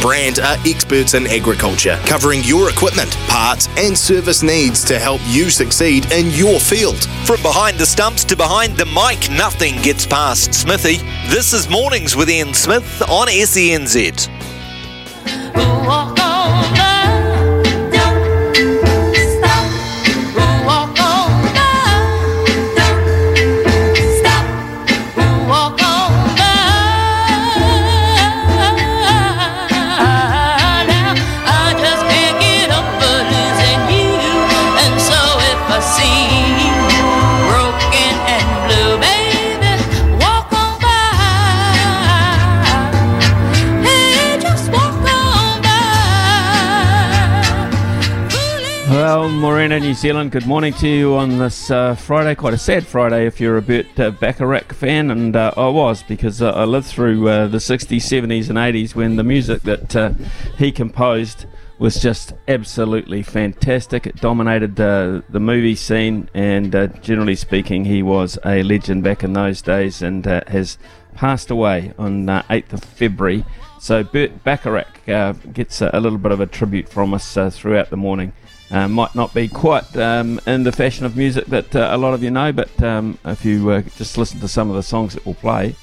Brandt are experts in agriculture, covering your equipment, parts, and service needs to help you succeed in your field. From behind the stumps to behind the mic, nothing gets past Smithy. This is Mornings with Ian Smith on SENZ. Morena, New Zealand, good morning to you on this uh, Friday. Quite a sad Friday if you're a Burt uh, Bacharach fan, and uh, I was because uh, I lived through uh, the 60s, 70s, and 80s when the music that uh, he composed was just absolutely fantastic. It dominated uh, the movie scene, and uh, generally speaking, he was a legend back in those days and uh, has passed away on uh, 8th of February. So Burt Bacharach gets a, a little bit of a tribute from us throughout the morning. Uh, might not be quite um, in the fashion of music that uh, a lot of you know, but um, if you uh, just listen to some of the songs that we'll play,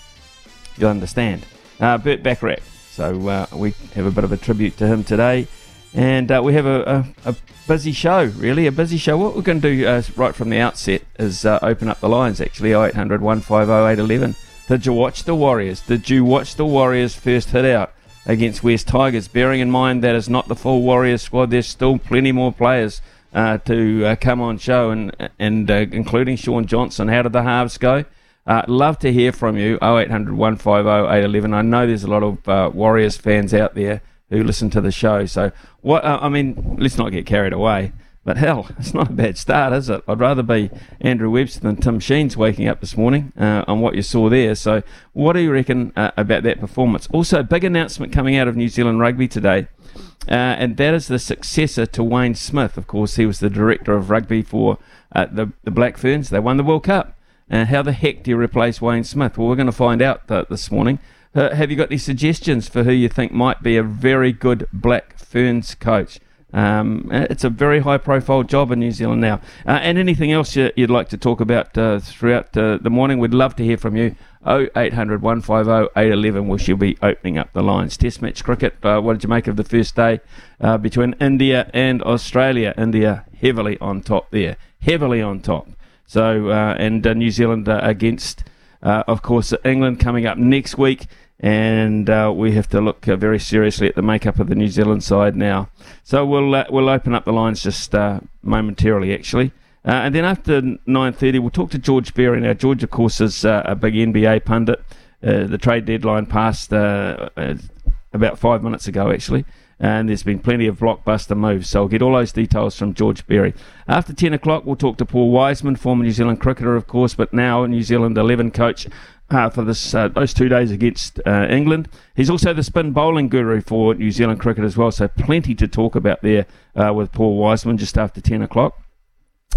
you'll understand. Uh, Burt Bacharach. So uh, we have a bit of a tribute to him today, and uh, we have a, a, a busy show, really, a busy show. What we're going to do right from the outset is open up the lines, actually, 0800 150 811. Did you watch the Warriors? Did you watch the Warriors first hit out? Against West Tigers. Bearing in mind that is not the full Warriors squad, there's still plenty more players uh, to uh, come on show, and and uh, including Shaun Johnson. How did the halves go? Uh, love to hear from you. 0800 150 811. I know there's a lot of uh, Warriors fans out there who listen to the show. So what? Uh, I mean, let's not get carried away. But hell, it's not a bad start, is it? I'd rather be Andrew Webster than Tim Sheens waking up this morning uh, on what you saw there. So, what do you reckon uh, about that performance? Also, big announcement coming out of New Zealand Rugby today, uh, and that is the successor to Wayne Smith. Of course, he was the director of rugby for uh, the, the Black Ferns. They won the World Cup. Uh, how the heck do you replace Wayne Smith? Well, we're going to find out uh, this morning. have you got any suggestions for who you think might be a very good Black Ferns coach? Um, it's a very high profile job in New Zealand now. Uh, and anything else you, would like to talk about uh, throughout uh, the morning, we'd love to hear from you. 0800 150 811, we shall be opening up the lines. Test match cricket, uh, what did you make of the first day uh, between India and Australia? India heavily on top there, heavily on top. So, uh, and New Zealand against, of course, England coming up next week and uh, we have to look uh, very seriously at the makeup of the New Zealand side now. So we'll uh, we'll open up the lines just uh, momentarily, actually, uh, and then after 9:30 we'll talk to George Berry. Now George, of course, is uh, a big NBA pundit. the trade deadline passed about five minutes ago, actually. And there's been plenty of blockbuster moves, so I'll get all those details from George Berry. After 10 o'clock, we'll talk to Paul Wiseman, former New Zealand cricketer, of course, but now New Zealand 11 coach uh, for this uh, those two days against uh, England. He's also the spin bowling guru for New Zealand cricket as well, so plenty to talk about there uh, with Paul Wiseman just after 10 o'clock.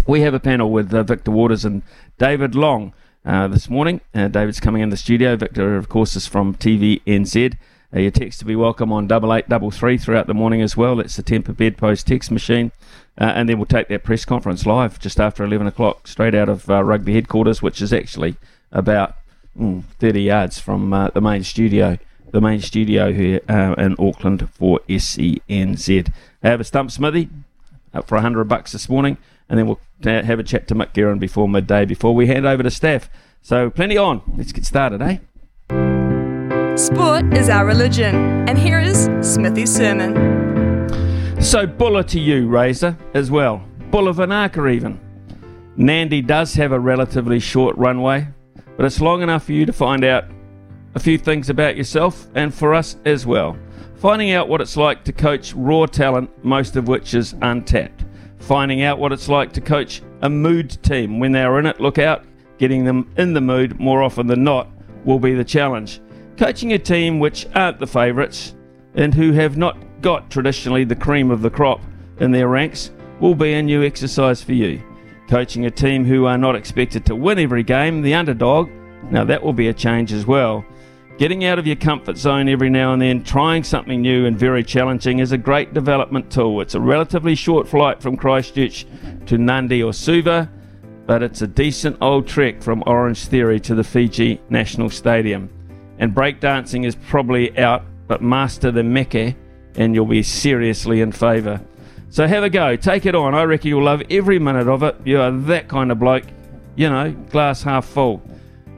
We have a panel with uh, Victor Waters and David Long uh, this morning. David's coming in the studio. Victor, of course, is from TVNZ. Uh, your text to be welcome on double eight double three throughout the morning as well. That's the Temper Bedpost text machine, uh, and then we'll take that press conference live just after eleven o'clock, straight out of uh, rugby headquarters, which is actually about mm, 30 yards from uh, the main studio, the main studio here uh, in Auckland for SENZ. I have a stump smithy up for 100 bucks this morning, and then we'll have a chat to Mick Guerin before midday before we hand over to staff. So, plenty on. Let's get started, eh? Sport is our religion, and here is Smithy's sermon. So, Bula to you, Razor, as well. Bula vinaka, even. Nadi does have a relatively short runway, but it's long enough for you to find out a few things about yourself and for us as well. Finding out what it's like to coach raw talent, most of which is untapped. Finding out what it's like to coach a mood team when they are in it, look out. Getting them in the mood more often than not will be the challenge. Coaching a team which aren't the favourites and who have not got traditionally the cream of the crop in their ranks will be a new exercise for you. Coaching a team who are not expected to win every game, the underdog, now that will be a change as well. Getting out of your comfort zone every now and then, trying something new and very challenging is a great development tool. It's a relatively short flight from Christchurch to Nadi or Suva, but it's a decent old trek from Orange Theory to the Fiji National Stadium. And breakdancing is probably out, but master the meke and you'll be seriously in favour. So have a go, take it on. I reckon you'll love every minute of it. You are that kind of bloke, you know, glass half full.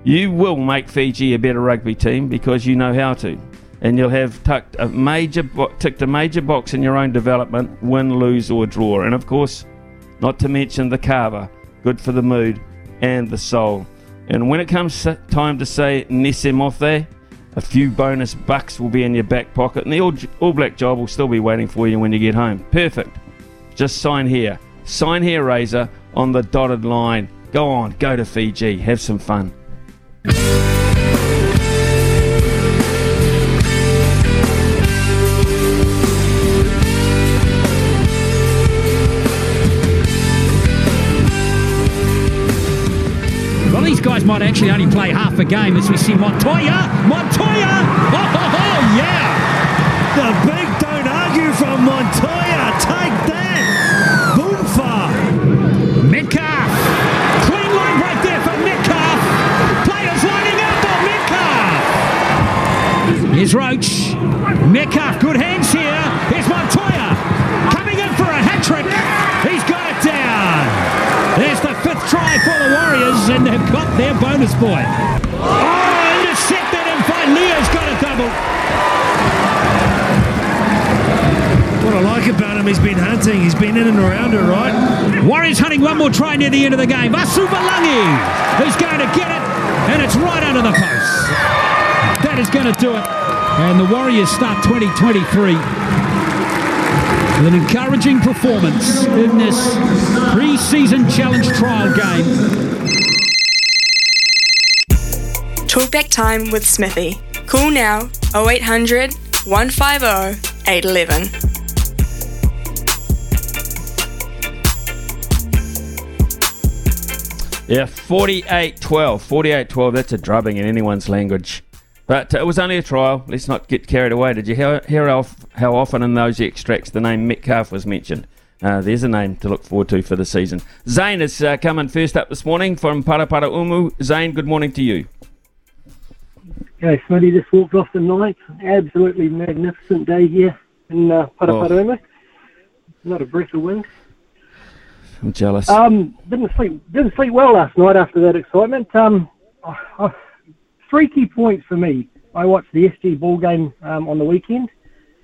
You will make Fiji a better rugby team because you know how to. And you'll have tucked a major ticked a major box in your own development, win, lose, or draw. And of course, not to mention the kava, good for the mood and the soul. And when it comes time to say Ni sa moce, a few bonus bucks will be in your back pocket, and the All, All Black job will still be waiting for you when you get home. Perfect. Just sign here. Sign here, Razor, on the dotted line. Go on, go to Fiji, have some fun. Well, these guys might actually only play half a game as we see Montoya. Montoya! Oh, oh, oh yeah! The big don't argue from Montoya. Take that. Here's Roach. Metcalf, good hands here. Here's Montoya. Coming in for a hat trick. He's got it down. There's the fifth try for the Warriors, and they've got their bonus point. Oh, intercepted, and Leo's got a double. What I like about him, he's been hunting. He's been in and around her, right? Warriors hunting one more try near the end of the game. Vasu Valangi, who's going to get it, and it's right under the post. That is going to do it. And the Warriors start 2023 with an encouraging performance in this pre-season challenge trial game. Talkback time with Smithy. Call now 0800 150 811. Yeah, 48 12. 48 12, that's a drubbing in anyone's language. But it was only a trial. Let's not get carried away. Did you hear, hear how, how often in those extracts the name Metcalf was mentioned? Uh, there's a name to look forward to for the season. Zane is uh, coming first up this morning from Paraparaumu. Zane, good morning to you. Okay, Smithy just walked off the night. Absolutely magnificent day here in uh, Paraparaumu. Not a breath of wind. I'm jealous. Um, didn't sleep didn't sleep well last night after that excitement. Um, oh, oh, three key points for me. I watched the SG Ball game um, on the weekend,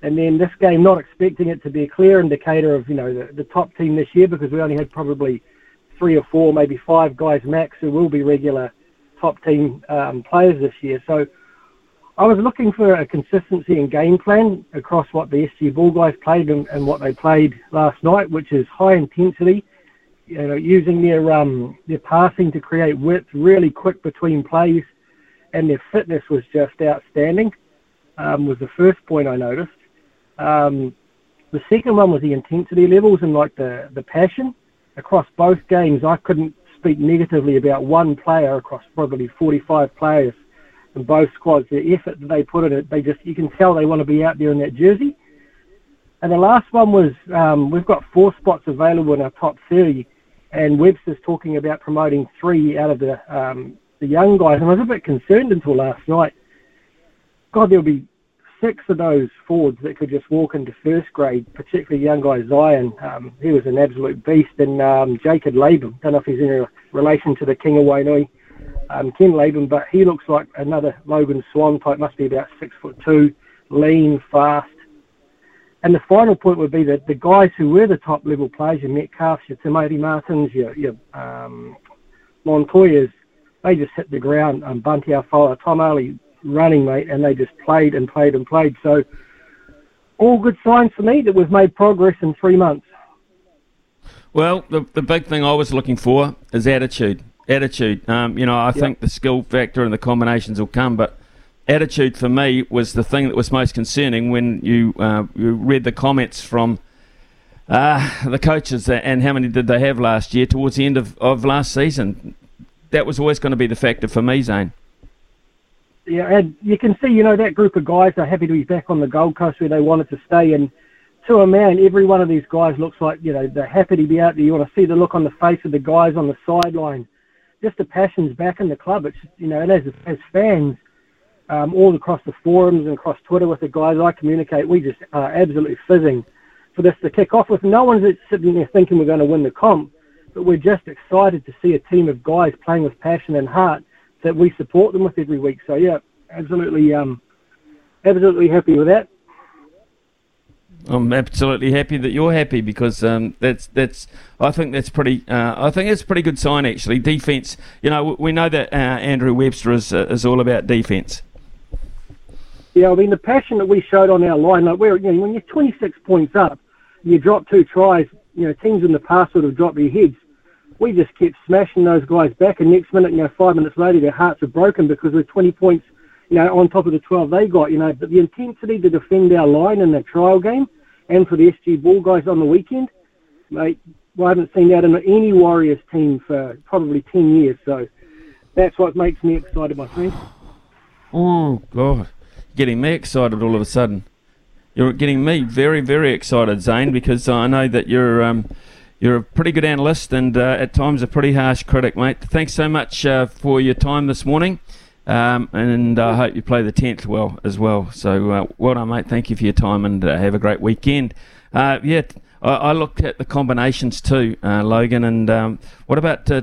and then this game, not expecting it to be a clear indicator of you know the, the top team this year because we only had probably three or four, maybe five guys max who will be regular top team um, players this year. So I was looking for a consistency in game plan across what the SG Ball guys played and, and what they played last night, which is high intensity. You know, using their um, their passing to create width really quick between plays, and their fitness was just outstanding. Um, was the first point I noticed. Um, the second one was the intensity levels and like the the passion across both games. I couldn't speak negatively about one player across probably 45 players in both squads. The effort that they put in it, they just you can tell they want to be out there in that jersey. And the last one was um, we've got four spots available in our top 30, and Webster's talking about promoting three out of the um, the young guys. And I was a bit concerned until last night. God, there'll be six of those forwards that could just walk into first grade, particularly young guy Zion. Um, he was an absolute beast. And um, Jacob Laban, don't know if he's in relation to the King of Wainui, um, Ken Laban, but he looks like another Logan Swann type, must be about six foot two, lean, fast. And the final point would be that the guys who were the top level players, your Metcalfs, your Te Maire Martins, your, your um, Montoyas, they just hit the ground. Um, Bunty Afoa, Tom Ale running, mate, and they just played and played and played. So all good signs for me that we've made progress in three months. Well, the, the big thing I was looking for is attitude. Attitude. Um, you know, I think the skill factor and the combinations will come, but attitude for me was the thing that was most concerning when you uh, you read the comments from uh, the coaches and how many did they have last year towards the end of, of last season. That was always going to be the factor for me, Zane. Yeah, and you can see, you know, that group of guys are happy to be back on the Gold Coast where they wanted to stay. And to a man, every one of these guys looks like, you know, they're happy to be out there. You want to see the look on the face of the guys on the sideline. Just the passion's back in the club. It's, you know, and as, as fans, um, all across the forums and across Twitter with the guys I communicate, we just are absolutely fizzing for this to kick off with. No one's sitting there thinking we're going to win the comp, but we're just excited to see a team of guys playing with passion and heart that we support them with every week. So yeah, absolutely, um, absolutely happy with that. I'm absolutely happy that you're happy because um, that's that's I think that's pretty uh, I think it's a pretty good sign actually. Defense, you know, we know that uh, Andrew Webster is uh, is all about defense. Yeah, I mean the passion that we showed on our line, like we're you know when you're 26 points up, you drop two tries. You know, teams in the past would have dropped their heads we just kept smashing those guys back, and next minute, you know, five minutes later, their hearts are broken because we're 20 points, you know, on top of the 12 they got, you know. But the intensity to defend our line in the trial game, and for the SG Ball guys on the weekend, mate, I haven't seen that in any Warriors team for probably 10 years. So that's what makes me excited, my friend. Oh God, getting me excited all of a sudden. You're getting me very, very excited, Zane, because I know that you're. Um, you're a pretty good analyst and uh, at times a pretty harsh critic, mate. Thanks so much uh, for your time this morning. Um, and I hope you play the 10th well as well. So, uh, well done, mate. Thank you for your time and uh, have a great weekend. Uh, yeah, I, I, looked at the combinations too, uh, Logan. And um, what about uh,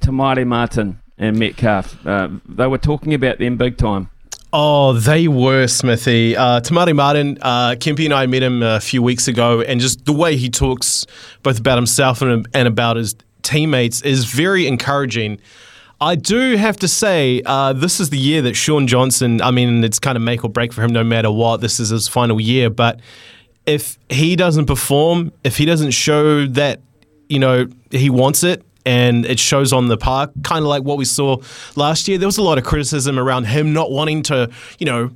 Te Martin and Metcalf? they were talking about them big time. Oh, they were, Smithy. Uh, Te Maire Martin, uh, and I met him a few weeks ago, and just the way he talks both about himself and, and about his teammates is very encouraging. I do have to say, uh, this is the year that Shaun Johnson, I mean, it's kind of make or break for him no matter what. This is his final year. But if he doesn't perform, if he doesn't show that, you know, he wants it, and it shows on the park, kind of like what we saw last year. There was a lot of criticism around him not wanting to, you know,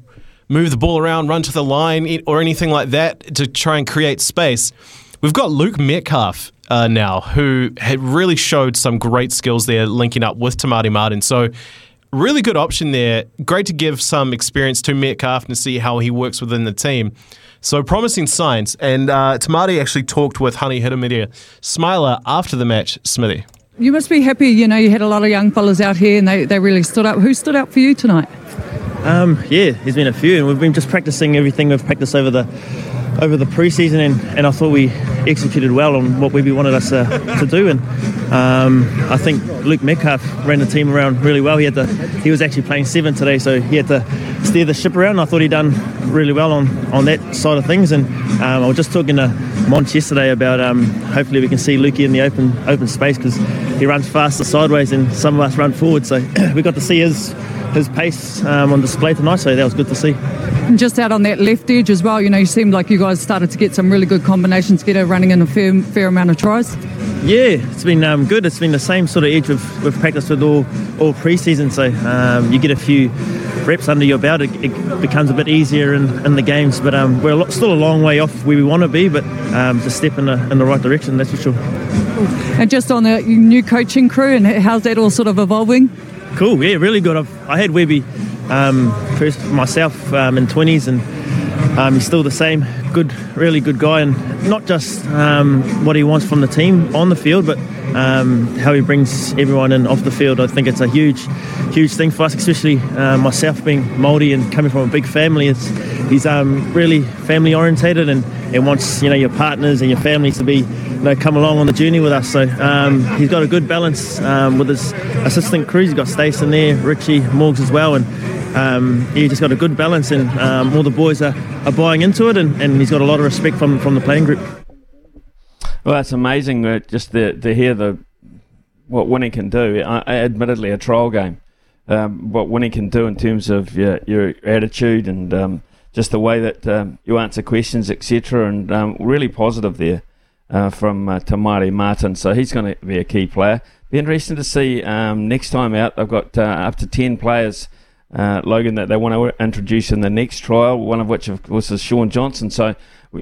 move the ball around, run to the line, or anything like that to try and create space. We've got Luke Metcalf uh, now, who had really showed some great skills there, linking up with Te Maire Martin. So, really good option there. Great to give some experience to Metcalf and see how he works within the team. So promising signs. And uh, Maire actually talked with Honey Hiramiria Smiler after the match, Smithy. You must be happy, you know, you had a lot of young fellas out here and they, they really stood up. Who stood up for you tonight? Um, yeah, there's been a few, and we've been just practicing everything we've practiced over the over the preseason, and, and I thought we executed well on what Webby wanted us uh, to do. And um, I think Luke Metcalf ran the team around really well. He had to, he was actually playing seven today, so he had to steer the ship around. I thought he'd done really well on, on that side of things. And um, I was just talking to Monch yesterday about um, hopefully we can see Lukey in the open open space because he runs faster sideways and some of us run forward. So we got to see his his pace um, on display tonight, so that was good to see. And just out on that left edge as well, you know, you seemed like you guys started to get some really good combinations together, running in a fair, fair amount of tries. Yeah, it's been um, good. It's been the same sort of edge we've, we've practiced with all all pre-season, so um, you get a few reps under your belt, it, it becomes a bit easier in, in the games. But um, we're a lot, still a long way off where we want to be, but um, just step in the, in the right direction, that's for sure. And just on the new coaching crew, and how's that all sort of evolving? Cool, yeah, really good. I've, i had Webby um, first myself um, in 20s, and um, he's still the same. Good, really good guy, and not just um, what he wants from the team on the field, but um, how he brings everyone in off the field. I think it's a huge, huge thing for us, especially uh, myself being Māori and coming from a big family. It's, he's really family orientated and, and wants you know your partners and your families to be you know come along on the journey with us. So um, he's got a good balance um, with his assistant crews. He's got Stacey there, Richie, Morgs as well, and um, he just got a good balance, and um, all the boys are, are buying into it, and, and he's got a lot of respect from from the playing group. Well, that's amazing. Uh, just to, to hear the what winning can do. Uh, admittedly, a trial game. Um, what winning can do in terms of your, your attitude and um, just the way that um, you answer questions, etc. And um, really positive there. uh, from uh, Te Maire Martin, so he's going to be a key player. Be interesting to see um, next time out. They've got uh, up to ten players, uh, Logan, that they want to introduce in the next trial. One of which, of course, is Shaun Johnson. So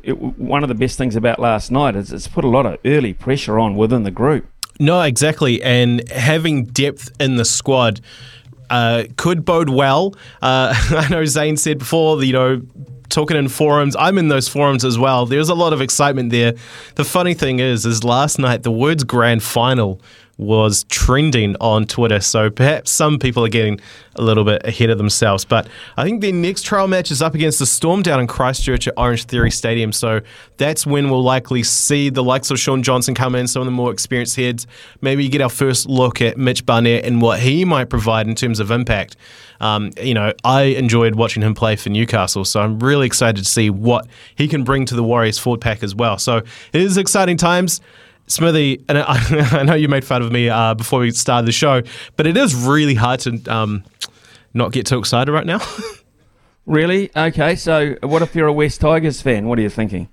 it, one of the best things about last night is it's put a lot of early pressure on within the group. No, exactly, and having depth in the squad. Uh, could bode well. Uh, I know Zane said before, you know, talking in forums. I'm in those forums as well. There's a lot of excitement there. The funny thing is, is last night the words grand final was trending on Twitter. So perhaps some people are getting a little bit ahead of themselves. But I think their next trial match is up against the Storm down in Christchurch at Orange Theory Stadium. So that's when we'll likely see the likes of Shaun Johnson come in, some of the more experienced heads. Maybe get our first look at Mitch Barnett and what he might provide in terms of impact. Um, you know, I enjoyed watching him play for Newcastle, so I'm really excited to see what he can bring to the Warriors forward pack as well. So it is exciting times. Smithy, and I, I, know you made fun of me uh, before we started the show, but it is really hard to um, not get too excited right now. really? Okay. So, what if you're a West Tigers fan? What are you thinking?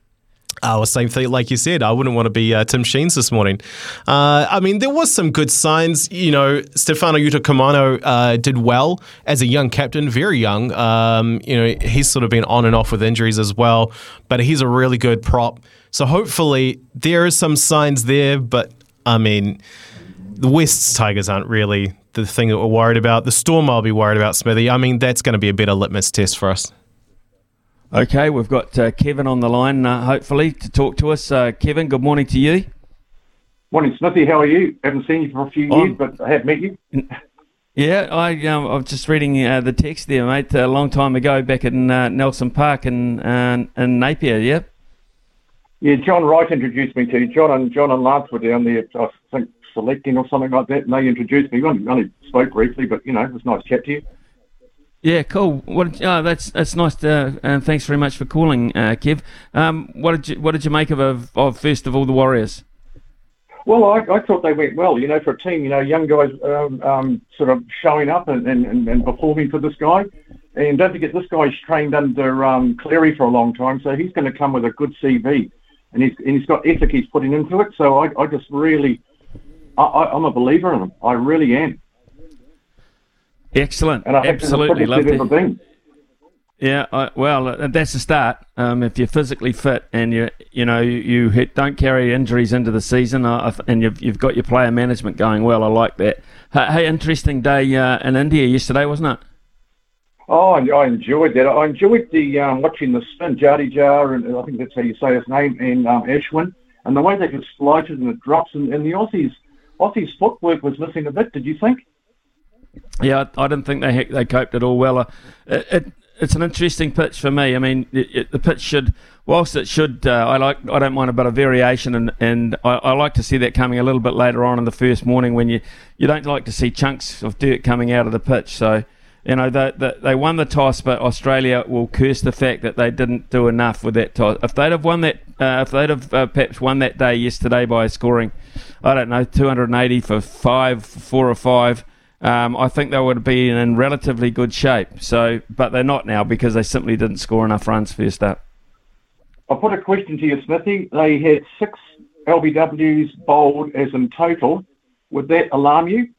Well, same thing, like you said. I wouldn't want to be uh, Tim Sheens this morning. Uh, I mean, there was some good signs. You know, Stefano Utoikamanu uh, did well as a young captain, very young. Um, you know, he's sort of been on and off with injuries as well, but he's a really good prop. So hopefully there is some signs there, but I mean, the West's Tigers aren't really the thing that we're worried about. The Storm I'll be worried about, Smithy. I mean, that's going to be a better litmus test for us. Okay, we've got uh, Kevin on the line, uh, hopefully, to talk to us. Uh, Kevin, good morning to you. Morning, Smithy. How are you? Haven't seen you for a few years, but I have met you. Yeah, I um, I was just reading uh, the text there, mate. A long time ago, back in uh, Nelson Park in uh, in Napier. Yeah. Yeah, John Wright introduced me to you. John and John and Lance were down there, I think, selecting or something like that, and they introduced me. We only, only spoke briefly, but you know, it was nice to chat to you. Yeah, cool. What? Oh, that's that's nice. To, and thanks very much for calling, uh, Kev. Um, what did you what did you make of, of, of first of all the Warriors? Well, I, I thought they went well. You know, for a team, you know, young guys um, um, sort of showing up and, and, and performing for this guy. And don't forget, this guy's trained under um, Cleary for a long time, so he's going to come with a good CV and he's and he's got ethic he's putting into it. So I, I just really, I, am a believer in him. I really am. Excellent. And I absolutely love it. Yeah, I, well, uh, that's a start. Um, if you're physically fit and you you know you, you hit, don't carry injuries into the season, uh, and you've you've got your player management going well, I like that. Hey, hey interesting day uh, in India yesterday, wasn't it? Oh, I enjoyed that. I enjoyed the um, watching the spin, Jadeja, and I think that's how you say his name, and um, Ashwin, and the way they just floated and it drops, and, and the Aussies, Aussies footwork was missing a bit. Did you think? Yeah, I, I didn't think they they coped at all well. Uh, it, it, it's an interesting pitch for me. I mean, it, the pitch should, whilst it should, uh, I like, I don't mind a bit of variation, and and I, I, like to see that coming a little bit later on in the first morning when you you don't like to see chunks of dirt coming out of the pitch. So you know, they, they, they won the toss, but Australia will curse the fact that they didn't do enough with that toss. If they'd have won that, uh, if they'd have uh, perhaps won that day yesterday by scoring, I don't know, 280 for five, four or five, um, I think they would have been in relatively good shape. So, but they're not now because they simply didn't score enough runs first up. I'll put a question to you, Smithy. They had six LBWs bowled as in total. Would that alarm you?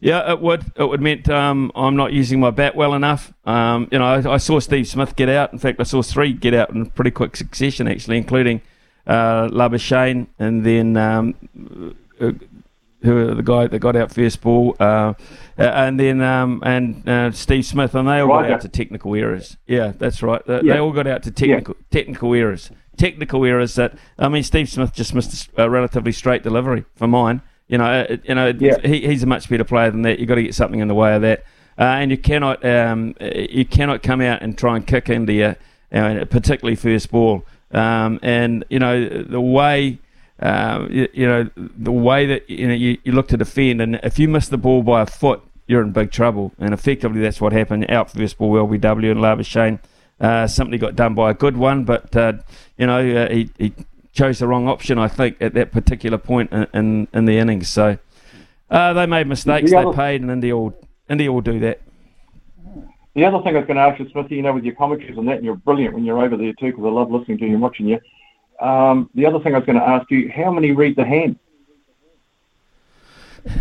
Yeah, it would. It would mean um, I'm not using my bat well enough. Um, you know, I, I, saw Steve Smith get out. In fact, I saw three get out in pretty quick succession, actually, including uh, Labuschagne and then um, uh, who the guy that got out first ball, uh, and then um, and uh, Steve Smith, and they all got out to technical errors. Yeah, that's right. They, yeah. they all got out to technical yeah. technical errors. Technical errors that I mean, Steve Smith just missed a relatively straight delivery for mine. You know, uh, you know, yeah. he, he's a much better player than that. You've got to get something in the way of that, uh, and you cannot um, you cannot come out and try and kick into your, uh, particularly first ball. Um, and you know the way. Uh, you, you, know the way that you know you, you look to defend, and if you miss the ball by a foot, you're in big trouble. And effectively, that's what happened. Out first ball, LBW and Labuschagne uh, simply got done by a good one, but uh, you know uh, he, he chose the wrong option, I think, at that particular point in, in, in the innings. So uh, they made mistakes, the they paid, and India will, India will do that. The other thing I was going to ask you, Smithy, you know, with your commentaries and that, and you're brilliant when you're over there too, because I love listening to you and watching you. Um, the other thing I was going to ask you: How many read the hand?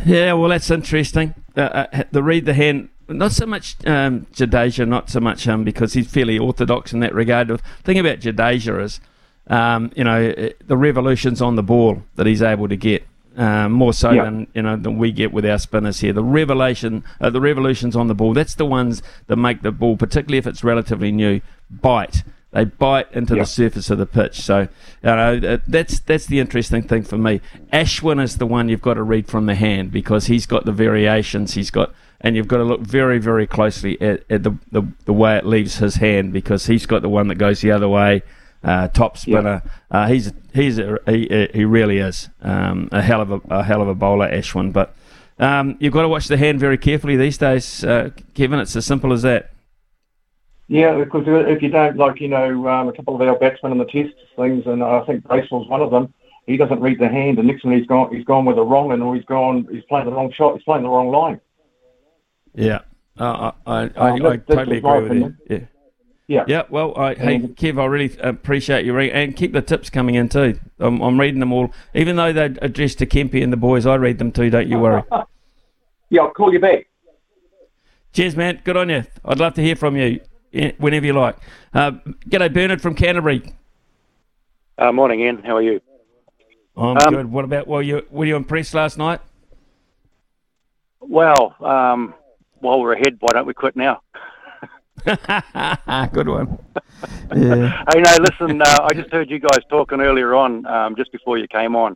Yeah, well, that's interesting. Uh, uh, the read the hand, not so much um, Jadeja, not so much um, because he's fairly orthodox in that regard. The thing about Jadeja is, um, you know, the revolutions on the ball that he's able to get. Um, more so Yeah. than you know than we get with our spinners here. The revelation, uh, the revolutions on the ball. That's the ones that make the ball, particularly if it's relatively new, bite. They bite into Yeah. the surface of the pitch. So you know uh, that's that's the interesting thing for me. Ashwin is the one you've got to read from the hand because he's got the variations. He's got and you've got to look very very closely at, at the, the the way it leaves his hand because he's got the one that goes the other way. Uh, top spinner. Uh, he's he's a, he, he really is um, a hell of a, a hell of a bowler, Ashwin. But um, you've got to watch the hand very carefully these days, uh, Kevin. It's as simple as that. Yeah, because if you don't, like, you know, um, a couple of our batsmen in the test things, and I think Bracewell's one of them, he doesn't read the hand, and next one he's gone, he's gone with a wrong, and or he's gone, he's playing the wrong shot, he's playing the wrong line. Yeah, uh, I, I, I, Um, I that's totally agree with you. Yeah. Yeah. Yeah. Well, I, hey, Kev, I really appreciate you reading and keep the tips coming in too. I'm, I'm reading them all, even though they're addressed to Kempy and the boys. I read them too. Don't you worry. Yeah, I'll call you back. Cheers, man. Good on you. I'd love to hear from you whenever you like. Uh, g'day, Bernard from Canterbury. Uh, morning, Ian. How are you? I'm Um, good. What about? Well, you were you impressed last night? Well, um, while we're ahead, why don't we quit now? good one. Yeah. Hey, no, listen. Uh, I just heard you guys talking earlier on, um, just before you came on.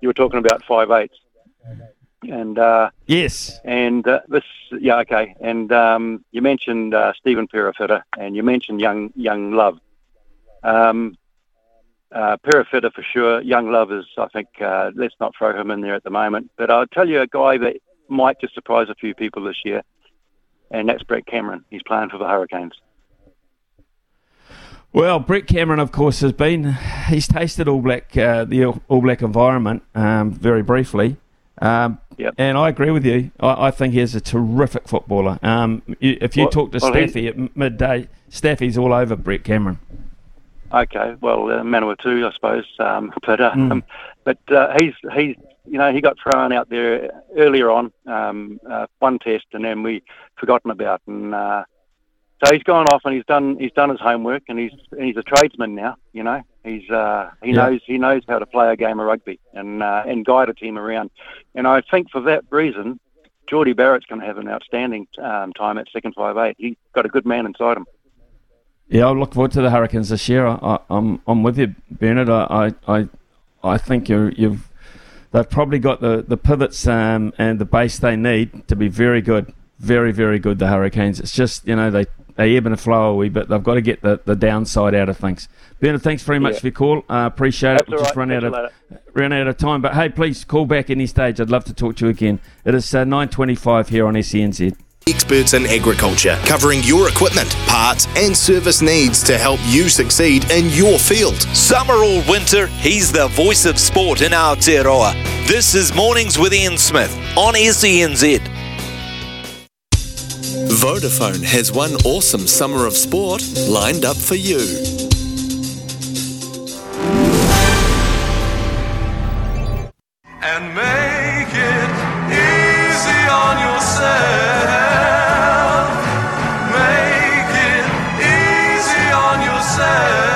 You were talking about five eights, and uh, yes, and uh, this, yeah, okay. And um, you mentioned uh, Stephen Perofeta, and you mentioned young young Love. Um, uh, Perofeta for sure. Young Love is, I think, uh, let's not throw him in there at the moment. But I'll tell you a guy that might just surprise a few people this year, and that's Brett Cameron. He's playing for the Hurricanes. Well, Brett Cameron, of course, has been he's tasted All Black uh, the All Black environment um, very briefly. Um, Yep. And I agree with you. I, I think he's a terrific footballer. Um, you, if you Well- talk to well, Staffy at midday, Staffy's all over Brett Cameron. Okay, well, uh, man or two, I suppose. Um, but uh, Mm. but uh, he's he's you know he got thrown out there earlier on um, uh, one test, and then we forgotten about, and uh, so he's gone off and he's done he's done his homework, and he's and he's a tradesman now. You know, he's uh, he Yeah. knows he knows how to play a game of rugby and uh, and guide a team around, and I think for that reason. Jordie Barrett's going to have an outstanding um, time at second five eight. He's got a good man inside him. Yeah, I look forward to the Hurricanes this year. I, I, I'm I'm with you, Bernard. I I I, I think you you've they've probably got the the pivots um, and the base they need to be very good, very very good. The Hurricanes. It's just you know they they ebb and flow a wee bit. They've got to get the, the downside out of things. Bernard, thanks very much Yeah. for your call. Uh, appreciate That's it. We've all just right. run out of you ran out of time, but hey, please call back any stage. I'd love to talk to you again. It is uh, 9:25 here on SENZ. Experts in agriculture, covering your equipment, parts, and service needs to help you succeed in your field. Summer or winter, he's the voice of sport in Aotearoa. This is Mornings with Ian Smith on SENZ. Vodafone has one awesome summer of sport lined up for you. and make it easy on yourself. Make it easy on yourself.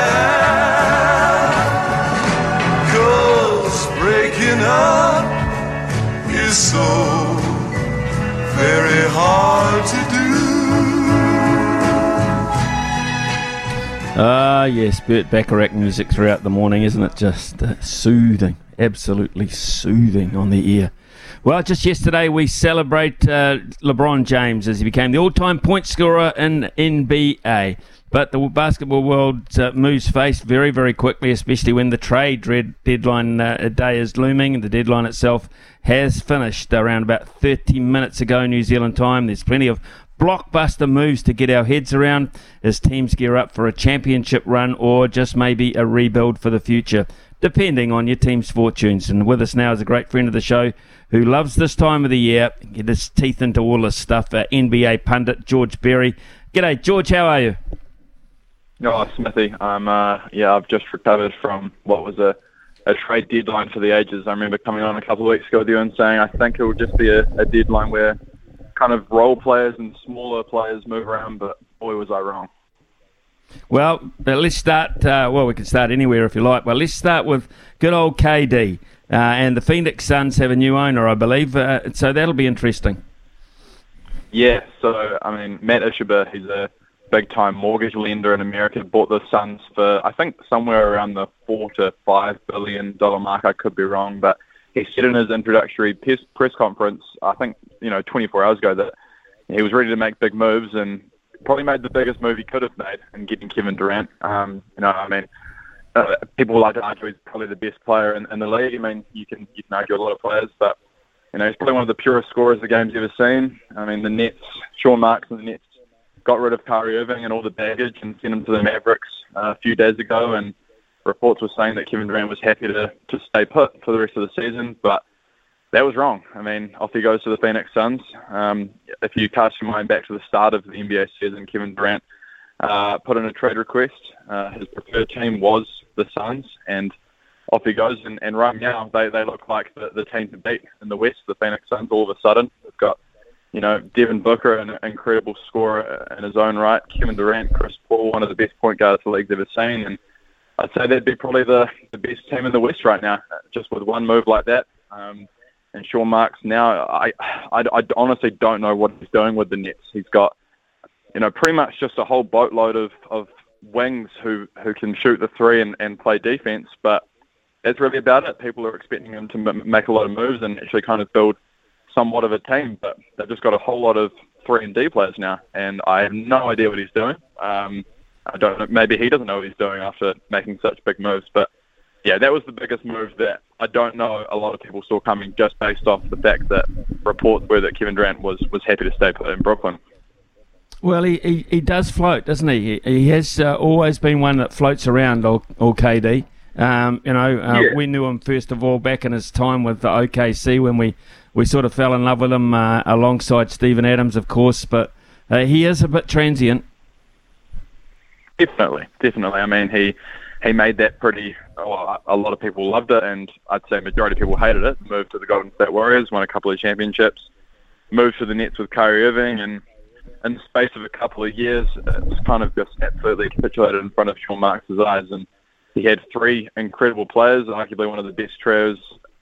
Ah, yes, Burt Bacharach music throughout the morning, isn't it? Just uh, soothing, absolutely soothing on the ear. Well, just yesterday we celebrate uh, LeBron James as he became the all-time point scorer in NBA. But the basketball world uh, moves fast very, very quickly, especially when the trade deadline uh, day is looming. The deadline itself has finished around about 30 minutes ago, New Zealand time. There's plenty of blockbuster moves to get our heads around as teams gear up for a championship run or just maybe a rebuild for the future, depending on your team's fortunes. And with us now is a great friend of the show who loves this time of the year, get his teeth into all this stuff, uh, NBA pundit George Berry. G'day, George, how are you? Oh, Smithy. Um, uh, yeah, I've just recovered from what was a, a trade deadline for the ages. I remember coming on a couple of weeks ago with you and saying I think it will just be a, a deadline where kind of role players and smaller players move around, but boy, was I wrong. Well, let's start. Uh, well, we can start anywhere if you like. Well, let's start with good old KD. Uh, and the Phoenix Suns have a new owner, I believe. Uh, so that'll be interesting. Yeah, so, I mean, Mat Ishbia, he's a big time mortgage lender in America, bought the Suns for, I think, somewhere around the four to five billion dollar mark. I could be wrong, but he said in his introductory press conference, I think, you know, 24 hours ago, that he was ready to make big moves and probably made the biggest move he could have made in getting Kevin Durant. Um, you know, I mean, uh, people like to argue he's probably the best player in, in the league. I mean, you can you can argue a lot of players, but you know, he's probably one of the purest scorers the game's ever seen. I mean, the Nets, Sean Marks and the Nets got rid of Kyrie Irving and all the baggage and sent him to the Mavericks uh, a few days ago, and reports were saying that Kevin Durant was happy to, to stay put for the rest of the season, but that was wrong. I mean, off he goes to the Phoenix Suns. Um, if you cast your mind back to the start of the NBA season, Kevin Durant uh, put in a trade request. Uh, his preferred team was the Suns, and off he goes. And, and right now, they, they look like the, the team to beat in the West, the Phoenix Suns. All of a sudden, they've got you know Devin Booker, an incredible scorer in his own right. Kevin Durant, Chris Paul, one of the best point guards the league's ever seen, and I'd say they'd be probably the, the best team in the West right now, just with one move like that. Um, and Sean Marks now, I, I, I honestly don't know what he's doing with the Nets. He's got, you know, pretty much just a whole boatload of, of wings who, who can shoot the three and, and play defense, but that's really about it. People are expecting him to m- make a lot of moves and actually kind of build somewhat of a team, but they've just got a whole lot of three and D players now, and I have no idea what he's doing. Um, I don't know. Maybe he doesn't know what he's doing after making such big moves, but yeah, that was the biggest move that I don't know a lot of people saw coming just based off the fact that reports were that Kevin Durant was, was happy to stay put in Brooklyn. Well, he, he, he does float, doesn't he? He, he has uh, always been one that floats around, or, or KD. Um, you know, uh, yeah. we knew him first of all back in his time with the OKC when we, we sort of fell in love with him uh, alongside Steven Adams, of course. But uh, he is a bit transient. Definitely, definitely. I mean, he he made that pretty. Well, a lot of people loved it, and I'd say majority of people hated it. Moved to the Golden State Warriors, won a couple of championships, moved to the Nets with Kyrie Irving, and in the space of a couple of years, it's kind of just absolutely capitulated in front of Sean Marks' eyes. And he had three incredible players, arguably one of the best trios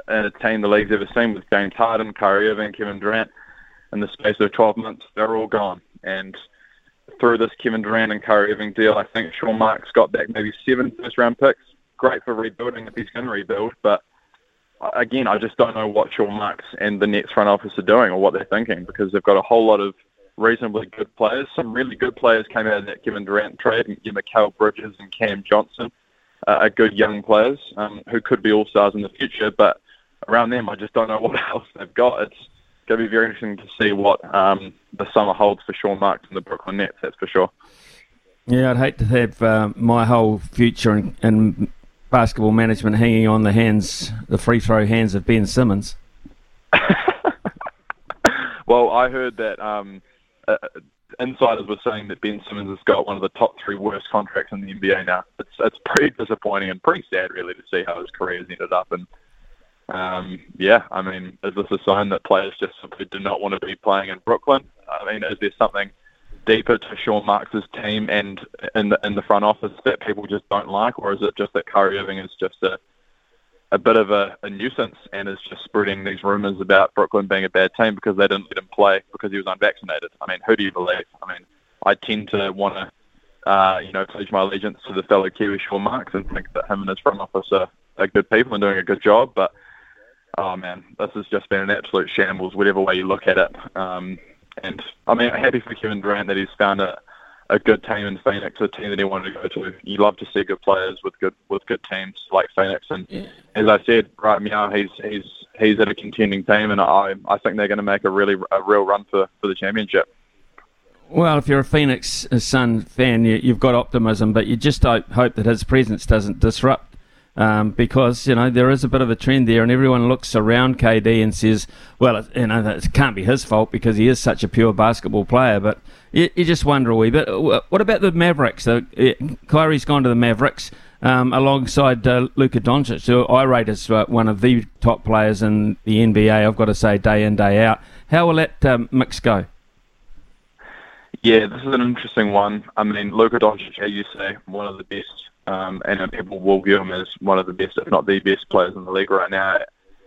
in a team the league's ever seen with James Harden, Kyrie Irving, Kevin Durant. In the space of 12 months, they're all gone. And through this Kevin Durant and Kyrie Irving deal, I think Sean Marks got back maybe seven first round picks. Great for rebuilding if he's going to rebuild, but again, I just don't know what Sean Marks and the Nets front office are doing or what they're thinking because they've got a whole lot of reasonably good players. Some really good players came out of that Kevin Durant trade, and you know, Mikal Bridges and Cam Johnson uh, are good young players um, who could be all stars in the future. But around them, I just don't know what else they've got. It's going to be very interesting to see what um, the summer holds for Sean Marks and the Brooklyn Nets. That's for sure. Yeah, I'd hate to have uh, my whole future in, in, basketball management hanging on the hands, the free throw hands of Ben Simmons. well, I heard that um, uh, insiders were saying that Ben Simmons has got one of the top three worst contracts in the NBA now. It's it's pretty disappointing and pretty sad, really, to see how his career has ended up. And um, yeah, I mean, is this a sign that players just simply do not want to be playing in Brooklyn? I mean, is there something deeper to Sean Marks' team and in the in the front office that people just don't like, or is it just that Kyrie Irving is just a a bit of a, a nuisance and is just spreading these rumours about Brooklyn being a bad team because they didn't let him play because he was unvaccinated? I mean, who do you believe? I mean, I tend to want to, uh, you know, pledge my allegiance to the fellow Kiwi Sean Marks and think that him and his front office are, are good people and doing a good job, but oh man, this has just been an absolute shambles, whatever way you look at it. Um, and I mean, happy for Kevin Durant that he's found a, a good team in Phoenix, a team that he wanted to go to. You love to see good players with good with good teams like Phoenix. And yeah. as I said, right now he's he's he's at a contending team, and I I think they're going to make a really a real run for, for the championship. Well, if you're a Phoenix Sun fan, you, have got optimism, but you just hope, hope that his presence doesn't disrupt Um, because you know there is a bit of a trend there, and everyone looks around KD and says, "Well, it, you know, it can't be his fault because he is such a pure basketball player." But you, you just wonder a wee bit. What about the Mavericks? Uh, Kyrie's gone to the Mavericks um, alongside uh, Luka Doncic, who I rate as uh, one of the top players in the NBA. I've got to say, day in day out. How will that um, mix go? Yeah, this is an interesting one. I mean, Luka Doncic, as you say, one of the best, um, and people will view him as one of the best, if not the best players in the league right now.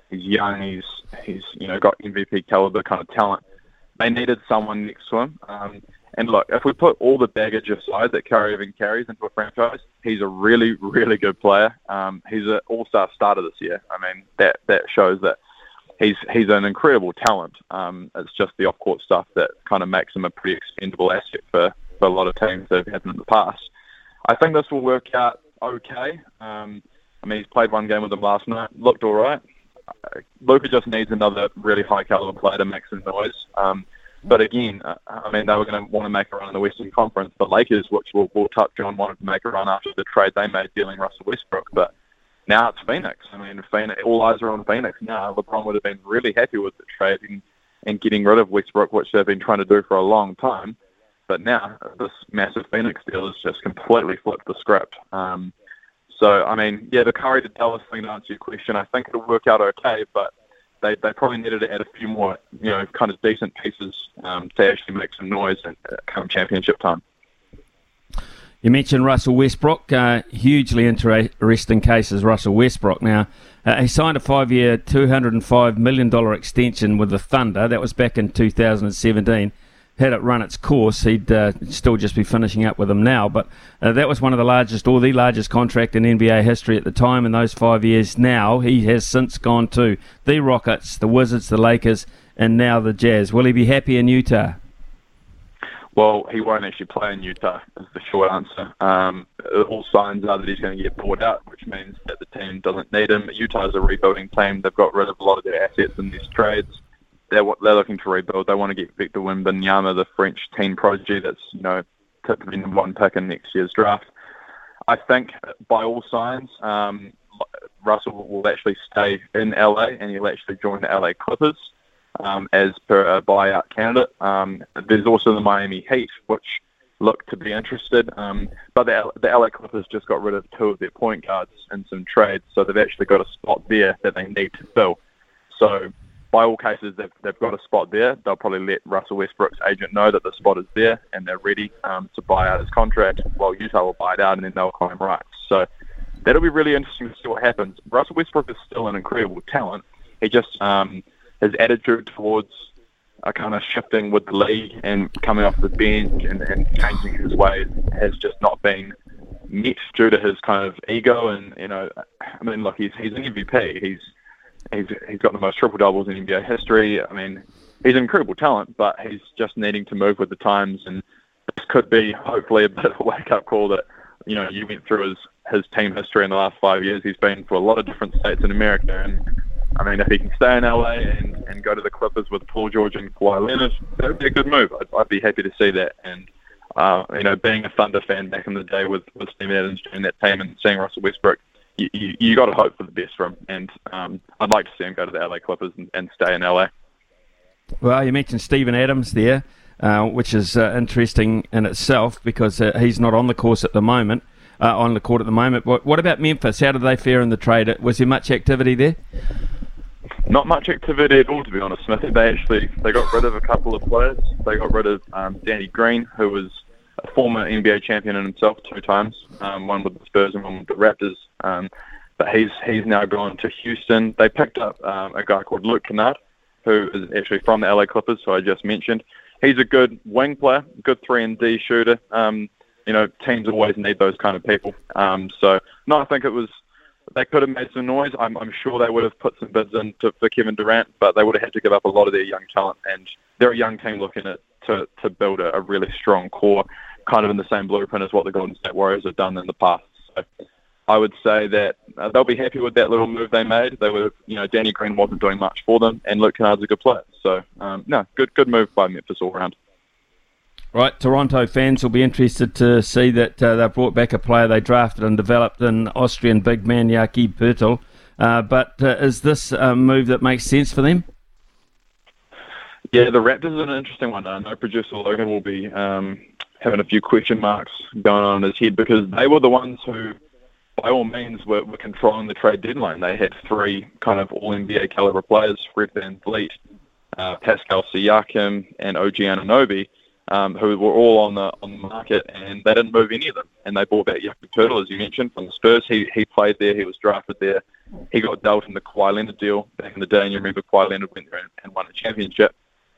He's young. He's he's you know got MVP caliber kind of talent. They needed someone next to him. Um, and look, if we put all the baggage aside that Kyrie even carries into a franchise, he's a really, really good player. Um, he's an all-star starter this year. I mean, that that shows that he's he's an incredible talent. Um, it's just the off-court stuff that kind of makes him a pretty expendable asset for, for a lot of teams that have had him in the past. I think this will work out okay. Um, I mean, he's played one game with them last night, looked all right. Uh, Luka just needs another really high caliber player to make some noise. Um, but again, uh, I mean, they were going to want to make a run in the Western Conference. The Lakers, which we'll, we'll touch on, wanted to make a run after the trade they made dealing Russell Westbrook. But now it's Phoenix. I mean, Phoenix, all eyes are on Phoenix now. LeBron would have been really happy with the trade and, and getting rid of Westbrook, which they've been trying to do for a long time. But now this massive Phoenix deal has just completely flipped the script. Um, so, I mean, yeah, the Kyrie to Dallas thing to answer your question, I think it'll work out okay, but they, they probably needed to add a few more, you know, kind of decent pieces um, to actually make some noise and uh, come championship time. You mentioned Russell Westbrook, uh, hugely interesting case is Russell Westbrook. Now, uh, he signed a five-year, $205 million extension with the Thunder. That was back in 2017 had it run its course, he'd uh, still just be finishing up with them now. But uh, that was one of the largest, or the largest contract in NBA history at the time in those five years. Now he has since gone to the Rockets, the Wizards, the Lakers, and now the Jazz. Will he be happy in Utah? Well, he won't actually play in Utah, is the short answer. Um, all signs are that he's going to get bought out, which means that the team doesn't need him. Utah's a rebuilding team. They've got rid of a lot of their assets in these trades they're they're looking to rebuild. They want to get Victor Wembanyama, the French teen prodigy that's you know typically number one pick in next year's draft. I think by all signs, um, Russell will actually stay in LA and he'll actually join the LA Clippers um, as per a buyout candidate. Um, there's also the Miami Heat, which look to be interested, um, but the, the LA Clippers just got rid of two of their point guards in some trades, so they've actually got a spot there that they need to fill. So by all cases, they've, they've got a spot there. They'll probably let Russell Westbrook's agent know that the spot is there and they're ready um, to buy out his contract, while Utah will buy it out and then they'll claim rights. So that'll be really interesting to see what happens. Russell Westbrook is still an incredible talent. He just um, his attitude towards a kind of shifting with the league and coming off the bench and, and changing his ways has just not been met due to his kind of ego and you know I mean look he's he's an MVP he's He's he's got the most triple doubles in NBA history. I mean, he's an incredible talent, but he's just needing to move with the times. And this could be hopefully a bit of a wake up call that you know you went through his his team history in the last five years. He's been for a lot of different states in America, and I mean, if he can stay in LA and, and go to the Clippers with Paul George and Kawhi Leonard, that would be a good move. I'd, I'd be happy to see that. And uh, you know, being a Thunder fan back in the day with with Steven Adams doing that team and seeing Russell Westbrook you, you, you got to hope for the best from him. And um, I'd like to see him go to the LA Clippers and, and stay in LA. Well, you mentioned Steven Adams there, uh, which is uh, interesting in itself because uh, he's not on the course at the moment. Uh, on the court at the moment. What, what about Memphis? How did they fare in the trade? Was there much activity there? Not much activity at all, to be honest, Smithy. They actually they got rid of a couple of players. They got rid of um, Danny Green, who was former NBA champion in himself two times, um, one with the Spurs and one with the Raptors. Um, but he's he's now gone to Houston. They picked up um, a guy called Luke Kennard, who is actually from the LA Clippers, who I just mentioned. He's a good wing player, good three and D shooter. Um, you know, teams always need those kind of people. Um, so no, I think it was they could have made some noise. I'm, I'm sure they would have put some bids in to, for Kevin Durant, but they would have had to give up a lot of their young talent. And they're a young team looking at to, to build a, a really strong core, kind of in the same blueprint as what the Golden State Warriors have done in the past. So I would say that uh, they'll be happy with that little move they made. They were, you know, Danny Green wasn't doing much for them, and Luke Kennard's a good player. So um, no, good good move by Memphis all around. Right, Toronto fans will be interested to see that uh, they've brought back a player they drafted and developed an Austrian big man, Jakob Poeltl. Uh, but uh, is this a move that makes sense for them? Yeah, the Raptors are an interesting one. I know producer Logan will be um, having a few question marks going on in his head because they were the ones who, by all means, were, were controlling the trade deadline. They had three kind of all NBA caliber players: Fred VanVleet, uh, Pascal Siakam, and OG Anunoby, um, who were all on the on the market, and they didn't move any of them. And they bought back Jakob Poeltl, as you mentioned, from the Spurs. He he played there. He was drafted there. He got dealt in the Kawhi Leonard deal back in the day, and you remember Kawhi Leonard went there and, and won a championship.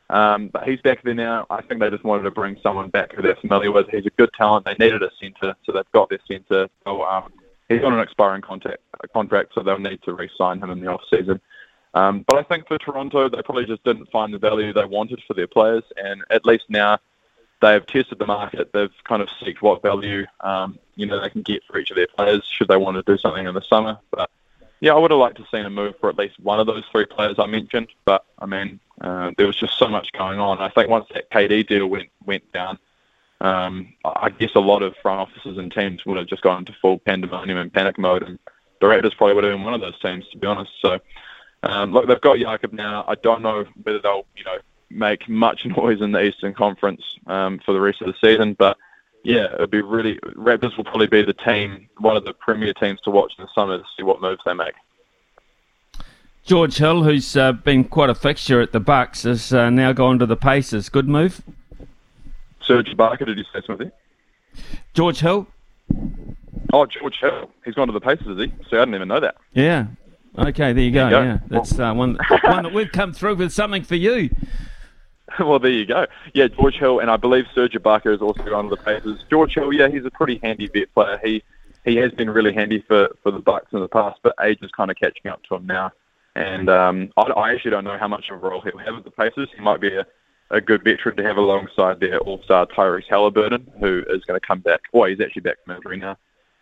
Um, but he's back there now. I think they just wanted to bring someone back who they're familiar with. He's a good talent. They needed a centre, so they've got their centre. So um, he's on an expiring contract, contract, so they'll need to re-sign him in the off season. Um, but I think for Toronto, they probably just didn't find the value they wanted for their players, and at least now they've tested the market. They've kind of seeked what value um, you know they can get for each of their players should they want to do something in the summer. But yeah, I would have liked to seen a move for at least one of those three players I mentioned. But I mean, uh, there was just so much going on. I think once that KD deal went went down, um, I guess a lot of front offices and teams would have just gone into full pandemonium and panic mode, and the Raptors probably would have been one of those teams, to be honest. So, um, look, they've got Jakob now. I don't know whether they'll, you know, make much noise in the Eastern Conference um, for the rest of the season, but yeah, it'd be really Raptors will probably be the team, one of the premier teams to watch in the summer to see what moves they make. George Hill, who's uh, been quite a fixture at the Bucks, has uh, now gone to the Pacers. Good move. Serge Ibaka, did you say something? George Hill. Oh, George Hill. He's gone to the Pacers, is he? See, I didn't even know that. Yeah. Okay, there you go. There you go. Yeah, that's uh, one, one that we've come through with something for you. well, there you go. Yeah, George Hill, and I believe Serge Ibaka has also gone to the Pacers. George Hill, yeah, he's a pretty handy vet player. He he has been really handy for, for the Bucks in the past, but age is kind of catching up to him now. And um, I, I actually don't know how much of a role he'll have at the Pacers. He might be a, a good veteran to have alongside their All-Star Tyrese Haliburton, who is going to come back. Well, he's actually back from injury now.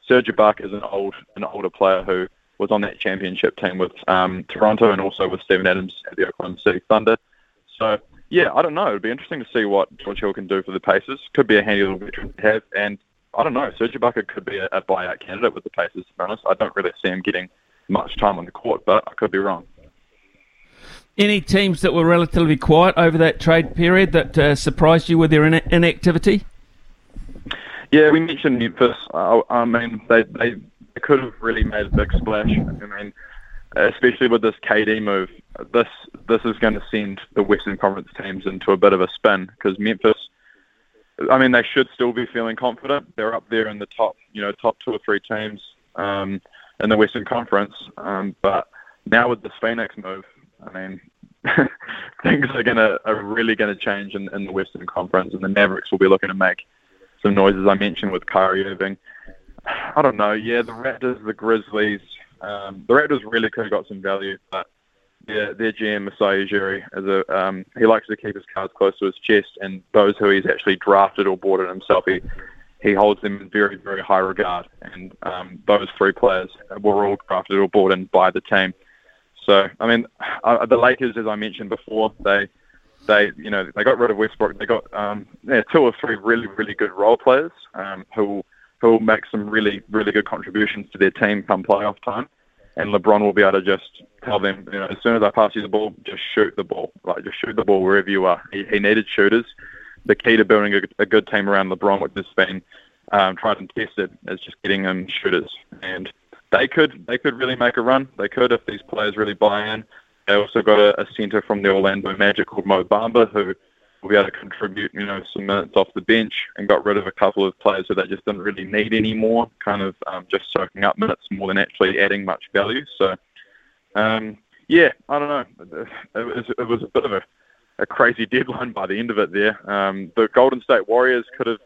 Serge Ibaka is an old an older player who was on that championship team with um, Toronto and also with Steven Adams at the Oklahoma City Thunder. So yeah, I don't know. It'd be interesting to see what George Hill can do for the Pacers. Could be a handy little veteran to have, and I don't know. Serge Ibaka could be a, a buyout candidate with the Pacers. To be honest, I don't really see him getting much time on the court, but I could be wrong. Any teams that were relatively quiet over that trade period that uh, surprised you with their in- inactivity? Yeah, we mentioned Memphis. Uh, I mean, they, they they could have really made a big splash. I mean, especially with this KD move, this this is going to send the Western Conference teams into a bit of a spin because Memphis. I mean, they should still be feeling confident. They're up there in the top, you know, top two or three teams um, in the Western Conference. Um, but now with this Phoenix move, I mean, things are gonna are really to change in, in the Western Conference, and the Mavericks will be looking to make some noises. I mentioned with Kyrie Irving. I don't know. Yeah, the Raptors, the Grizzlies. Um, the Raptors really could have got some value, but their, their GM Masai Ujiri, is a um, he likes to keep his cards close to his chest, and those who he's actually drafted or bought in himself, he he holds them in very very high regard. And um, those three players were all drafted or bought in by the team. So I mean, uh, the Lakers, as I mentioned before, they they you know they got rid of Westbrook. They got um, yeah, two or three really really good role players um, who who will make some really really good contributions to their team come playoff time and LeBron will be able to just tell them, you know, as soon as I pass you the ball, just shoot the ball. Like, just shoot the ball wherever you are. He, he needed shooters. The key to building a, a good team around LeBron, which has been um, tried and tested, is just getting them shooters. And they could they could really make a run. They could if these players really buy in. They also got a, a centre from the Orlando Magic called Mo Bamba, who will be able to contribute, you know, some minutes off the bench and got rid of a couple of players who they just didn't really need anymore, kind of um, just soaking up minutes more than actually adding much value. So, um, yeah, I don't know. It was, it was a bit of a, a crazy deadline by the end of it there. Um, the Golden State Warriors could have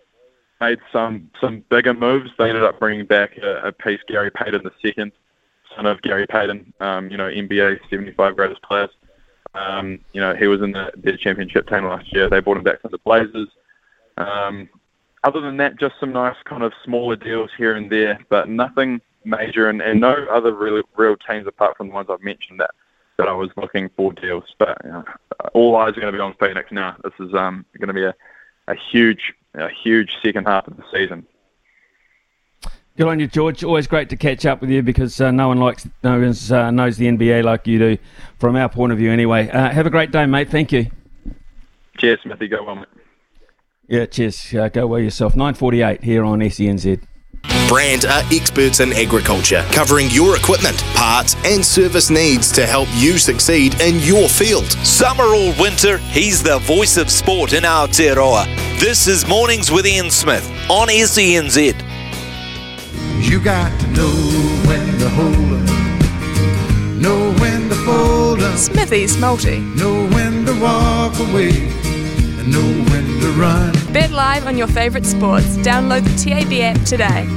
made some some bigger moves. They ended up bringing back a, a piece, Gary Payton the second, son of Gary Payton, um, you know, NBA 75 greatest players. Um, you know, he was in the, their championship team last year. They brought him back from the Blazers. Um, other than that, just some nice kind of smaller deals here and there, but nothing major, and, and no other real real teams apart from the ones I've mentioned that that I was looking for deals. But you know, all eyes are going to be on Phoenix now. This is um, going to be a, a huge a huge second half of the season. Good on you, George. Always great to catch up with you because uh, no one likes no one uh, knows the NBA like you do, from our point of view. Anyway, uh, have a great day, mate. Thank you. Cheers, Smithy. Go well, mate. Yeah, cheers. Uh, go well yourself. Nine forty-eight here on SENZ. Brand are experts in agriculture, covering your equipment, parts, and service needs to help you succeed in your field. Summer or winter, he's the voice of sport in Aotearoa. This is Mornings with Ian Smith on SENZ. You got to know when to hold up, know when to fold up, Smithy's Multi. know when to walk away, and know when to run. Bet live on your favourite sports. Download the TAB app today.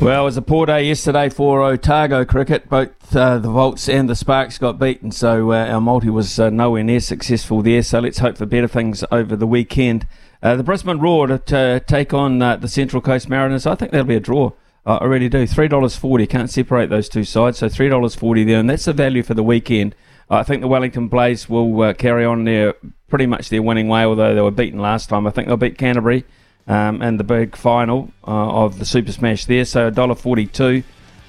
Well, it was a poor day yesterday for Otago cricket. Both uh, the Volts and the Sparks got beaten, so uh, our multi was uh, nowhere near successful there. So let's hope for better things over the weekend. Uh, the Brisbane Roar to, to take on uh, the Central Coast Mariners. I think that'll be a draw. Uh, I really do. Three dollars forty. Can't separate those two sides. So three dollars forty there, and that's the value for the weekend. I think the Wellington Blaze will uh, carry on their pretty much their winning way, although they were beaten last time. I think they'll beat Canterbury um, and the big final uh, of the Super Smash there. So $1.42.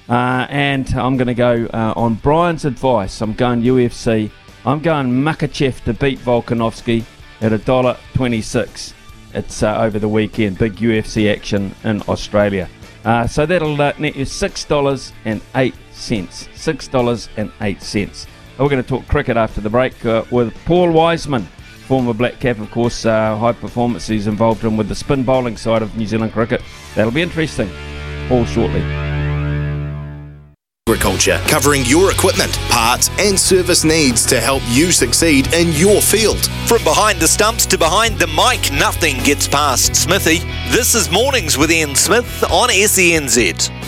Uh, and I'm going to go uh, on Brian's advice. I'm going UFC. I'm going Makhachev to beat Volkanovski at $1.26. It's uh, over the weekend. Big UFC action in Australia. Uh, so that'll uh, net you $6.08. $6.08. We're going to talk cricket after the break uh, with Paul Wiseman, former black cap, of course, uh, high performance he's involved in with the spin bowling side of New Zealand cricket. That'll be interesting. All shortly. Agriculture, covering your equipment, parts, and service needs to help you succeed in your field. From behind the stumps to behind the mic, nothing gets past Smithy. This is Mornings with Ian Smith on SENZ.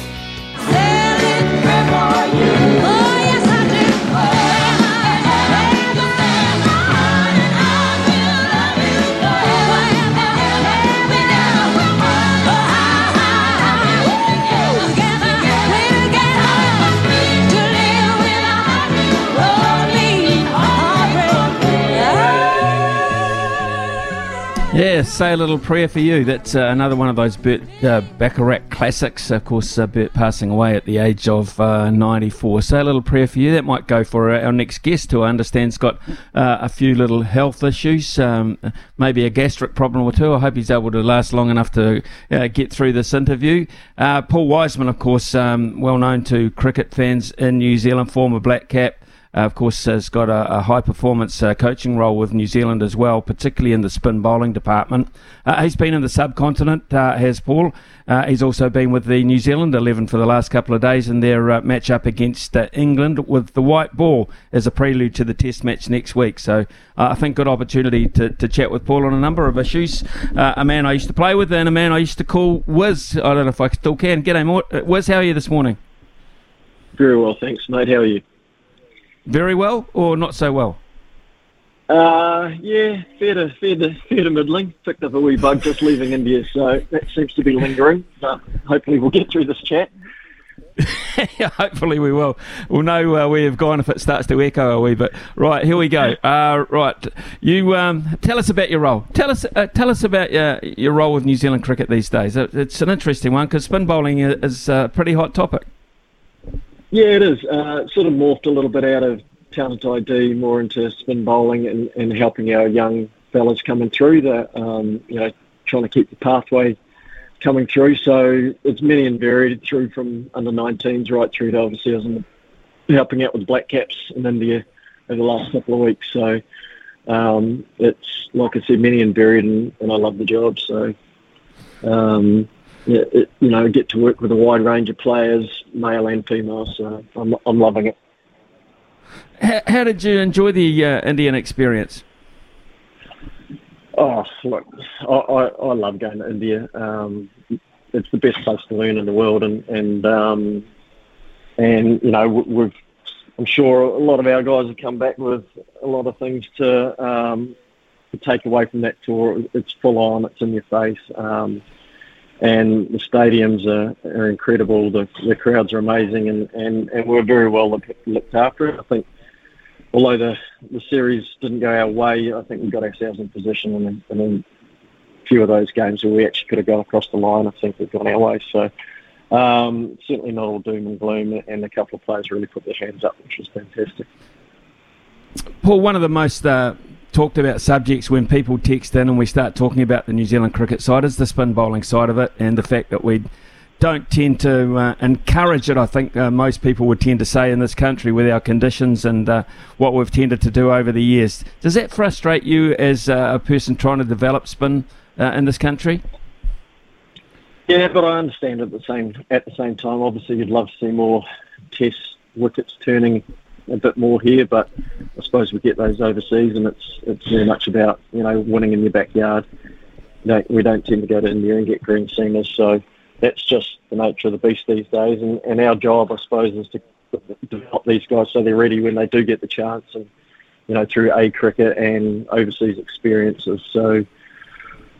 Yeah, say a little prayer for you. That's uh, another one of those Burt uh, Bacharach classics. Of course, uh, Burt passing away at the age of uh, 94. Say a little prayer for you. That might go for our next guest, who I understand's got uh, a few little health issues, um, maybe a gastric problem or two. I hope he's able to last long enough to uh, get through this interview. Uh, Paul Wiseman, of course, um, well known to cricket fans in New Zealand, former black cap. Uh, of course, has got a, a high performance uh, coaching role with New Zealand as well, particularly in the spin bowling department. Uh, he's been in the subcontinent, uh, has Paul. Uh, he's also been with the New Zealand 11 for the last couple of days in their uh, match up against England with the white ball as a prelude to the test match next week. So I think good opportunity to, to chat with Paul on a number of issues. a man I used to play with and a man I used to call Wiz. I don't know if I still can. G'day, Wiz. How are you this morning? Very well, thanks, mate. How are you? Very well or not so well? Uh, yeah, fair to, fair to, fair to middling. Picked up a wee bug just leaving India, so that seems to be lingering. But hopefully we'll get through this chat. hopefully we will. We'll know uh, where you've gone if it starts to echo a wee bit. Right, here we go. Uh, right, you um, tell us about your role. Tell us, uh, tell us about your your role with New Zealand cricket these days. It's an interesting one because spin bowling is a pretty hot topic. Yeah, it is. Uh, sort of morphed a little bit out of talent ID more into spin bowling and, and helping our young fellas coming through the, um, you know, trying to keep the pathway coming through. So it's many and varied through from under 19s right through to obviously I was in the, helping out with Black Caps in India over the last couple of weeks. So um, it's, like I said, many and varied and, and I love the job. So, um, you know, get to work with a wide range of players, male and female. So I'm, I'm loving it. How, how did you enjoy the uh, Indian experience? Oh, look, I, I, I love going to India. Um, it's the best place to learn in the world, and and um, and you know we've. I'm sure a lot of our guys have come back with a lot of things to um, to take away from that tour. It's full on. It's in your face. Um, and the stadiums are, are incredible. The, the crowds are amazing, and, and, and we're very well look, looked after. I think, although the, the series didn't go our way, I think we got ourselves in position and, and then few of those games where we actually could have gone across the line, I think we've gone our way. So um, certainly not all doom and gloom, and a couple of players really put their hands up, which was fantastic. Paul, one of the most uh, talked about subjects when people text in and we start talking about the New Zealand cricket side is the spin bowling side of it, and the fact that we don't tend to uh, encourage it. I think uh, most people would tend to say in this country with our conditions and uh, what we've tended to do over the years. Does that frustrate you as uh, a person trying to develop spin uh, in this country? Yeah, but I understand at the same at the same time. Obviously, you'd love to see more Test wickets turning a bit more here, but I suppose we get those overseas, and it's it's very much about you know winning in your backyard. You don't, we don't tend to go to India and get green seamers, so that's just the nature of the beast these days. And, and our job, I suppose, is to develop these guys so they're ready when they do get the chance, and you know through a cricket and overseas experiences. So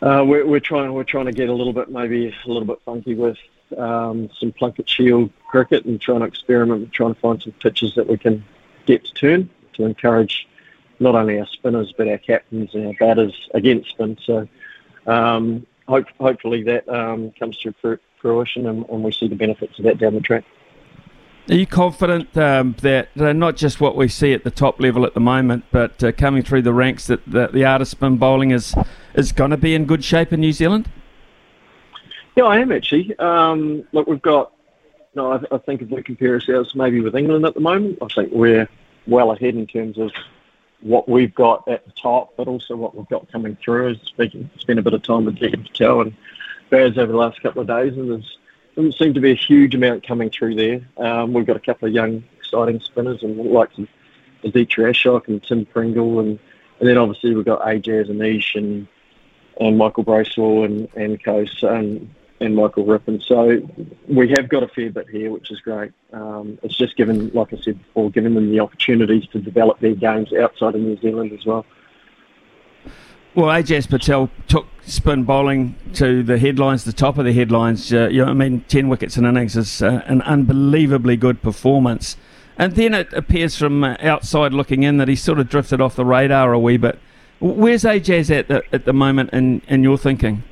uh, we're, we're trying we're trying to get a little bit maybe a little bit funky with um, some Plunket Shield cricket and trying to experiment with trying to find some pitches that we can get to turn to encourage not only our spinners but our captains and our batters against spin. So um, hope, hopefully that um, comes to fruition and, and, we see the benefits of that down the track. Are you confident um, that uh, not just what we see at the top level at the moment, but uh, coming through the ranks, that, that the art of spin bowling is is going to be in good shape in New Zealand? Yeah, I am actually. Um, look, we've got. No, I, I, think if we compare ourselves maybe with England at the moment, I think we're well ahead in terms of what we've got at the top, but also what we've got coming through. Speaking, spent a bit of time with Jeetan Patel and Baz over the last couple of days, and there's doesn't seem to be a huge amount coming through there. Um, we've got a couple of young, exciting spinners, and like Aditya Ashok and Tim Pringle, and, and then obviously we've got Ajaz Anish and and Michael Bracewell and and Coase and and Michael Rippon. So we have got a fair bit here, which is great. Um, it's just given, like I said before, giving them the opportunities to develop their games outside of New Zealand as well. Well, Ajaz Patel took spin bowling to the headlines, the top of the headlines. Uh, you know, I mean, 10 wickets in innings is uh, an unbelievably good performance. And then it appears from uh, outside looking in that he's sort of drifted off the radar a wee bit. Where's Ajaz at the, at the moment in, in your thinking?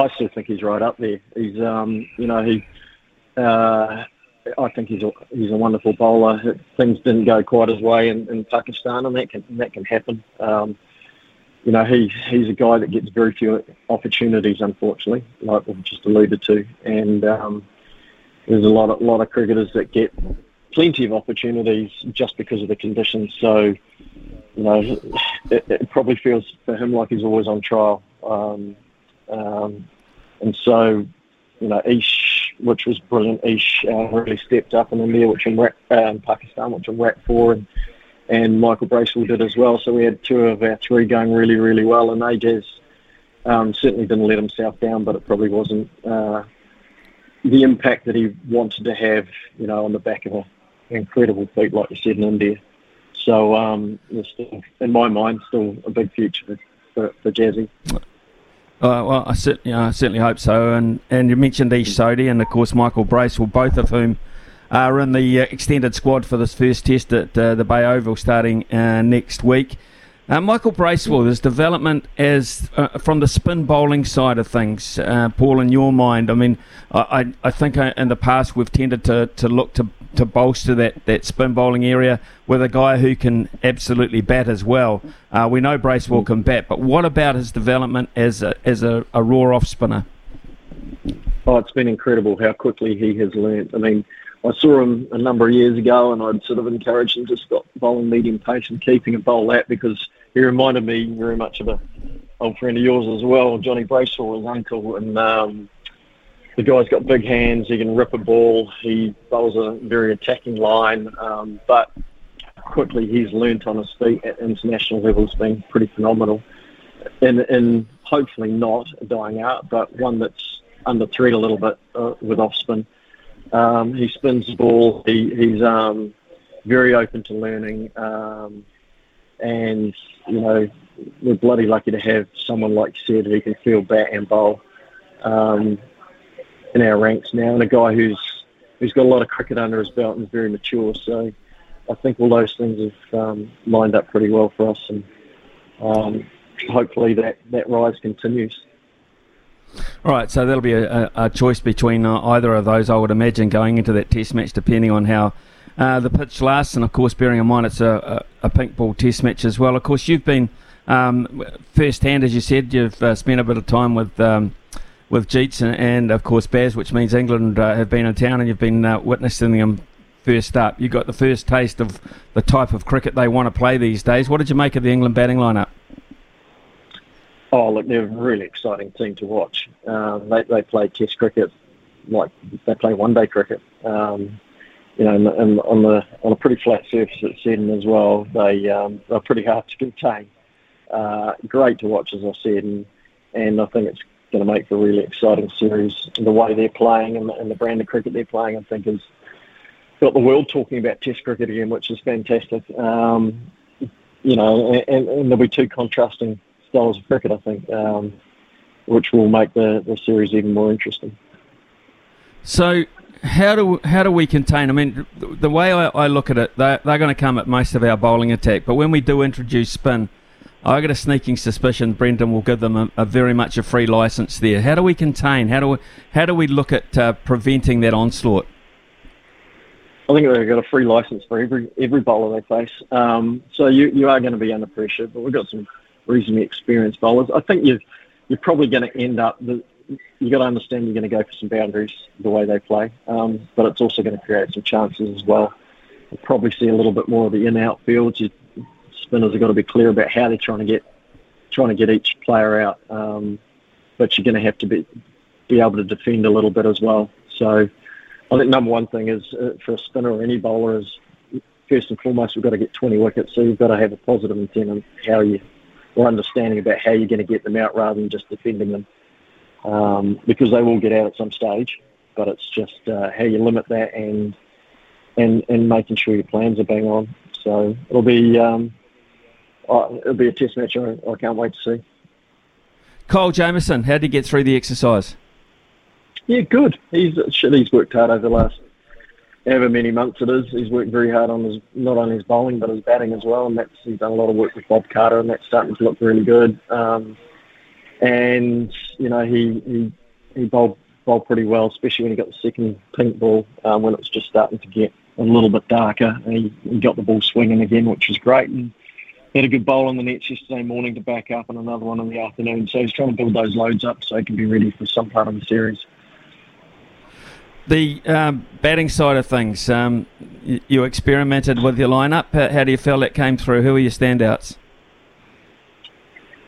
I still think he's right up there. He's, um, you know, he. Uh, I think he's a, he's a wonderful bowler. Things didn't go quite his way in, in Pakistan, and that can that can happen. Um, you know, he he's a guy that gets very few opportunities, unfortunately, like we've just alluded to, and um, there's a lot of lot of cricketers that get plenty of opportunities just because of the conditions. So, you know, it, it probably feels for him like he's always on trial. Um, um, and so, you know, Ish, which was brilliant, Ish uh, really stepped up in India, which I'm uh, in Pakistan, which I'm rapt for, and and Michael Bracewell did as well. So we had two of our three going really, really well, and Ajaz um, certainly didn't let himself down, but it probably wasn't uh, the impact that he wanted to have, you know, on the back of an incredible feat, like you said, in India. So um, still, in my mind, still a big future for, for, for Jazzy. Uh, well, I certainly, hope so. And and you mentioned Ish Sodhi and of course Michael Bracewell, both of whom are in the uh, extended squad for this first test at uh, the Bay Oval starting uh, next week. Uh, Michael Bracewell, his development as uh, from the spin bowling side of things, Paul, in your mind, I mean, I, I think in the past we've tended to, to look to to bolster that, that spin bowling area with a guy who can absolutely bat as well. Uh, we know Bracewell can bat, but what about his development as a, as a, a raw off spinner? Oh, it's been incredible how quickly he has learnt. I mean, I saw him a number of years ago, and I'd sort of encouraged him to stop bowling medium pace and keeping a bowl that because he reminded me very much of a old friend of yours as well, Johnny Bracewell, his uncle, and um, the guy's got big hands. He can rip a ball. He bowls a very attacking line, um, but quickly he's learnt on his feet at international level It's been pretty phenomenal. And, hopefully not dying out, but one that's under threat a little bit uh, with off spin. Um, he spins the ball. He, he's um, very open to learning. Um, and, you know, we're bloody lucky to have someone like you said who can feel bat and bowl. Um, in our ranks now, and a guy who's who's got a lot of cricket under his belt and is very mature. So I think all those things have um, lined up pretty well for us, and um, hopefully that, that rise continues. All right, so there'll be a, a, a choice between uh, either of those, I would imagine, going into that test match, depending on how uh, the pitch lasts. And of course, bearing in mind it's a, a, a pink ball test match as well. Of course, you've been um, first hand, as you said, you've uh, spent a bit of time with. Um, with Jeets and, and, of course Baz, which means England uh, have been in town and you've been uh, witnessing them first up. You got the first taste of the type of cricket they want to play these days. What did you make of the England batting lineup? Oh, look, they're a really exciting team to watch. Um, they, they play Test cricket like they play one day cricket. Um, you know, and, and, on the on a pretty flat surface at Seddon as well. They um, they're pretty hard to contain. Uh, great to watch, as I said, and and I think it's going to make for a really exciting series. The way they're playing and the, and the brand of cricket they're playing, I think, has got the world talking about Test cricket again, which is fantastic. Um, you know, and, and, there'll be two contrasting styles of cricket, I think, um, which will make the, the series even more interesting. So, how do how do we contain? I mean, the way I, I look at it, they're, they're going to come at most of our bowling attack, but when we do introduce spin, I got a sneaking suspicion Brendon will give them a, a, very much a free license there. How do we contain? How do we how do we look at uh, preventing that onslaught? I think they've got a free license for every every bowler they face. Um, so you you are going to be under pressure, but we've got some reasonably experienced bowlers. I think you you're probably going to end up the you got to understand you're going to go for some boundaries the way they play, um, but it's also going to create some chances as well. We'll probably see a little bit more of the in-out fields. You, spinners have got to be clear about how they're trying to get trying to get each player out. Um, but you're going to have to be be able to defend a little bit as well. So I think number one thing is uh, for a spinner or any bowler is first and foremost we've got to get 20 wickets. So you've got to have a positive intent on how you or understanding about how you're going to get them out rather than just defending them um, because they will get out at some stage. But it's just uh, how you limit that and and and making sure your plans are bang on. So it'll be um, oh, it'll be a test match. I, I can't wait to see. Kyle Jamieson, how did he get through the exercise? Yeah, good. He's he's worked hard over the last however many months it is. He's worked very hard on his not only his bowling but his batting as well, and that's he's done a lot of work with Bob Carter, and that's starting to look really good. Um, and you know he he he bowled bowled pretty well, especially when he got the second pink ball um, when it was just starting to get a little bit darker. And he, he got the ball swinging again, which was great. And had a good bowl on the nets yesterday morning to back up and another one in the afternoon. So he's trying to build those loads up so he can be ready for some part of the series. The um, batting side of things, um, you, you, experimented with your lineup. How, how, do you feel that came through? Who are your standouts?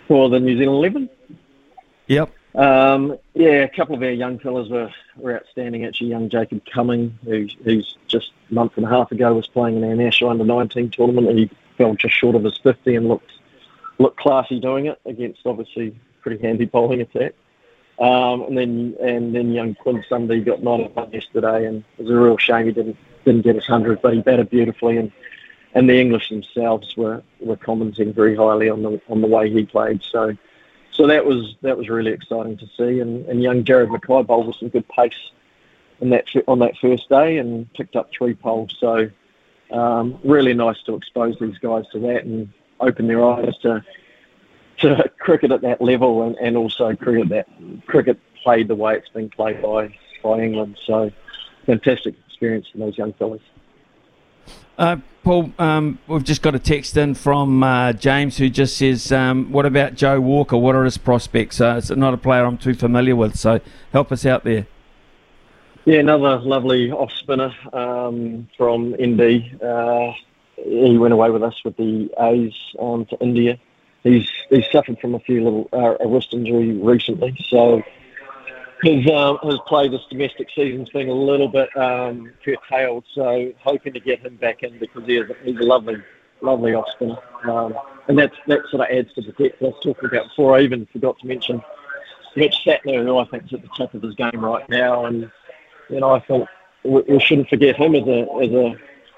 For the New Zealand 11? Yep. Um, yeah, a couple of our young fellas were, were outstanding. Actually, young Jacob Cumming, who's, who's just a month and a half ago was playing in our national under 19 tournament, he fell just short of his 50 and looked looked classy doing it against obviously pretty handy bowling attack. Um, and then and then young Quinn Sunde got 91 yesterday, and it was a real shame he didn't didn't get his hundred, but he batted beautifully, and and the English themselves were, were commenting very highly on the on the way he played. So so that was that was really exciting to see, and, and young Jared Mackay bowled with some good pace in that on that first day and picked up three poles. So um, really nice to expose these guys to that and open their eyes to to cricket at that level and, and also cricket that cricket played the way it's been played by by England. So fantastic experience for those young fellas. Uh, Paul, um, we've just got a text in from uh, James who just says, um, "What about Joe Walker? What are his prospects?" Uh, it's not a player I'm too familiar with, so help us out there. Yeah, another lovely off spinner um, from ND. Uh, he went away with us with the A's um, to India. He's he's suffered from a few little uh, a wrist injury recently, so his um, his play this domestic season's been a little bit um, curtailed. So hoping to get him back in because he is, he's a lovely lovely off spinner, um, and that's that sort of adds to the depth I was talking about before. I even forgot to mention Mitch Santner, who I think is at the top of his game right now, and you know, I think we, we shouldn't forget him as a as a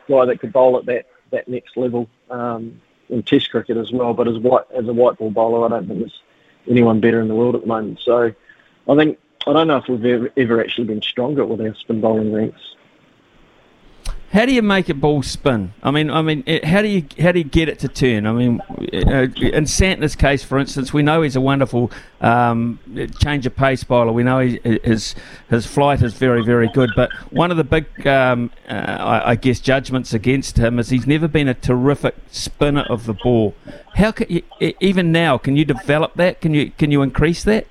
guy that could bowl at that that next level um, in Test cricket as well. But as white as a white ball bowler, I don't think there's anyone better in the world at the moment. So I think I don't know if we've ever, ever actually been stronger with our spin bowling ranks. How do you make a ball spin? I mean, I mean, how do you how do you get it to turn? I mean, uh, in Santner's case, for instance, we know he's a wonderful um, change of pace bowler. We know he, his his flight is very very good. But one of the big, um, uh, I, I, guess, judgments against him is he's never been a terrific spinner of the ball. How can you, even now can you develop that? Can you can you increase that?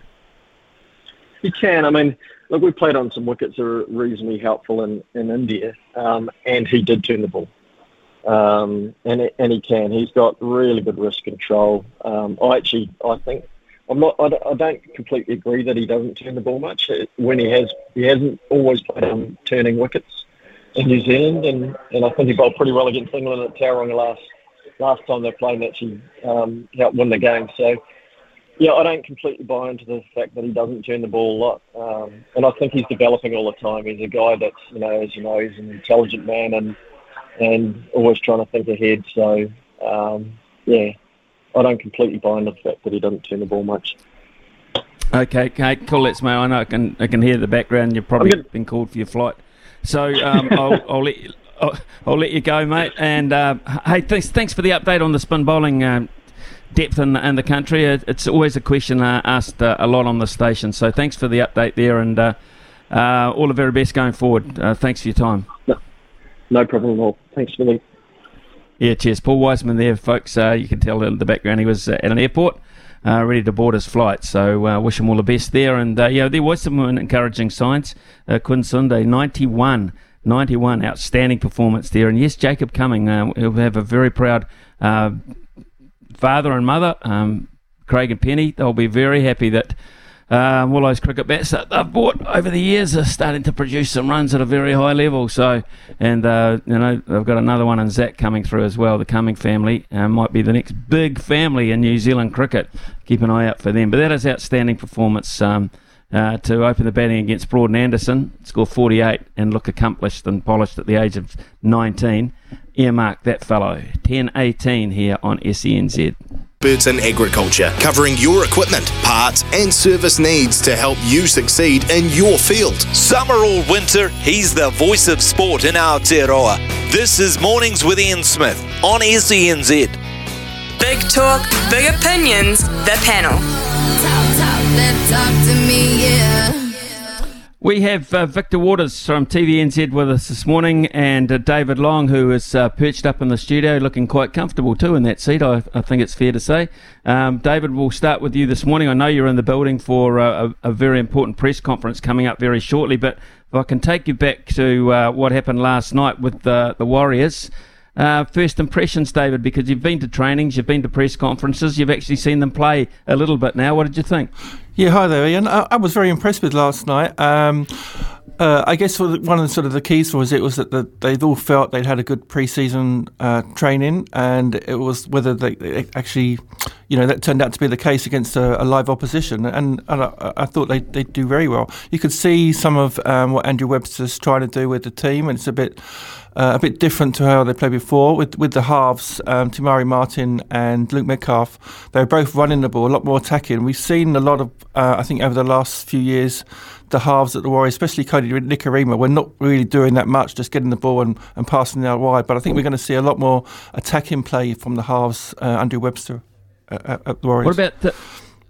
You can. I mean, look, we played on some wickets that were reasonably helpful in in India, um, and he did turn the ball um, and and he can. He's got really good wrist control. Um, I actually, I think, I'm not. I I don't completely agree that he doesn't turn the ball much. When he has, he hasn't always played on turning wickets in New Zealand, and, and I think he bowled pretty well against England at Tauranga last last time they played and actually um, helped win the game. So. Yeah, I don't completely buy into the fact that he doesn't turn the ball a lot, um, and I think he's developing all the time. He's a guy that's, you know, as you know, he's an intelligent man, and and always trying to think ahead. So, um, yeah, I don't completely buy into the fact that he doesn't turn the ball much. Okay, okay, cool. That's me. I know I can I can hear the background. You've probably been called for your flight, so um, I'll, I'll, let you, I'll, I'll, let you go, mate. And uh, hey, thanks thanks for the update on the spin bowling. Um, depth in, in the country. It's always a question uh, asked uh, a lot on the station. So thanks for the update there, and uh, uh, all the very best going forward. Uh, thanks for your time. No, no problem at all. Thanks, Billy. Yeah, cheers. Paul Wiseman there, folks. Uh, you can tell in the background he was at an airport. Uh, ready to board his flight. So uh, wish him all the best there. And uh, yeah, there was some encouraging signs. Uh, Quinn Sunde, 91, 91, outstanding performance there. And yes, Jacob Cumming, uh, he'll have a very proud uh, father and mother, um, Craig and Penny. They'll be very happy that uh, Willows cricket bats that they've bought over the years are starting to produce some runs at a very high level. So, and uh, you know they've got another one in Zach coming through as well. The Cumming family uh, might be the next big family in New Zealand cricket. Keep an eye out for them. But that is outstanding performance. Um, uh, to open the batting against Broad and Anderson, score 48 and look accomplished and polished at the age of 19. Earmark that fellow. 10 18 here on SENZ. Experts in agriculture, covering your equipment, parts, and service needs to help you succeed in your field. Summer or winter, he's the voice of sport in Aotearoa. This is Mornings with Ian Smith on SENZ. Big talk, big opinions, the panel. Me, yeah. We have uh, Victor Waters from TVNZ with us this morning, and uh, David Long, who is uh, perched up in the studio, looking quite comfortable too in that seat. I, I think it's fair to say. Um, David, we'll start with you this morning. I know you're in the building for uh, a, a, very important press conference coming up very shortly, but if I can take you back to uh, what happened last night with the Warriors. Uh, first impressions, David, because you've been to trainings, you've been to press conferences, you've actually seen them play a little bit now. What did you think? Yeah, hi there, Ian. I, I was very impressed with last night. Um, uh, I guess one of the sort of the keys was it was that the, they all felt they'd had a good pre-season uh, training, and it was whether they, they, actually, you know, that turned out to be the case against a, a live opposition, and, and I, I, thought they they do very well. You could see some of um, what Andrew Webster's trying to do with the team, and it's a bit a bit different to how they played before. With with the halves, um, Te Maire Martin and Luke Metcalf, they were both running the ball, a lot more attacking. We've seen a lot of, uh, I think, over the last few years, the halves at the Warriors, especially Kodi Nikorima, we're not really doing that much, just getting the ball and, and passing it out wide. But I think we're going to see a lot more attacking play from the halves, uh, Andrew Webster at, at the Warriors. What about the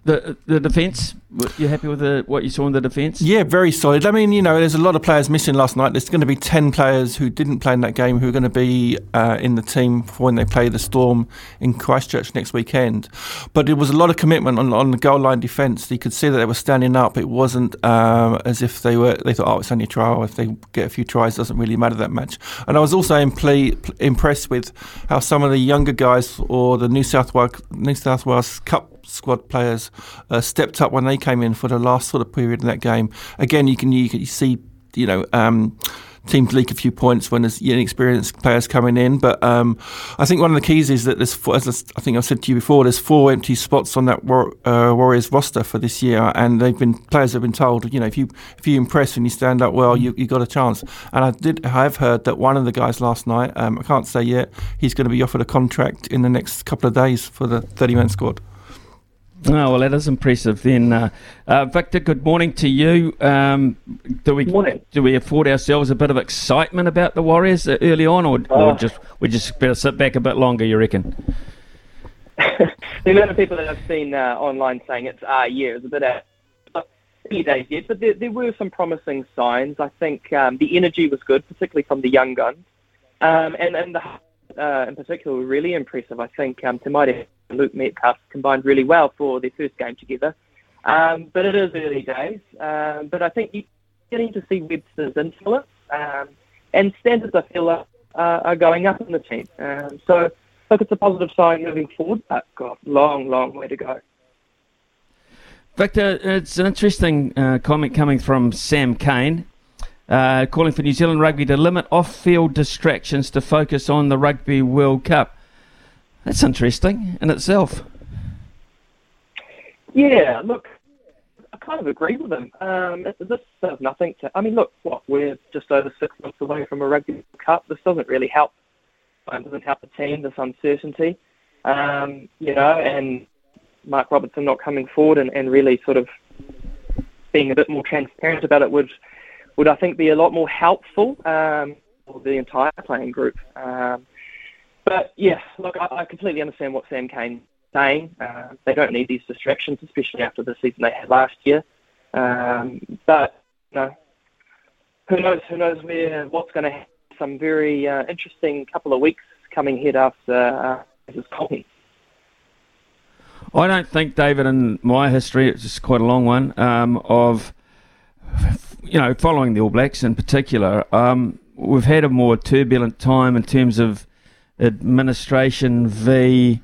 the the defence? You happy with the, what you saw in the defence? Yeah, very solid. I mean, you know, there's a lot of players missing last night. There's going to be ten players who didn't play in that game who are going to be uh, in the team for when they play the Storm in Christchurch next weekend. But it was a lot of commitment on, on the goal line defence. You could see that they were standing up. It wasn't um, as if they were. They thought, oh, it's only a trial. If they get a few tries, it doesn't really matter that much. And I was also impressed with how some of the younger guys or the New South Wales New South Wales Cup squad players uh, stepped up when they came in for the last sort of period in that game. Again, you can you, see you know. Um, teams leak a few points when there's inexperienced players coming in. But um, I think one of the keys is that there's, four, as I think I've said to you before, there's four empty spots on that War, uh, Warriors roster for this year, and they've been players have been told, you know, if you if you impress and you stand up well, you you got a chance. And I did I have heard that one of the guys last night, um, I can't say yet, he's going to be offered a contract in the next couple of days for the 30 man squad. Oh, well, that is impressive then. Uh, uh, Victor, good morning to you. Um, do we morning. do we afford ourselves a bit of excitement about the Warriors uh, early on, or, or uh, just we just better sit back a bit longer? You reckon? the amount of people that I've seen uh, online saying it's our year is a bit out early days yet, but there, there were some promising signs. I think um, the energy was good, particularly from the young guns, um, and and the uh, in particular were really impressive. I think um, Maire and Luke Metcalf combined really well for their first game together. Um, but it is early days. Um, but I think you're getting to see Webster's influence, um, and standards I feel are, are going up in the team. Um, so look, it's a positive sign moving forward, but God, long, long way to go. Victor, it's an interesting uh, comment coming from Sam Cane, uh, calling for New Zealand rugby to limit off-field distractions to focus on the Rugby World Cup. That's interesting in itself. Yeah, look, I kind of agree with him. Um, this does nothing to. I mean, look, what we're just over six months away from a Rugby Cup. This doesn't really help. It doesn't help the team. This uncertainty, um, you know, and Mark Robinson not coming forward and, and really sort of being a bit more transparent about it would, would I think, be a lot more helpful um, for the entire playing group. Um, but yeah, look, I, I completely understand what Sam Cane saying. Uh, they don't need these distractions, especially after the season they had last year. Um, but you know, who knows? Who knows where what's going to happen? Some very uh, interesting couple of weeks coming ahead after uh, this comments. I don't think, David, in my history, it's quite a long one, um, of, you know, following the All Blacks in particular, um, we've had a more turbulent time in terms of administration v.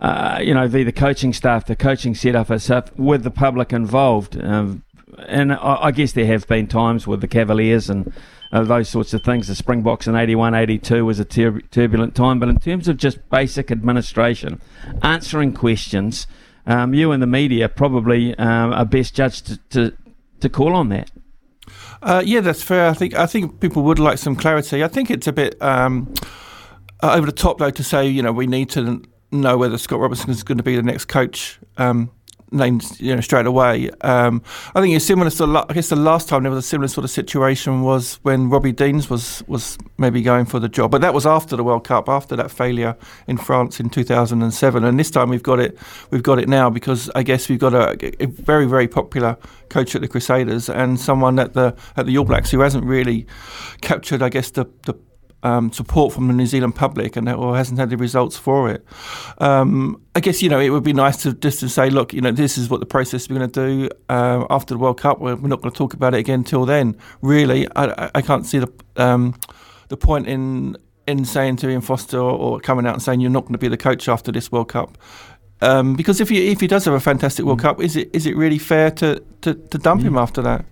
Uh, you know, v the coaching staff, the coaching setup itself, with the public involved. Um, and I, I, guess there have been times with the Cavaliers and uh, those sorts of things. The Springboks in 81, 82 was a tur- turbulent time. But in terms of just basic administration, answering questions, um, you and the media probably um, are best judged to, to, to call on that. Uh, yeah, that's fair. I think I think people would like some clarity. I think it's a bit um, over the top, though, to say you know we need to know whether Scott Robertson is going to be the next coach. Um, named you know straight away. Um, I think it's similar to I guess the last time there was a similar sort of situation was when Robbie Deans was was maybe going for the job, but that was after the World Cup, after that failure in France in 2007, and this time we've got it we've got it now because I guess we've got a, a very very popular coach at the Crusaders and someone at the at the All Blacks who hasn't really captured I guess the the um, support from the New Zealand public and or hasn't had the results for it. Um, I guess you know it would be nice to just to say, look, you know, this is what the process we're going to do uh, after the World Cup. We're, we're not going to talk about it again until then. Really, I, I can't see the um, the point in in saying to Ian Foster or, or, coming out and saying you're not going to be the coach after this World Cup. Um, because if he if he does have a fantastic World Cup, is it is it really fair to, to, to dump him after that?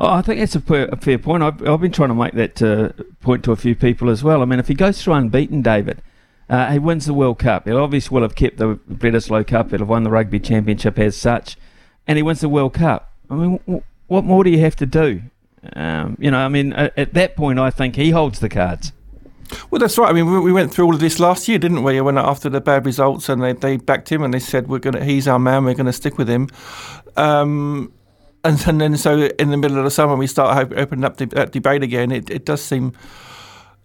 Oh, I think that's a fair, a fair point. I've, I've, been trying to make that uh, point to a few people as well. I mean, if he goes through unbeaten, David, uh, he wins the World Cup. He'll obviously will have kept the Bledisloe Cup. He'll have won the Rugby Championship as such, and he wins the World Cup. I mean, w- what more do you have to do? Um, you know, I mean, at, at that point, I think he holds the cards. Well, that's right. I mean, we went through all of this last year, didn't we? When after the bad results, and they, they backed him, and they said we're gonna, he's our man, we're going to stick with him. Um, and, and then so in the middle of the summer we start opening up the, that debate again. It, it does seem,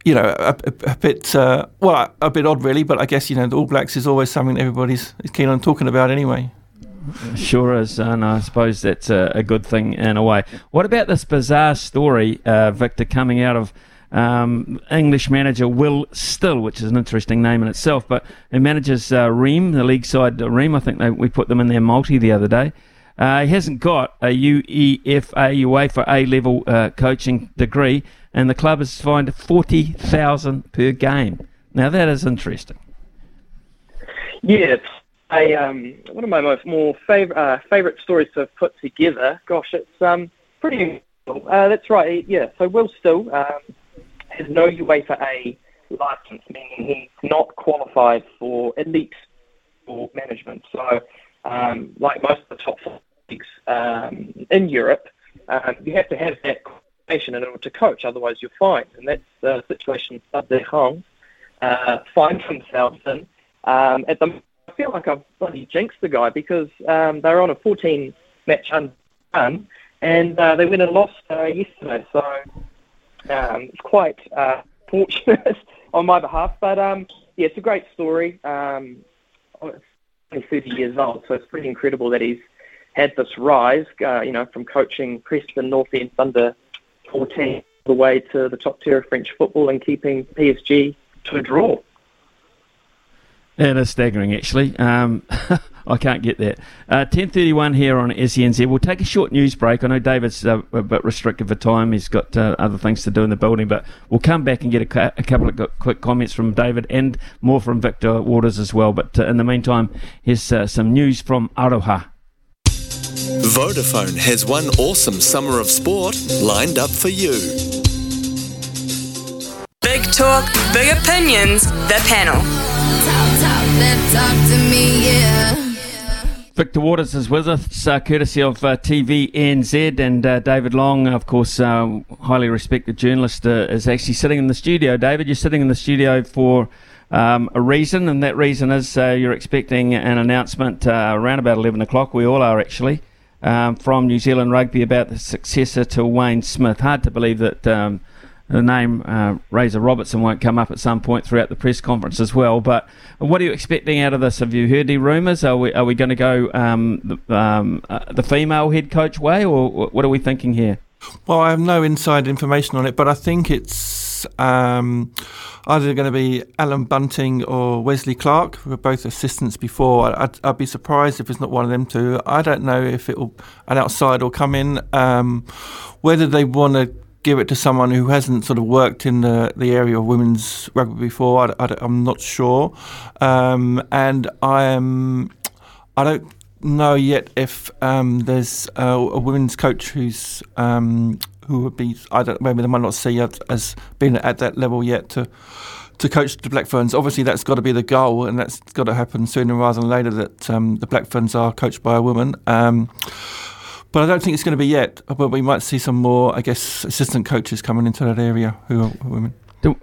you know, a, a, a bit uh, well, a bit odd really. But I guess you know the All Blacks is always something everybody's keen on talking about anyway. Sure is, and I suppose that's a, a, good thing in a way. What about this bizarre story, uh, Victor, coming out of um, English manager Will Still, which is an interesting name in itself, but he manages uh, Reims, the league side Reims. I think they, we put them in their multi the other day. Uh, he hasn't got a UEFA, UEFA A level uh, coaching degree, and the club has fined 40000 per game. Now, that is interesting. Yeah, um, one of my most more favorite uh, favorite stories to have put together. Gosh, it's um, pretty. Uh, that's right. Yeah. So Will Still um, has no UEFA A license, meaning he's not qualified for elite or management. So um, like most of the top leagues um, in Europe, um, you have to have that qualification in order to coach, otherwise you're fined. And that's the situation Stade de Reims uh, find themselves in. Um, at the I feel like I've bloody jinxed the guy because um, they're on a 14 match unbeaten and uh, they went and lost uh, yesterday. So um, it's quite uh, fortunate on my behalf. But um, yeah, it's a great story. Um, it's 30 years old, so it's pretty incredible that he's had this rise, uh, you know, from coaching Preston North End under 14 all the way to the top tier of French football and keeping PSG to a draw. And It is staggering, actually. Um, I can't get that. Uh, 10.31 here on SENZ. We'll take a short news break. I know David's uh, a bit restricted for time. He's got uh, other things to do in the building, but we'll come back and get a, cu- a couple of quick comments from David and more from Victor Waters as well. But uh, in the meantime, here's uh, some news from Aroha. Vodafone has one awesome summer of sport lined up for you. Big talk, big opinions, the panel. talk to me, yeah. Victor Waters is with us, uh, courtesy of uh, TVNZ, and uh, David Long, of course, uh, highly respected journalist, uh, is actually sitting in the studio. David, you're sitting in the studio for um, a reason, and that reason is uh, you're expecting an announcement around about 11 o'clock. We all are actually. Um, from New Zealand Rugby about the successor to Wayne Smith. Hard to believe that um, the name uh, Razor Robertson won't come up at some point throughout the press conference as well. But what are you expecting out of this? Have you heard any rumours? Are we are we going to go um, the, um, uh, the female head coach way, or what are we thinking here? Well, I have no inside information on it, but I think it's um, either going to be Alan Bunting or Wesley Clark, who were both assistants before. I'd, I'd, be surprised if it's not one of them two. I don't know if it'll an outside will come in. Um, whether they want to give it to someone who hasn't sort of worked in the, the area of women's rugby before, I, am not sure. Um, and I am, I don't know yet if um, there's a, a, women's coach who's um, who would be. I don't. Maybe they might not see as being at that level yet to to coach the Black Ferns. Obviously, that's got to be the goal, and that's got to happen sooner rather than later. That um, the Black Ferns are coached by a woman. But I don't think it's going to be yet. But we might see some more, I guess, assistant coaches coming into that area who are women. Do,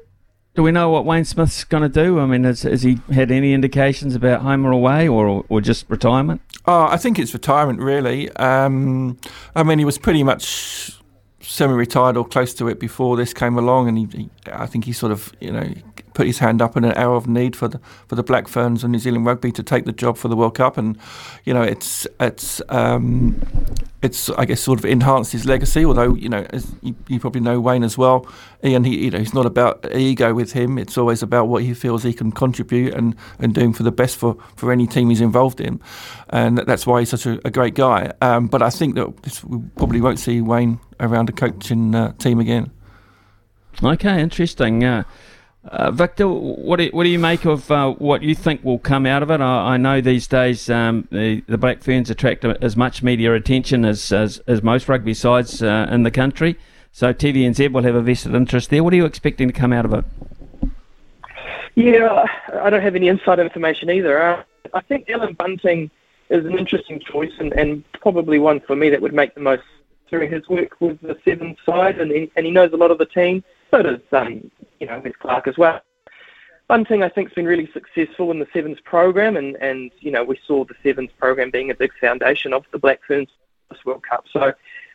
do we know what Wayne Smith's going to do? I mean, has, has he had any indications about home or away or, or just retirement? Oh, I think it's retirement, really. Um, I mean, he was pretty much semi-retired or close to it before this came along, and he, he, I think he sort of, you know, put his hand up in an hour of need for the for the Black Ferns and New Zealand Rugby to take the job for the World Cup, and you know, it's it's um, it's I guess sort of enhanced his legacy. Although you know, you, you probably know Wayne as well, Ian, he you know, he's not about ego with him. It's always about what he feels he can contribute and and doing for the best for for any team he's involved in, and that's why he's such a, a great guy. Um, but I think that this, we probably won't see Wayne around a coaching uh, team again. Okay, interesting. Uh, uh, Victor, what do, you, what do you make of uh, what you think will come out of it? I, I know these days um, the, the Black Ferns attract as much media attention as, as, as most rugby sides uh, in the country. So TVNZ will have a vested interest there. What are you expecting to come out of it? Yeah, I don't have any inside information either. Uh, I think Alan Bunting is an interesting choice and, and probably one for me that would make the most through his work with the Sevens side, and he, and he knows a lot of the team. So does um, you know Wes Clark as well. Bunting, I think, has been really successful in the Sevens program, and, and you know we saw the Sevens program being a big foundation of the Black Ferns this World Cup. So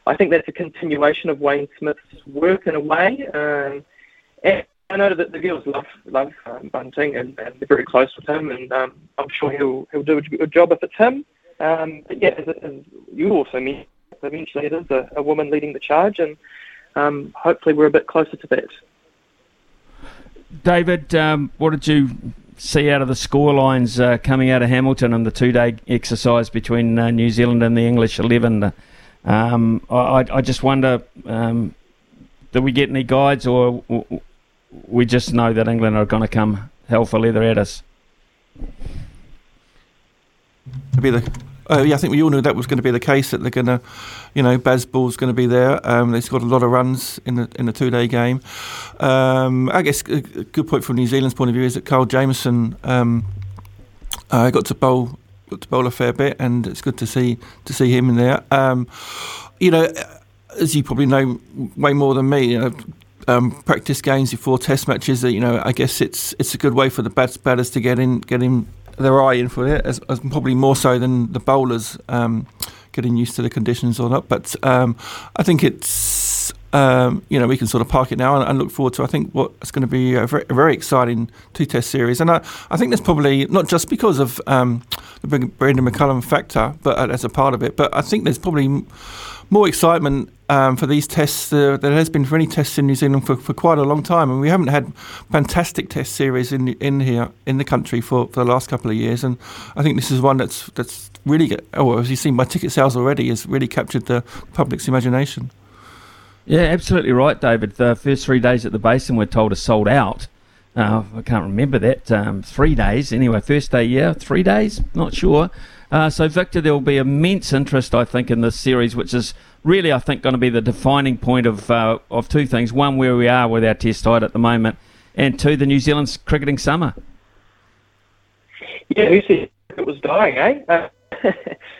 I think that's a continuation of Wayne Smith's work in a way. Um, and I know that the girls love love um, Bunting, and, and, they're very close with him, and um, I'm sure he'll he'll do a good job if it's him. Um, but yeah, as, as you also mentioned eventually it is a, a woman leading the charge, and um, hopefully we're a bit closer to that. David, um, what did you see out of the scorelines uh, coming out of Hamilton and the two-day exercise between uh, New Zealand and the English eleven? Um, I, I, just wonder, um, do we get any guides, or we just know that England are going to come hell for leather at us? Be the uh, yeah, I think we all knew that was going to be the case. That they're going to, you know, Bazball's going to be there. Um, they've got a lot of runs in the in the two day game. Um, I guess a good point from New Zealand's point of view is that Kyle Jamieson um, uh, got to bowl got to bowl a fair bit, and it's good to see to see him in there. Um, you know, as you probably know way more than me, you know, um, practice games before Test matches. You know, I guess it's it's a good way for the bats batters to get in get in their eye in for it, as, as probably more so than the bowlers um, getting used to the conditions or not. But um, I think it's um, you know, we can sort of park it now and, and look forward to, I think, what's going to be a very, a very exciting two test series. And I, I think there's probably, not just because of um, the Brendon McCullum factor, but uh, as a part of it, but I think there's probably more excitement um, for these tests uh, there has been for any tests in New Zealand for, for quite a long time, and we haven't had fantastic test series in in here in the country for, for the last couple of years. And I think this is one that's that's really, oh, as you've seen by ticket sales already, has really captured the public's imagination. Yeah, absolutely right, David. The first three days at the Basin, we're told, are sold out. Uh, I can't remember that. Um, three days, anyway. First day, yeah. Three days, not sure. Uh, so, Victor, there will be immense interest, I think, in this series, which is really, I think, going to be the defining point of uh, of two things: one, where we are with our test side at the moment, and two, the New Zealand's cricketing summer. Yeah, who said it was dying, eh? Uh,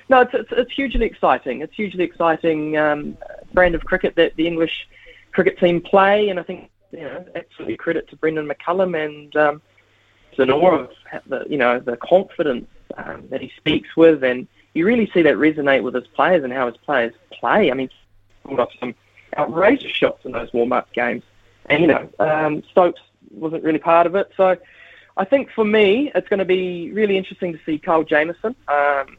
no, it's, it's, it's hugely exciting. It's hugely exciting um, brand of cricket that the English cricket team play, and I think you know absolutely credit to Brendon McCullum and um, awe of the you know the confidence um, that he speaks with, and you really see that resonate with his players and how his players play. I mean, pulled off some outrageous shots in those warm-up games, and you know um, Stokes wasn't really part of it, so. I think for me, it's going to be really interesting to see Kyle Jamieson. Um,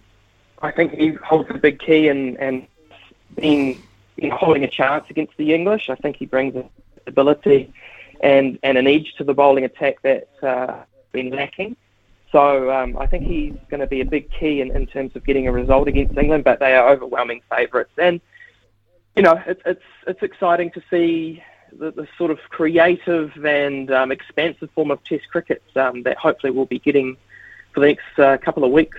I think he holds a big key in, in being you know, holding a chance against the English. I think he brings a ability and, and an edge to the bowling attack that's uh, been lacking. So um, I think he's going to be a big key in, in terms of getting a result against England, but they are overwhelming favourites. And, you know, it, it's, it's exciting to see the, the sort of creative and um, expansive form of Test cricket um, that hopefully we'll be getting for the next uh, couple of weeks.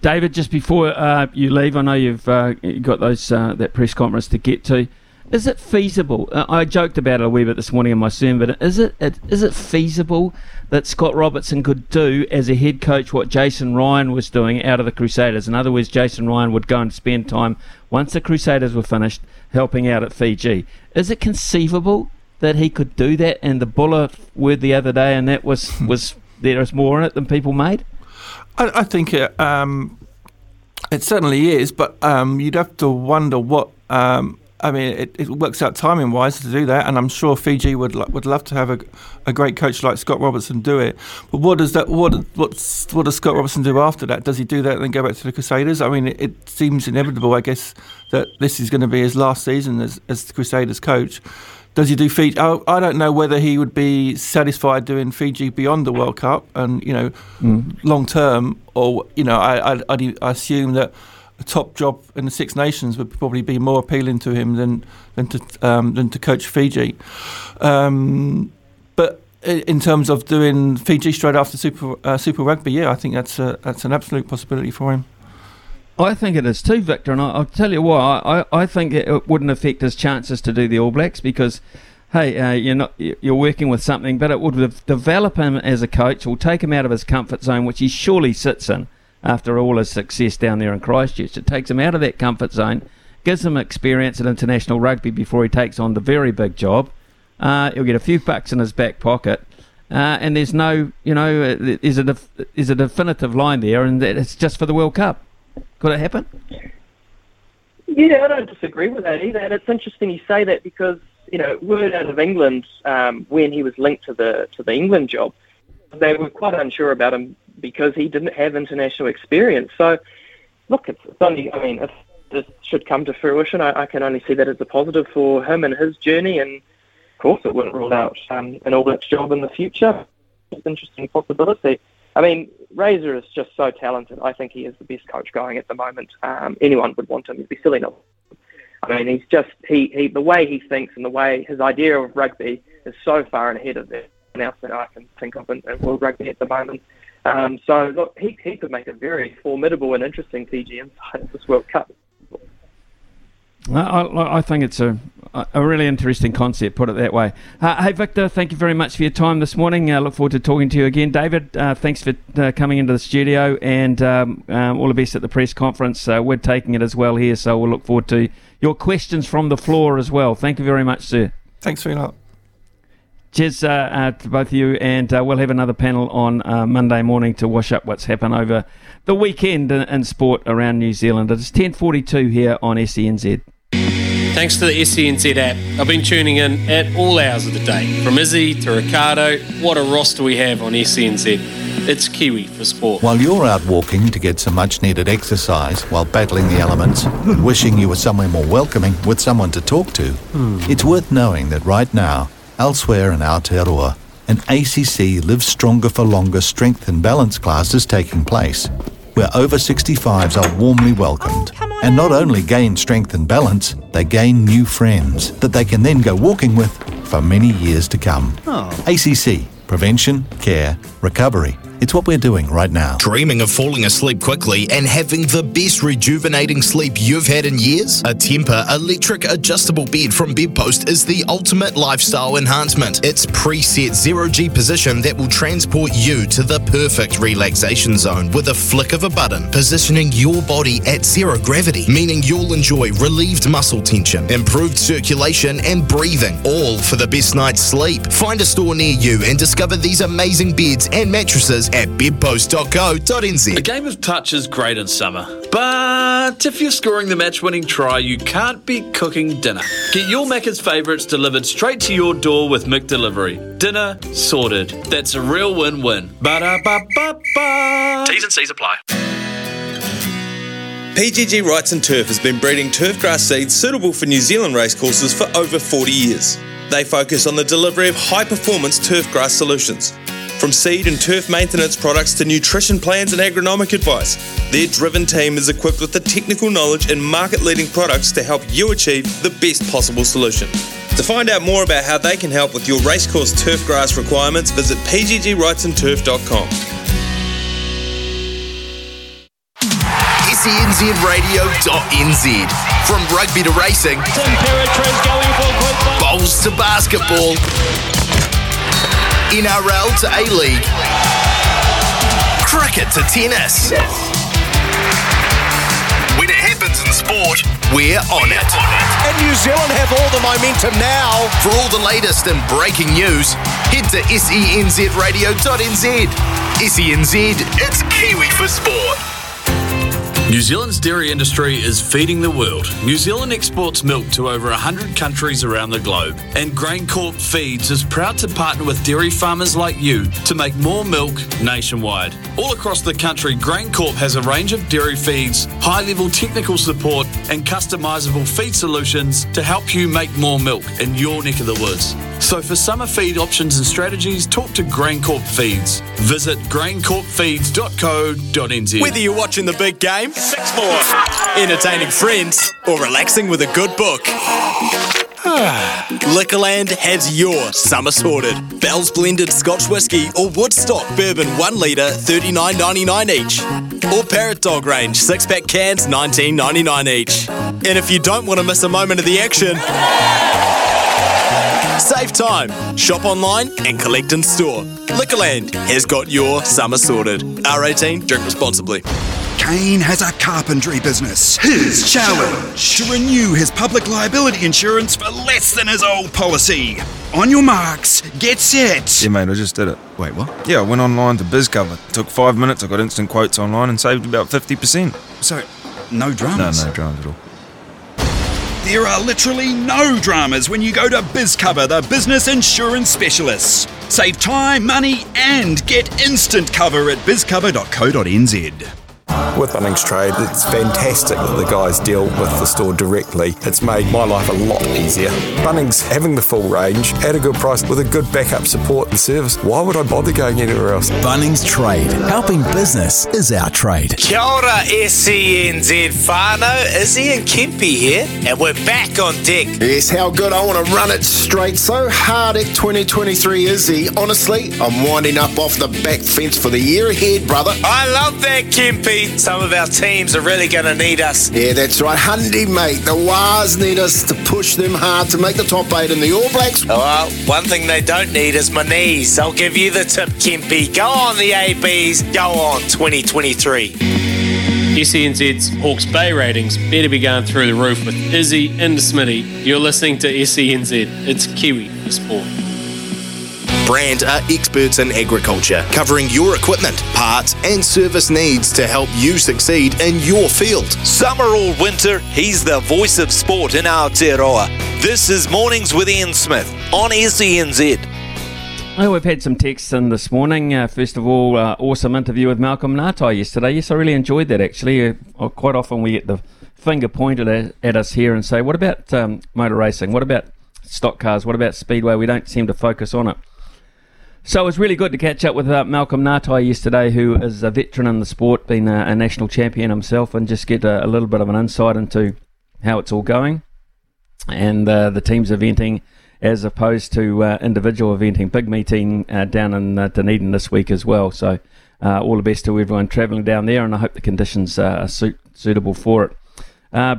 David, just before uh, you leave, I know you've uh, got those uh, that press conference to get to. Is it feasible? Uh, I joked about it a wee bit this morning in my sermon, but is it, it is it feasible that Scott Robertson could do as a head coach what Jason Ryan was doing out of the Crusaders? In other words, Jason Ryan would go and spend time once the Crusaders were finished helping out at Fiji. Is it conceivable that he could do that? And the Buller word the other day, and that was was there is more in it than people made. I, I think it, um, it certainly is, but um, you'd have to wonder what. Um, I mean, it, it, works out timing wise to do that, and I'm sure Fiji would lo- would love to have a, a great coach like Scott Robertson do it. But what does that what what's, what does Scott Robertson do after that? Does he do that and then go back to the Crusaders? I mean, it, it seems inevitable, I guess, that this is going to be his last season as as the Crusaders coach. Does he do Fiji? I, I don't know whether he would be satisfied doing Fiji beyond the World Cup and you know mm. long term, or you know I, I I assume that a top job in the Six Nations would probably be more appealing to him than than to um, than to coach Fiji. Um, but in terms of doing Fiji straight after Super uh, Super Rugby, yeah, I think that's a, that's an absolute possibility for him. I think it is too, Victor, and I, will tell you why. I, I think it wouldn't affect his chances to do the All Blacks because, hey, uh, you're not you're working with something, but it would develop him as a coach. Will take him out of his comfort zone, which he surely sits in after all his success down there in Christchurch. It takes him out of that comfort zone, gives him experience at international rugby before he takes on the very big job. Uh, he'll get a few bucks in his back pocket. Uh, and there's no, you know, uh, is a def- is a definitive line there, and it's just for the World Cup. Could it happen? Yeah, I don't disagree with that either. And it's interesting you say that because you know word out of England um, when he was linked to the to the England job, they were quite unsure about him because he didn't have international experience. So, look, it's, only I mean if this should come to fruition, I, I, can only see that as a positive for him and his journey. And of course, it wouldn't rule out um, an All Blacks job in the future. It's an interesting possibility. I mean, Razor is just so talented. I think he is the best coach going at the moment. Um, anyone would want him. He'd be silly not. I mean, he's just he, he the way he thinks and the way his idea of rugby is so far ahead of anything else that I can think of in, in world rugby at the moment. Um, so look, he he could make a very formidable and interesting Fiji inside of this World Cup. I, I, think it's a, a really interesting concept, put it that way. Uh, hey, Victor, thank you very much for your time this morning. I uh, look forward to talking to you again. David, uh, thanks for uh, coming into the studio and um, um, all the best at the press conference. Uh, we're taking it as well here, so we'll look forward to your questions from the floor as well. Thank you very much, sir. Thanks for very much. Cheers uh, uh, to both of you, and uh, we'll have another panel on uh, Monday morning to wash up what's happened over the weekend in, in sport around New Zealand. It's 10.42 here on SENZ. Thanks to the SENZ app, I've been tuning in at all hours of the day. From Izzy to Ricardo, what a roster we have on SENZ. It's Kiwi for sport. While you're out walking to get some much needed exercise while battling the elements, wishing you were somewhere more welcoming with someone to talk to, hmm. it's worth knowing that right now, elsewhere in Aotearoa, an ACC Live Stronger for Longer strength and balance class is taking place, where over 65s are warmly welcomed. and not only gain strength and balance, they gain new friends that they can then go walking with for many years to come. ACC, prevention, care, recovery. It's what we're doing right now. Dreaming of falling asleep quickly and having the best rejuvenating sleep you've had in years? A Temper electric adjustable bed from Bedpost is the ultimate lifestyle enhancement. Its preset zero G position that will transport you to the perfect relaxation zone with a flick of a button, positioning your body at zero gravity, meaning you'll enjoy relieved muscle tension, improved circulation, and breathing, all for the best night's sleep. Find a store near you and discover these amazing beds and mattresses at bedpost.co.nz. A game of touch is great in summer, but if you're scoring the match winning try, you can't be cooking dinner. Get your Macca's favourites delivered straight to your door with McDelivery. Dinner sorted. That's a real win win. Ba da ba ba ba. T's and C's apply. PGG Wrightson Turf has been breeding turf grass seeds suitable for New Zealand racecourses for over 40 years. They focus on the delivery of high performance turf grass solutions. From seed and turf maintenance products to nutrition plans and agronomic advice, their driven team is equipped with the technical knowledge and market leading products to help you achieve the best possible solution. To find out more about how they can help with your racecourse turfgrass requirements, visit pggwrightsonturf.com. SENZradio.nz. From rugby to racing, from paratrans going football, bowls to basketball, NRL to A League, cricket to tennis. When it happens in sport, we're on it. And New Zealand have all the momentum now. For all the latest and breaking news, head to SENZradio.nz. SENZ, it's Kiwi for sport. New Zealand's dairy industry is feeding the world. New Zealand exports milk to over 100 countries around the globe, and GrainCorp Feeds is proud to partner with dairy farmers like you to make more milk nationwide. All across the country, GrainCorp has a range of dairy feeds, high level technical support, and customizable feed solutions to help you make more milk in your neck of the woods. So for summer feed options and strategies, talk to GrainCorp Feeds. Visit graincorpfeeds.co.nz. Whether you're watching the big game, six more, entertaining friends, or relaxing with a good book. Liquorland has your summer sorted. Bell's blended Scotch whisky or Woodstock bourbon 1 litre, thirty nine ninety nine each. Or Parrot Dog range, 6 pack cans, nineteen ninety nine each. And if you don't want to miss a moment of the action, save time, shop online and collect in store. Liquorland has got your summer sorted. R18, drink responsibly. Kane has a carpentry business. His challenge to renew his public liability insurance for less than his old policy. On your marks, get set. Yeah, mate, I just did it. Wait, what? Yeah, I went online to BizCover. Took five minutes, I got instant quotes online and saved about 50%. So, no dramas? No, no dramas at all. There are literally no dramas when you go to BizCover, the business insurance specialists. Save time, money, and get instant cover at bizcover.co.nz. With Bunnings Trade, it's fantastic that the guys deal with the store directly. It's made my life a lot easier. Bunnings having the full range at a good price with a good backup support and service. Why would I bother going anywhere else? Bunnings Trade. Helping business is our trade. Kia ora, SENZ whānau. Izzy and Kempy here, and we're back on deck. Yes, how good. I want to run it straight. So hard at 2023 Izzy. Honestly, I'm winding up off the back fence for the year ahead, brother. I love that, Kempy. Some of our teams are really going to need us. Yeah, that's right. Hundy, mate. The Wars need us to push them hard to make the top eight in the All Blacks. Well, one thing they don't need is my knees. I'll give you the tip, Kempy. Go on, the ABs. Go on, 2023. SENZ's Hawke's Bay ratings better be going through the roof with Izzy and Smitty. You're listening to SENZ. It's Kiwi for sport. Brand are experts in agriculture, covering your equipment, parts, and service needs to help you succeed in your field. Summer or winter, he's the voice of sport in Aotearoa. This is Mornings with Ian Smith on SENZ. Well, we've had some texts in this morning. Uh, first of all, uh, awesome interview with Malcolm Ngatai yesterday. Yes, I really enjoyed that actually. Uh, quite often we get the finger pointed at, at us here and say, what about um, motor racing? What about stock cars? What about speedway? We don't seem to focus on it. So it was really good to catch up with uh, Malcolm Ngatai yesterday, who is a veteran in the sport, been a, a national champion himself, and just get a, a, little bit of an insight into how it's all going and uh, the teams eventing as opposed to uh, individual eventing. Big meeting uh, down in uh, Dunedin this week as well. So uh, all the best to everyone travelling down there, and I hope the conditions are suit- suitable for it.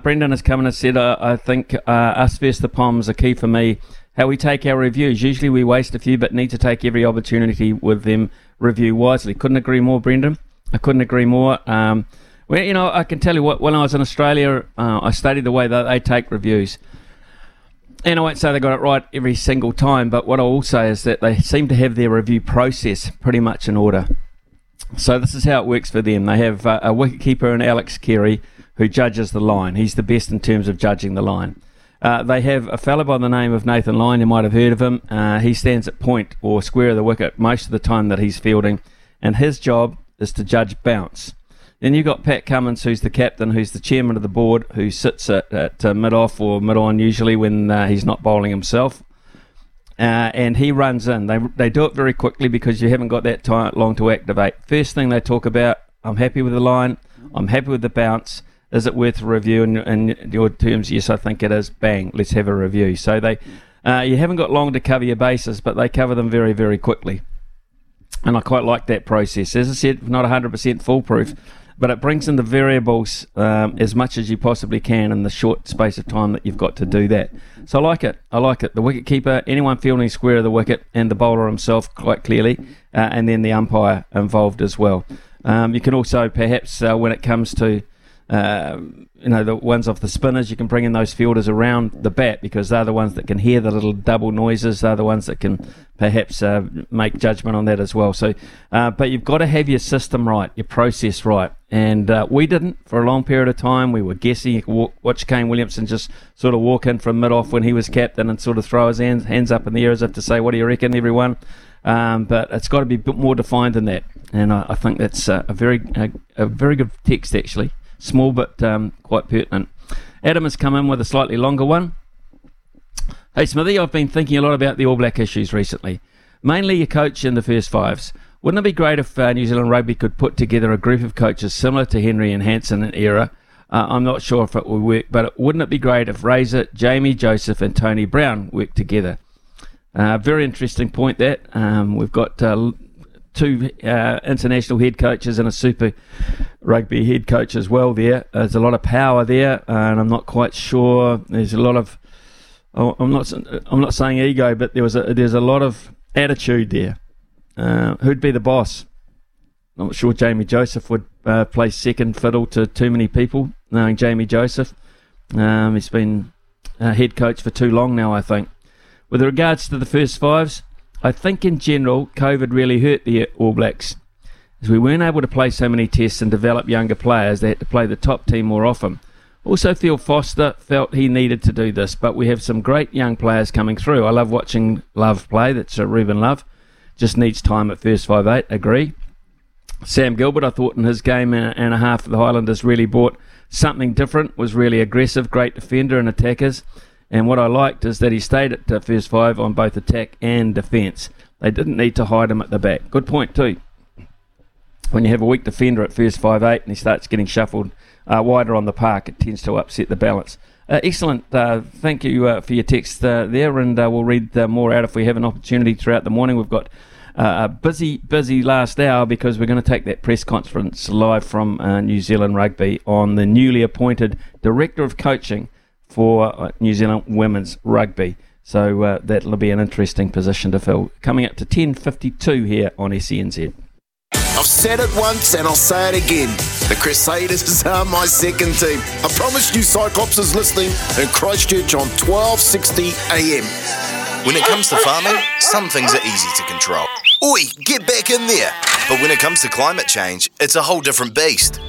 Brendan has come and said, I think us versus the Poms are key for me. How we take our reviews. Usually we waste a few, but need to take every opportunity with them. Review wisely. Couldn't agree more, Brendan. I couldn't agree more. Um, well, you know, I can tell you what. When I was in Australia, I studied the way that they take reviews and I won't say they got it right every single time, but what I will say is that they seem to have their review process pretty much in order. So this is how it works for them. They have uh, a wicketkeeper and Alex Carey who judges the line. He's the best in terms of judging the line. Uh, they have a fellow by the name of Nathan Lyon. You might have heard of him. Uh, he stands at point or square of the wicket most of the time that he's fielding, and his job is to judge bounce. Then you've got Pat Cummins, who's the captain, who's the chairman of the board, who sits at, at uh, mid off or mid on usually when uh, he's not bowling himself. Uh, and he runs in. They, they do it very quickly because you haven't got that time long to activate. First thing they talk about, I'm happy with the line, I'm happy with the bounce. Is it worth a review? In, in your terms, yes, I think it is. Bang, let's have a review. So they, uh, you haven't got long to cover your bases, but they cover them very, very quickly. And I quite like that process. As I said, not 100% foolproof but it brings in the variables um, as much as you possibly can in the short space of time that you've got to do that. So I like it. I like it. The wicket keeper, anyone fielding square of the wicket, and the bowler himself quite clearly, uh, and then the umpire involved as well. Um, you can also perhaps uh, when it comes to uh, you know the ones off the spinners you can bring in those fielders around the bat because they're the ones that can hear the little double noises. They're the ones that can perhaps uh, make judgment on that as well. So uh, but you've got to have your system right your process right. And uh, we didn't for a long period of time. We were guessing. Watch Kane Williamson just sort of walk in from mid off when he was captain and sort of throw his hands, hands up in the air as if to say what do you reckon everyone? Um, but it's got to be a bit more defined than that. And I, I think that's a very a, a very good text actually small but um, quite pertinent. Adam has come in with a slightly longer one. Hey Smithy, I've been thinking a lot about the All Black issues recently, mainly your coach in the first fives. Wouldn't it be great if uh, New Zealand Rugby could put together a group of coaches similar to Henry and Hansen in era? Uh, I'm not sure if it will work, but wouldn't it be great if Razor, Jamie Joseph, and Tony Brown worked together? Uh, very interesting point that. Um, we've got uh, two uh, international head coaches and a super rugby head coach as well there. There's a lot of power there, and I'm not quite sure. There's a lot of I'm not I'm not saying ego, but there was a, there's a lot of attitude there. Uh, who'd be the boss? I'm not sure Jamie Joseph would uh, play second fiddle to too many people, knowing Jamie Joseph. Um, he's been a head coach for too long now, I think. With regards to the first fives, I think in general, COVID really hurt the All Blacks. As we weren't able to play so many tests and develop younger players, they had to play the top team more often. Also, Phil Foster felt he needed to do this, but we have some great young players coming through. I love watching Love play. That's uh, Ruben Love. Just needs time at first five eight. Agree. Sam Gilbert, I thought in his game and a half the Highlanders really brought something different. Was really aggressive, great defender and attackers. And what I liked is that he stayed at uh, first five on both attack and defence. They didn't need to hide him at the back. Good point, too. When you have a weak defender at first five eight and he starts getting shuffled uh, wider on the park, it tends to upset the balance. Uh, excellent. Uh, thank you uh, for your text uh, there, and we'll read more out if we have an opportunity throughout the morning. We've got a busy, busy last hour because we're going to take that press conference live from New Zealand Rugby on the newly appointed Director of Coaching for uh, New Zealand women's rugby. So uh, that'll be an interesting position to fill. Coming up to 10.52 here on SENZ. I've said it once and I'll say it again. The Crusaders are my second team. I promise you Cyclops is listening in Christchurch on 1260 AM. When it comes to farming, some things are easy to control. Oi, get back in there! But when it comes to climate change, it's a whole different beast.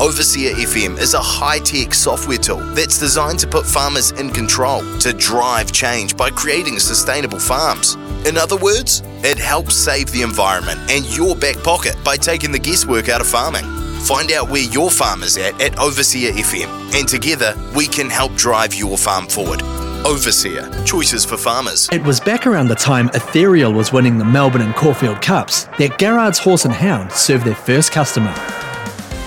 Overseer FM is a high tech software tool that's designed to put farmers in control to drive change by creating sustainable farms. In other words, it helps save the environment and your back pocket by taking the guesswork out of farming. Find out where your farm is at at Overseer FM, and together we can help drive your farm forward. Overseer, choices for farmers. It was back around the time Ethereal was winning the Melbourne and Caulfield Cups that Garrard's Horse and Hound served their first customer.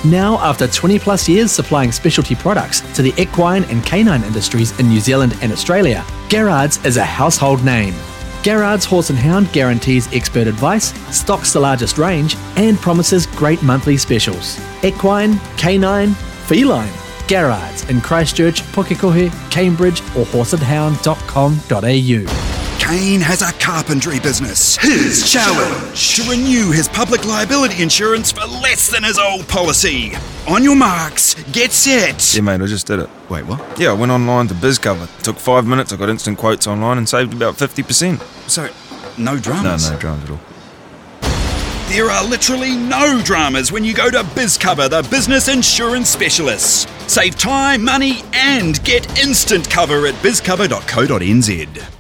Now, after 20 plus years supplying specialty products to the equine and canine industries in New Zealand and Australia, Garrard's is a household name. Garrard's Horse and Hound guarantees expert advice, stocks the largest range, and promises great monthly specials. Equine, canine, feline. Garrard's in Christchurch, Pukekohe, Cambridge, or horseandhound.com.au. Kane has a carpentry business. His challenge to renew his public liability insurance for less than his old policy. On your marks, get set. Yeah, mate, I just did it. Wait, what? Yeah, I went online to BizCover. Took five minutes, I got instant quotes online and saved about 50%. So, no dramas? No, no dramas at all. There are literally no dramas when you go to BizCover, the business insurance specialists. Save time, money, and get instant cover at bizcover.co.nz.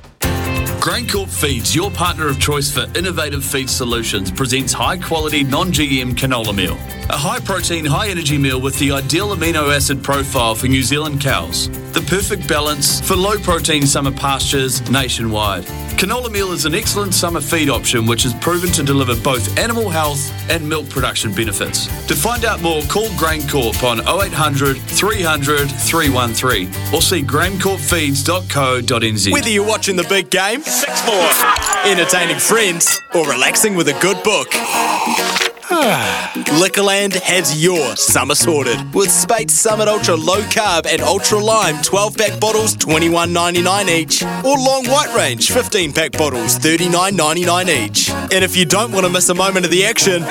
GrainCorp Feeds, your partner of choice for innovative feed solutions, presents high quality non GM canola meal. A high protein, high energy meal with the ideal amino acid profile for New Zealand cows. The perfect balance for low protein summer pastures nationwide. Canola meal is an excellent summer feed option which is proven to deliver both animal health and milk production benefits. To find out more, call GrainCorp on 0800 300 313 or see graincorpfeeds.co.nz. Whether you're watching the big game, six more, entertaining friends, or relaxing with a good book. Liquorland has your summer sorted with Speight's Summit Ultra Low Carb and Ultra Lime 12 pack bottles $21.99 each, or Long White Range 15 pack bottles $39.99 each. And if you don't want to miss a moment of the action,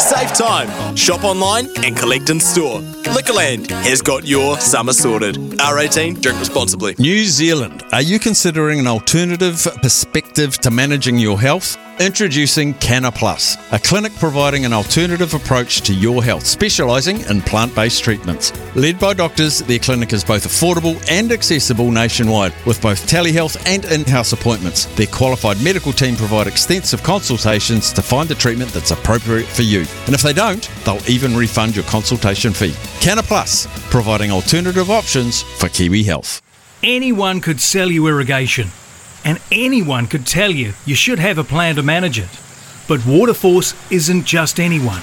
save time, shop online, and collect in store. Liquorland has got your summer sorted. R18, drink responsibly. New Zealand, are you considering an alternative perspective to managing your health? Introducing Canna Plus, a clinic providing an alternative approach to your health, specialising in plant based treatments. Led by doctors, their clinic is both affordable and accessible nationwide, with both telehealth and in house appointments. Their qualified medical team provide extensive consultations to find the treatment that's appropriate for you. And if they don't, they'll even refund your consultation fee. Canna Plus, providing alternative options for Kiwi health. Anyone could sell you irrigation, and anyone could tell you you should have a plan to manage it. But Waterforce isn't just anyone.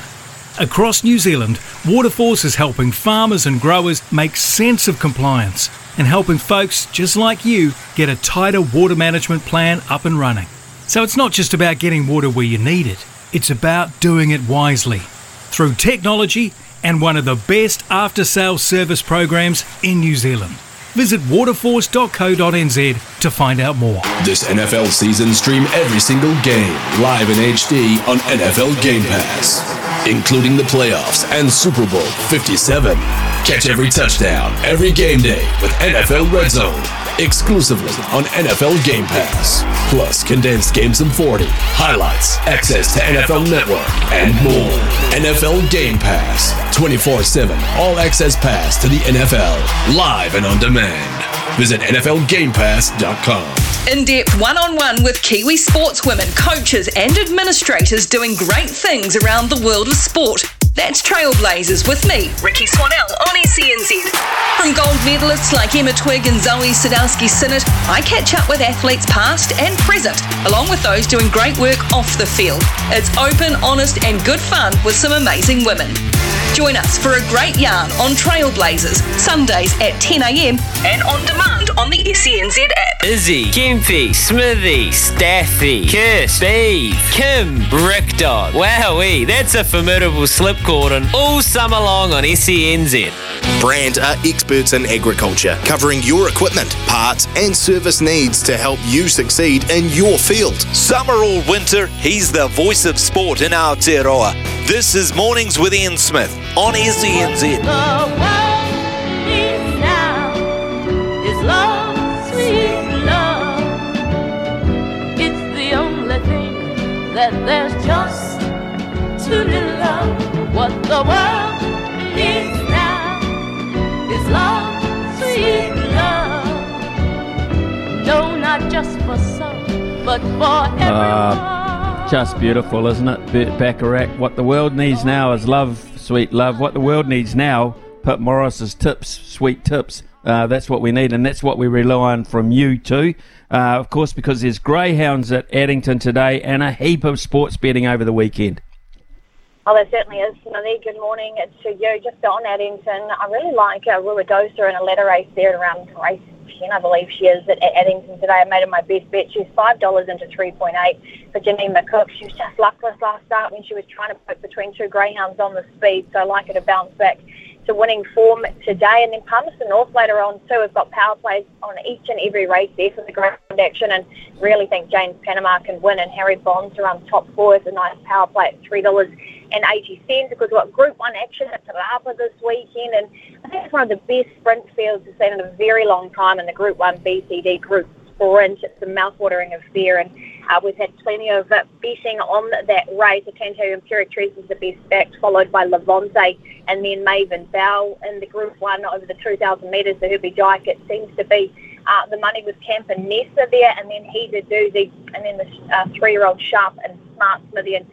Across New Zealand, Waterforce is helping farmers and growers make sense of compliance and helping folks just like you get a tighter water management plan up and running. So it's not just about getting water where you need it, it's about doing it wisely through technology and one of the best after sales service programs in New Zealand. Visit waterforce.co.nz to find out more. This NFL season, stream every single game live in HD on NFL Game Pass, including the playoffs and Super Bowl 57. Catch every touchdown, every game day with NFL Red Zone, exclusively on NFL Game Pass. Plus, condensed games in 40, highlights, access to NFL Network, and more. NFL Game Pass, 24 7, all access pass to the NFL, live and on demand. Visit NFLGamePass.com. In depth one on one with Kiwi sportswomen, coaches, and administrators doing great things around the world of sport. That's Trailblazers with me, Rikki Swannell, on SENZ. From gold medalists like Emma Twigg and Zoe Sadowski Synnott, I catch up with athletes past and present, along with those doing great work off the field. It's open, honest, and good fun with some amazing women. Join us for a great yarn on Trailblazers, Sundays at 10am and on demand on the SENZ app. Izzy, Kempy, Smithy, Staffy, Kirst, Steve, Kim, Rick Dog. Wowee, that's a formidable slip Gordon all summer long on SENZ. Brand are experts in agriculture, covering your equipment, parts, and service needs to help you succeed in your field. Summer or winter, he's the voice of sport in Aotearoa. This is Mornings with Ian Smith on SENZ. That there's just too little love. What the world needs now is love, sweet love. No, not just for some, but for everyone. Uh, just beautiful, isn't it, Bacharach? What the world needs now is love, sweet love. What the world needs now, Pip Morris's tips, sweet tips. Uh, that's what we need, and that's what we rely on from you too. Uh, of course, because there's greyhounds at Addington today and a heap of sports betting over the weekend. Oh, there certainly is. Smithy, good morning to you. Just on Addington, I really like uh, Ruidosa in a letter race there at around race 10, I believe she is at Addington today. I made her my best bet. She's $5 into 3.8 for Janine McCook. She was just luckless last start when she was trying to put between two greyhounds on the speed, so I like her to bounce back to winning form today. And then Palmerston North later on too. We've got power plays on each and every race there for the ground action, and really think James Panama can win. And Harry Bonds around top four is a nice power play at three dollars and eighty cents because we've got Group One action at Te this weekend, and I think it's one of the best sprint fields we've seen in a very long time in the Group One BCD Group Sprint. It's a mouthwatering affair, and uh, we've had plenty of uh, betting on that race. You Imperatriz is the best backed, followed by Levante and then Maven Bell in the Group 1 over the 2,000 metres. The Herbie Dyke, it seems to be uh, the money and Nessa there, and then He's a Doozy, and then the uh, three-year-old Sharp and Smart Smithy and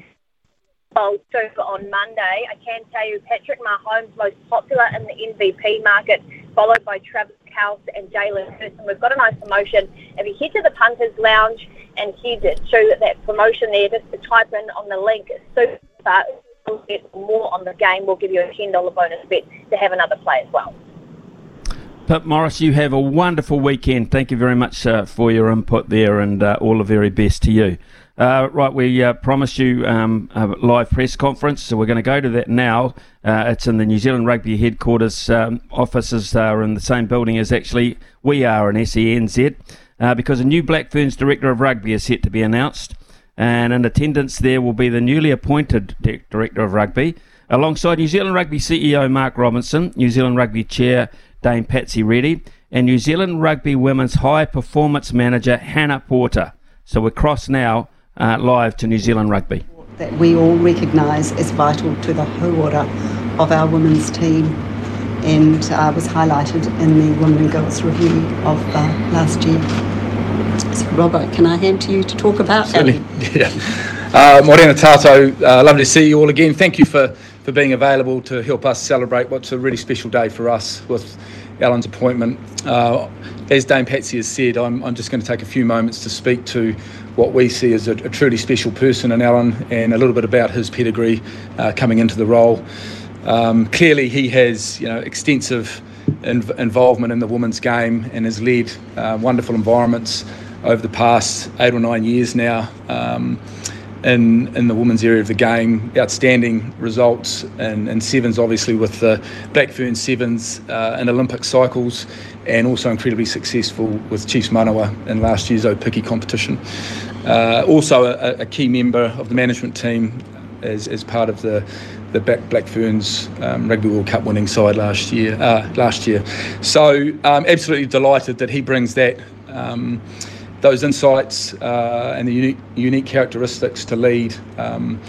Bowl two on Monday. I can tell you Patrick Mahomes most popular in the MVP market, followed by Travis House and Jalen Hurts. And we've got a nice promotion. If you head to the Punters Lounge and head to that promotion there, just to type in on the link, super get more on the game, we'll give you a $10 bonus bet to have another play as well. Pip Morris, you have a wonderful weekend. Thank you very much uh, for your input there and uh, all the very best to you. Uh, right, we uh, promised you um, a live press conference, so we're going to go to that now. Uh, it's in the New Zealand Rugby headquarters. Um, offices are in the same building as actually we are in SENZ uh, because a new Black Ferns Director of Rugby is set to be announced. And in attendance there will be the newly appointed Director of Rugby, alongside New Zealand Rugby CEO Mark Robinson, New Zealand Rugby Chair Dame Patsy Reddy, and New Zealand Rugby Women's High Performance Manager Hannah Porter. So we're cross now uh, live to New Zealand Rugby. That we all recognise as vital to the whole order of our women's team and uh, was highlighted in the Women and Girls Review of uh, last year. So, Robert, can I hand to you to talk about Certainly. Yeah. Uh, Morena Tato, uh, lovely to see you all again. Thank you for, for being available to help us celebrate what's a really special day for us with Alan's appointment. Uh, as Dame Patsy has said, I'm, I'm just going to take a few moments to speak to what we see as a, a truly special person in Alan and a little bit about his pedigree uh, coming into the role. Um, clearly, he has you know extensive inv- involvement in the women's game and has led uh, wonderful environments over the past eight or nine years now. Um, in, in the women's area of the game, outstanding results and, and sevens, obviously, with the Blackfern Sevens uh, in Olympic cycles, and also incredibly successful with Chiefs Manawa in last year's Aupiki competition. Uh, also, a, a, key member of the management team as, as part of the the Black Ferns um, Rugby World Cup winning side last year. Uh, last year, so um, absolutely delighted that he brings that. Um, those insights uh, and the unique, unique characteristics to lead um,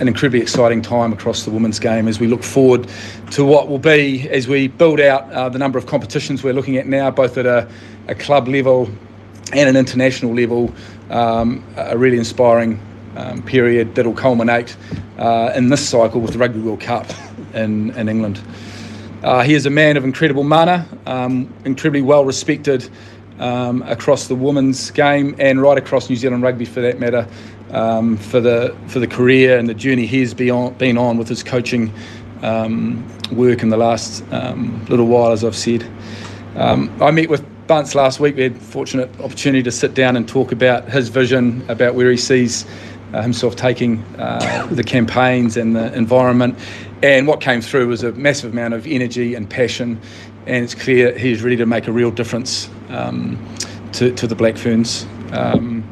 an incredibly exciting time across the women's game as we look forward to what will be as we build out uh, the number of competitions we're looking at now, both at a, a club level and an international level. Um, a really inspiring um, period that'll culminate uh, in this cycle with the Rugby World Cup in, in England. Uh, he is a man of incredible mana, um, incredibly well respected um, across the women's game and right across New Zealand rugby for that matter, um, for the for the career and the journey he's been on, with his coaching um, work in the last um, little while, as I've said. Um, I met with Bunce last week. We had fortunate opportunity to sit down and talk about his vision, about where he sees uh, himself taking uh, the campaigns and the environment. And what came through was a massive amount of energy and passion and it's clear he's ready to make a real difference um, to, to the Black Ferns. Um,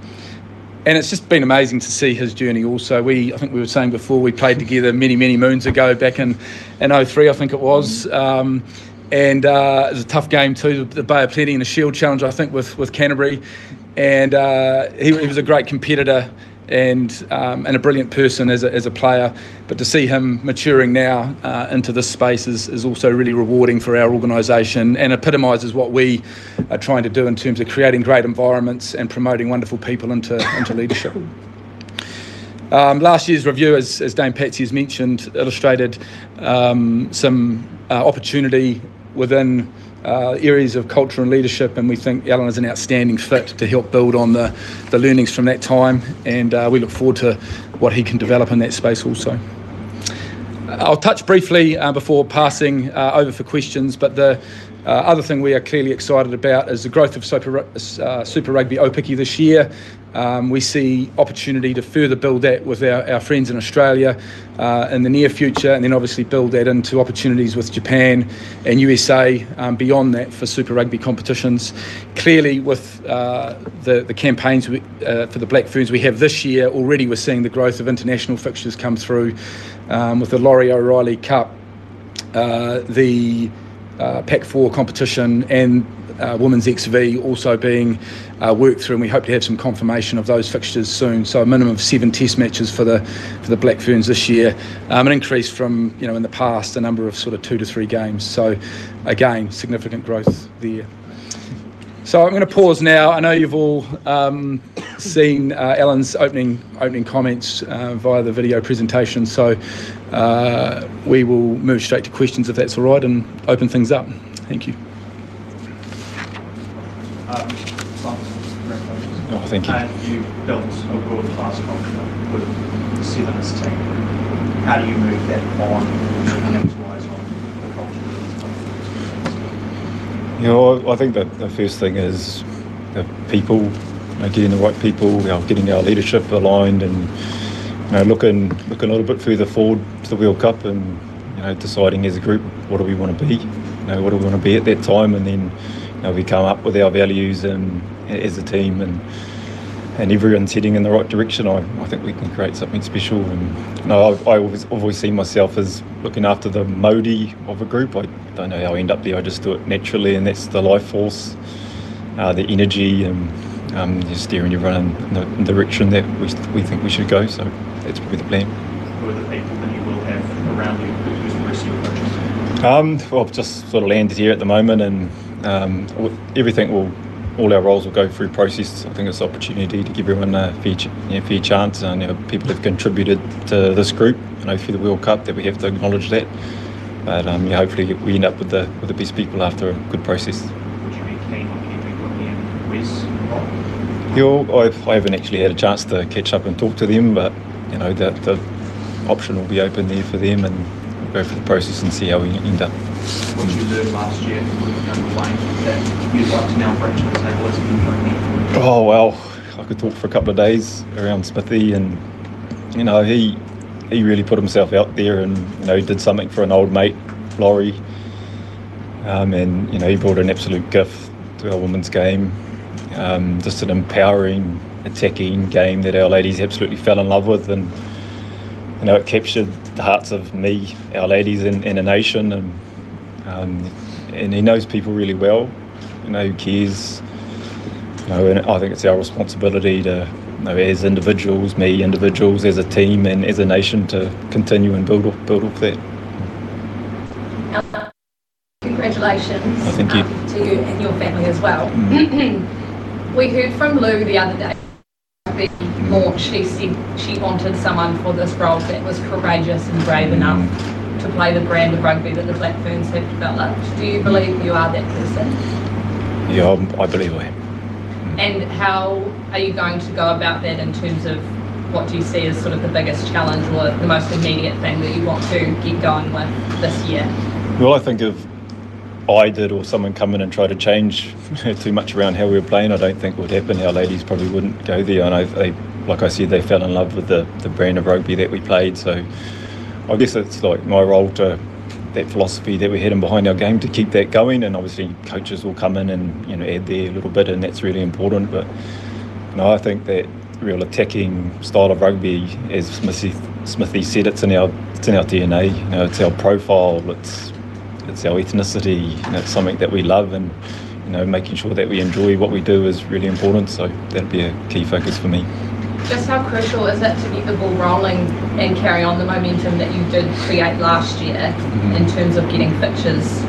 and it's just been amazing to see his journey also. We, I think we were saying before, we played together many, many moons ago, back in, in 03, I think it was. Um, and uh, it was a tough game too, the Bay of Plenty and the Shield Challenge, I think, with, with Canterbury. And uh, he, he was a great competitor and um, and a brilliant person as a, as a player. But to see him maturing now uh, into this space is, is also really rewarding for our organisation and epitomises what we are trying to do in terms of creating great environments and promoting wonderful people into into leadership. Um, last year's review, as, as Dame Patsy has mentioned, illustrated um, some uh, opportunity within uh, areas of culture and leadership, and we think Alan is an outstanding fit to help build on the, the learnings from that time, and uh, we look forward to what he can develop in that space also. I'll touch briefly uh, before passing uh, over for questions, but the uh, other thing we are clearly excited about is the growth of Super, uh, Super Rugby Aupiki this year. Um, we see opportunity to further build that with our, our friends in Australia uh, in the near future, and then obviously build that into opportunities with Japan and USA um, beyond that for Super Rugby competitions. Clearly, with uh, the, the campaigns we, uh, for the Black Ferns we have this year, already we're seeing the growth of international fixtures come through um, with the Laurie O'Reilly Cup, uh, the uh, Pac 4 competition, and uh, Women's XV also being uh, worked through, and we hope to have some confirmation of those fixtures soon. So a minimum of seven Test matches for the for the Black Ferns this year, um, an increase from you know in the past a number of sort of two to three games. So again, significant growth there. So I'm going to pause now. I know you've all um, seen uh, Alan's opening opening comments uh, via the video presentation. So uh, we will move straight to questions if that's all right, and open things up. Thank you. Oh, thank you. And you built a world-class culture with the Sevens team. How do you move that on wise on the culture? You know, I think that the first thing is the people, you know, getting the right people, you know, getting our leadership aligned, and you know, looking looking a little bit further forward to the World Cup, and you know, deciding as a group what do we want to be, you know, what do we want to be at that time, and then know, we come up with our values and as a team and and everyone's heading in the right direction, I, I think we can create something special. And you know, I, I always, always see myself as looking after the mauri of a group. I don't know how I end up there. I just do it naturally, and that's the life force, uh, the energy, and um, just steering everyone in the, in the direction that we, we think we should go. So that's probably the plan. Who are the people that you will have around you? Who's the rest of your coaches? Um, well, I've just sort of landed here at the moment, and um, everything will, all our roles will go through process. I think it's an opportunity to give everyone a fair, ch- you know, fair chance. And you know, people have contributed to this group, you know, through the World Cup, that we have to acknowledge that. But um, yeah, hopefully we end up with the with the best people after a good process. Would you be keen on keeping Whitney and Wes involved? You I've, I haven't actually had a chance to catch up and talk to them, but you know, the, the option will be open there for them, and we'll go through the process and see how we end up. What you learned last year? Younger that you'd like to now the table as a joint Oh well, I could talk for a couple of days around Smithy, and you know he he really put himself out there, and you know did something for an old mate, Laurie, um, and you know he brought an absolute gift to our women's game, um, just an empowering, attacking game that our ladies absolutely fell in love with, and you know it captured the hearts of me, our ladies, and, and a nation, and um, and he knows people really well. You know, who cares. You know, and I think it's our responsibility to, you know, as individuals, me, individuals, as a team, and as a nation, to continue and build off, build off that. Congratulations Oh, thank you. um, to you and your family as well. Mm. we heard from Lou the other day. Launch, she said she wanted someone for this role that was courageous and brave enough to play the brand of rugby that the Black Ferns have developed. Do you believe you are that person? Yeah, I'm- I believe I am. Mm. And how are you going to go about that in terms of what do you see as sort of the biggest challenge or the most immediate thing that you want to get going with this year? Well, I think if I did or someone come in and try to change too much around how we were playing, I don't think would happen. Our ladies probably wouldn't go there. And I, they, like I said, they fell in love with the, the brand of rugby that we played. So I guess it's like my role to that philosophy that we had in behind our game to keep that going. And obviously, coaches will come in and you know add their little bit, and that's really important. But you know, I think that real attacking style of rugby, as Smithy, Smithy said, it's in our it's in our DNA. You know, it's our profile. It's it's our ethnicity. You know, it's something that we love, and you know, making sure that we enjoy what we do is really important. So that'd be a key focus for me. Just how crucial is it to get the ball rolling and carry on the momentum that you did create last year Mhm. in terms of getting fixtures,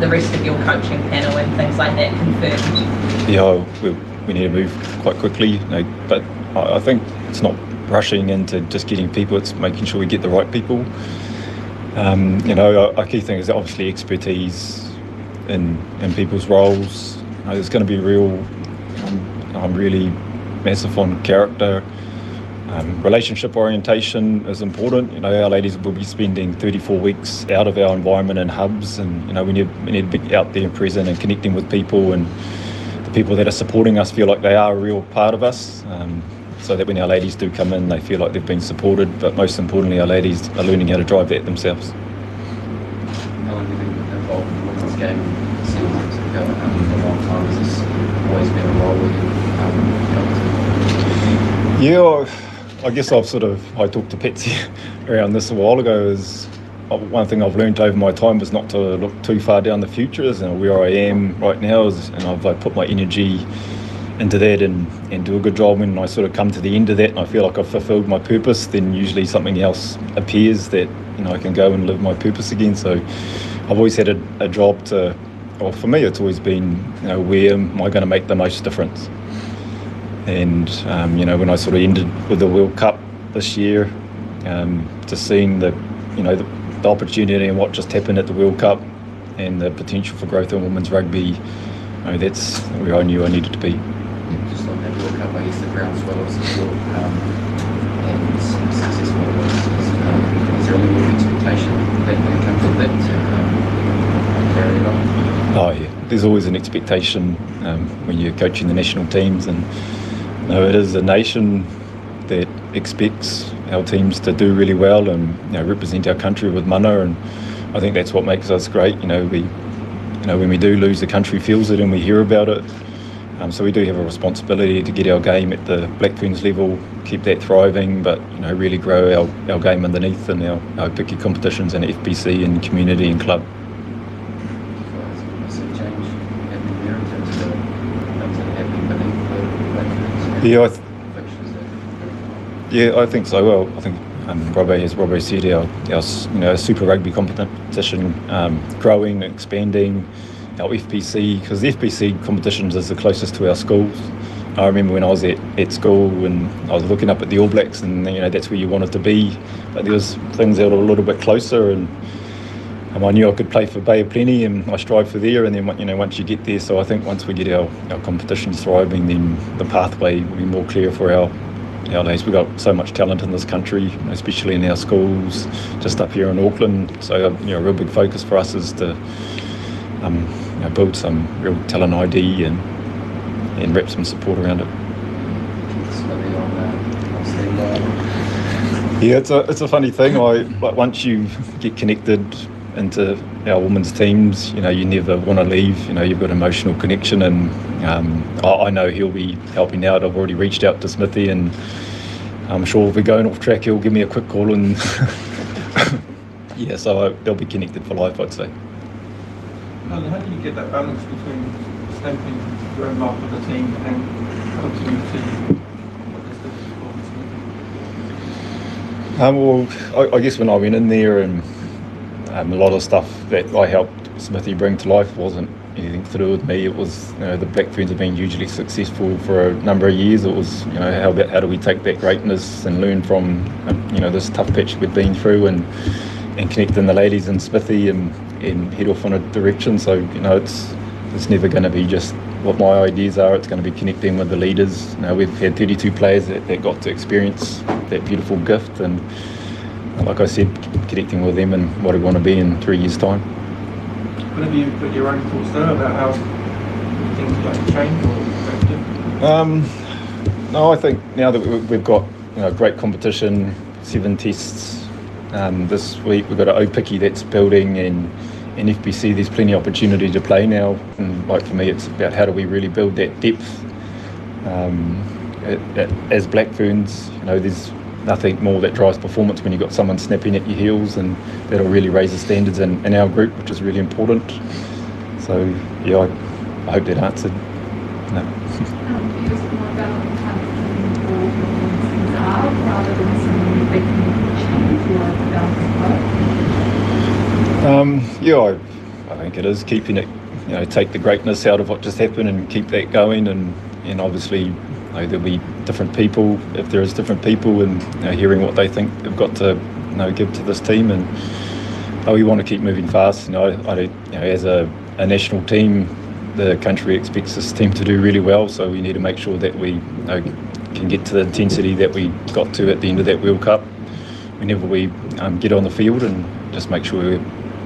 the rest of your coaching panel and things like that confirmed? Yeah, we, we need to move quite quickly, you know, but I, I think it's not rushing into just getting people, it's making sure we get the right people. Um, you know, a, key thing is obviously expertise in, in people's roles. You know, there's going to be real, I'm, I'm really massive on character. Um, relationship orientation is important. You know, our ladies will be spending 34 weeks out of our environment and hubs, and you know, we need we need to be out there and present and connecting with people, and the people that are supporting us feel like they are a real part of us. Um, so that when our ladies do come in, they feel like they've been supported. But most importantly, our ladies are learning how to drive that themselves. How long have you been involved in game seven months ago? Um, for a long time, has this always been a role where you've um, come to? Yeah, I I guess I've sort of I talked to Patsy around this a while ago. Is uh, one thing I've learned over my time is not to look too far down the future. Is know, where I am right now, is, and I've like, put my energy into that and, and do a good job. When I sort of come to the end of that and I feel like I've fulfilled my purpose, then usually something else appears that you know I can go and live my purpose again. So I've always had a, a job to. Well, for me, it's always been, you know, where am I going to make the most difference? And um, you know, when I sort of ended with the World Cup this year, um, just seeing the, you know, the, the opportunity and what just happened at the World Cup, and the potential for growth in women's rugby, you know, that's where I knew I needed to be. Just on that World Cup, I guess the groundswell of support um, and successful was, is, um, is there a level of expectation that, that comes with that um, carry it on? Oh yeah, there's always an expectation um, when you're coaching the national teams, and know, it is a nation that expects our teams to do really well and you know, represent our country with mana, and I think that's what makes us great. You know, we, you know, when we do lose, the country feels it and we hear about it. Um, so we do have a responsibility to get our game at the Black Ferns level, keep that thriving, but you know, really grow our, our game underneath and our, our picky competitions and FPC and community and club. I see change happening there in terms of the things that are happening beneath the platforms. Yeah, I th- Yeah, I think so. Well, I think um, Robbo, as Robbo said, our, our you know, Super Rugby competition um, growing, expanding, our FPC, because the FPC competitions is the closest to our schools. I remember when I was at, at school and I was looking up at the All Blacks and you know that's where you wanted to be, but there was things that were a little bit closer and um, I knew I could play for Bay of Plenty and I strive for there and then you know once you get there, so I think once we get our, our competitions thriving, then the pathway will be more clear for our nowadays we've got so much talent in this country, especially in our schools, just up here in Auckland. So you know, a real big focus for us is to um, you know, build some real talent ID and and wrap some support around it. Uh, standby. Yeah, it's a it's a funny thing. I like once you get connected into our women's teams, you know, you never want to leave. You know, you've got emotional connection, and um, I, I know he'll be helping out. I've already reached out to Smithy, and I'm sure if we're going off track, he'll give me a quick call, and yeah, so I, they'll be connected for life, I'd say. And how do you get that balance between stamping your own mark on the team and coaching your team? What does the performance look Um, well, I, I guess when I went in there and um, a lot of stuff that I helped Smithy bring to life wasn't anything to do with me. It was, you know, the Black Ferns have been hugely successful for a number of years. It was, you know, how how do we take that greatness and learn from, um, you know, this tough patch we've been through and and connecting the ladies and Smithy and, and head off on a direction. So, you know, it's it's never going to be just what my ideas are. It's going to be connecting with the leaders. You know, we've had 32 players that, that got to experience that beautiful gift and like I said, connecting with them and what I want to be in three years' time. But have you put your own thoughts there about how things are going to change or going different? Um, no, I think now that we- we've got you know great competition, seven tests um, this week, we've got an Aupiki that's building and in FPC there's plenty of opportunity to play now. And like for me, it's about how do we really build that depth. Um, it, it, as Black Ferns, you know, there's nothing more that drives performance when you've got someone snapping at your heels, and that'll really raise the standards in, in our group, which is really important. So yeah, I, I hope that answered. No. Um, because more about kind of half rather than some big change or balance Um, yeah, I, I think it is keeping it, you know, take the greatness out of what just happened and keep that going. And, and obviously, know, there'll be different people, if there is different people, and you know, hearing what they think they've got to you know, give to this team. And oh, we want to keep moving fast. You know, I, you know as a, a national team, the country expects this team to do really well. So we need to make sure that we you know, can get to the intensity that we got to at the end of that World Cup whenever we um, get on the field and just make sure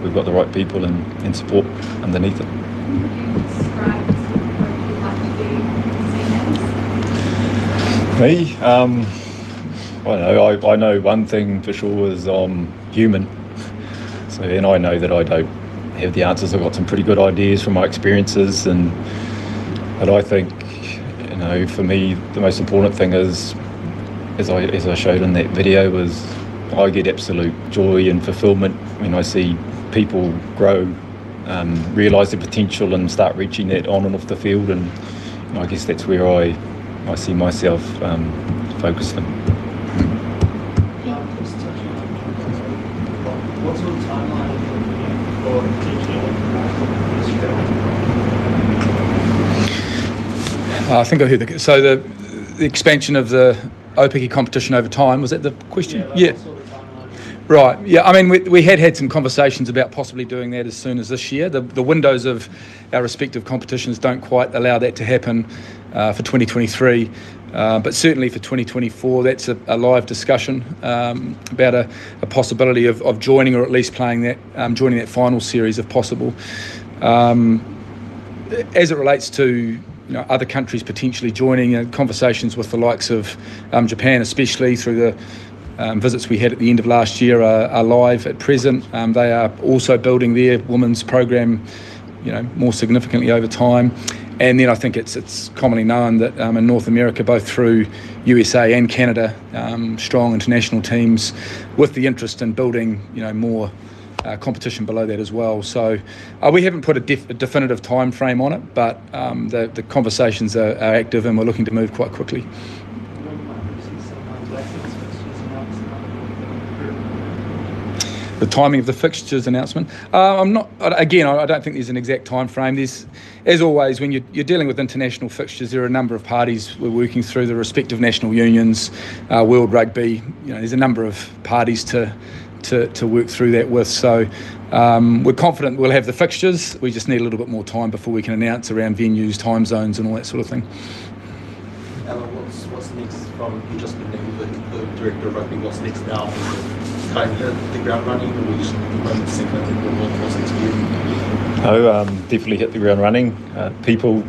we've got the right people and, and support underneath it. Me, um, I know. I, I know one thing for sure is I'm human. So, and I know that I don't have the answers. I've got some pretty good ideas from my experiences, and but I think, you know, for me, the most important thing is, as I as I showed in that video, was I get absolute joy and fulfillment when I see people grow, um, realise their potential, and start reaching that on and off the field. And you know, I guess that's where I I see myself um, focusing. What sort of timeline for Uh, I think I heard the so the, the expansion of the Aupiki competition over time was that the question? Yeah. Right. Yeah. I mean, we, we had had some conversations about possibly doing that as soon as this year. The, the windows of our respective competitions don't quite allow that to happen uh, for 2023. Uh, but certainly for 2024, that's a, a live discussion um, about a, a possibility of, of joining or at least playing that, um, joining that final series if possible. Um, as it relates to you know, other countries potentially joining, uh, conversations with the likes of um, Japan, especially through the um, visits we had at the end of last year, are, are live at present. Um, they are also building their women's program, you know, more significantly over time. And then I think it's it's commonly known that um, in North America, both through USA and Canada, um, strong international teams with the interest in building, you know, more uh, competition below that as well. So uh, we haven't put a, def- a definitive time frame on it, but um, the, the conversations are, are active and we're looking to move quite quickly. The timing of the fixtures announcement. Uh, I'm not again. I don't think there's an exact time frame. There's, as always, when you're, you're, dealing with international fixtures, there are a number of parties we're working through the respective national unions, uh, World Rugby. You know, there's a number of parties to to, to work through that with. So um, we're confident we'll have the fixtures. We just need a little bit more time before we can announce around venues, time zones, and all that sort of thing. Ella, what's what's next from you just been the, the director of rugby? What's next now? You? No, um, definitely hit the ground running. Uh, people,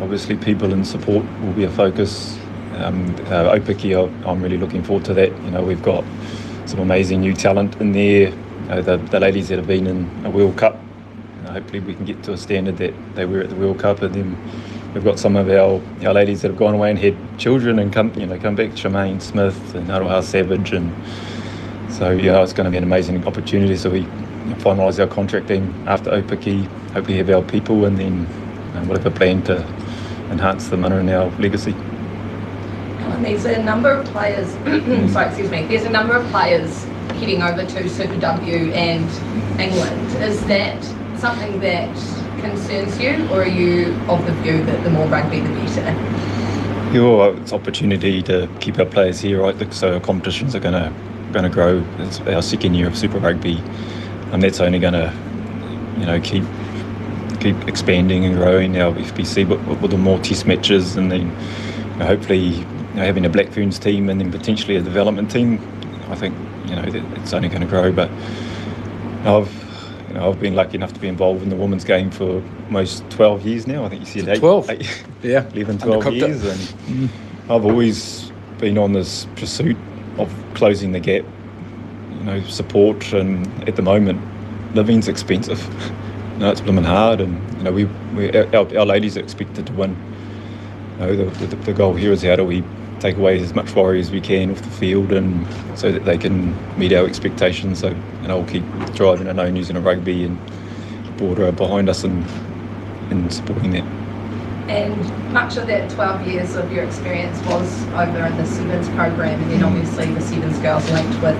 obviously, people and support will be a focus. Um, uh, Aupiki, I'm really looking forward to that. You know, we've got some amazing new talent in there. Uh, the, the ladies that have been in a World Cup, uh, hopefully we can get to a standard that they were at the World Cup, and then we've got some of our, our ladies that have gone away and had children and come you know come back, Charmaine Smith and Aroha Savage, and so yeah, it's going to be an amazing opportunity. So we finalise our contracting after Aupiki, hopefully have our people, and then um, we'll have a plan to enhance the mana in our legacy. And there's a number of players, sorry, excuse me, there's a number of players heading over to Super W and England. Is that something that concerns you, or are you of the view that the more rugby, the better? Your it's opportunity to keep our players here, right? So our competitions are going to going to grow. It's our second year of Super Rugby, and that's only going to, you know, keep keep expanding and growing our FPC, but with the more test matches, and then you know, hopefully you know, having a Black Ferns team and then potentially a development team. I think you know it's only going to grow. But I've you know I've been lucky enough to be involved in the women's game for most 12 years now. I think you said eight, 12. eight, Yeah. 11, 12 Undercooked it. years, and mm. I've always been on this pursuit of closing the gap. You know, support, and at the moment, living's expensive. You know, it's blooming hard, and you know, we, we our, our ladies are expected to win. You know, the, the, the goal here is how do we take away as much worry as we can off the field, and so that they can meet our expectations. So, and I'll keep driving. I know New Zealand rugby and border are behind us and in supporting that. And much of that 12 years of your experience was over in the Sevens program, and then obviously the Sevens girls linked with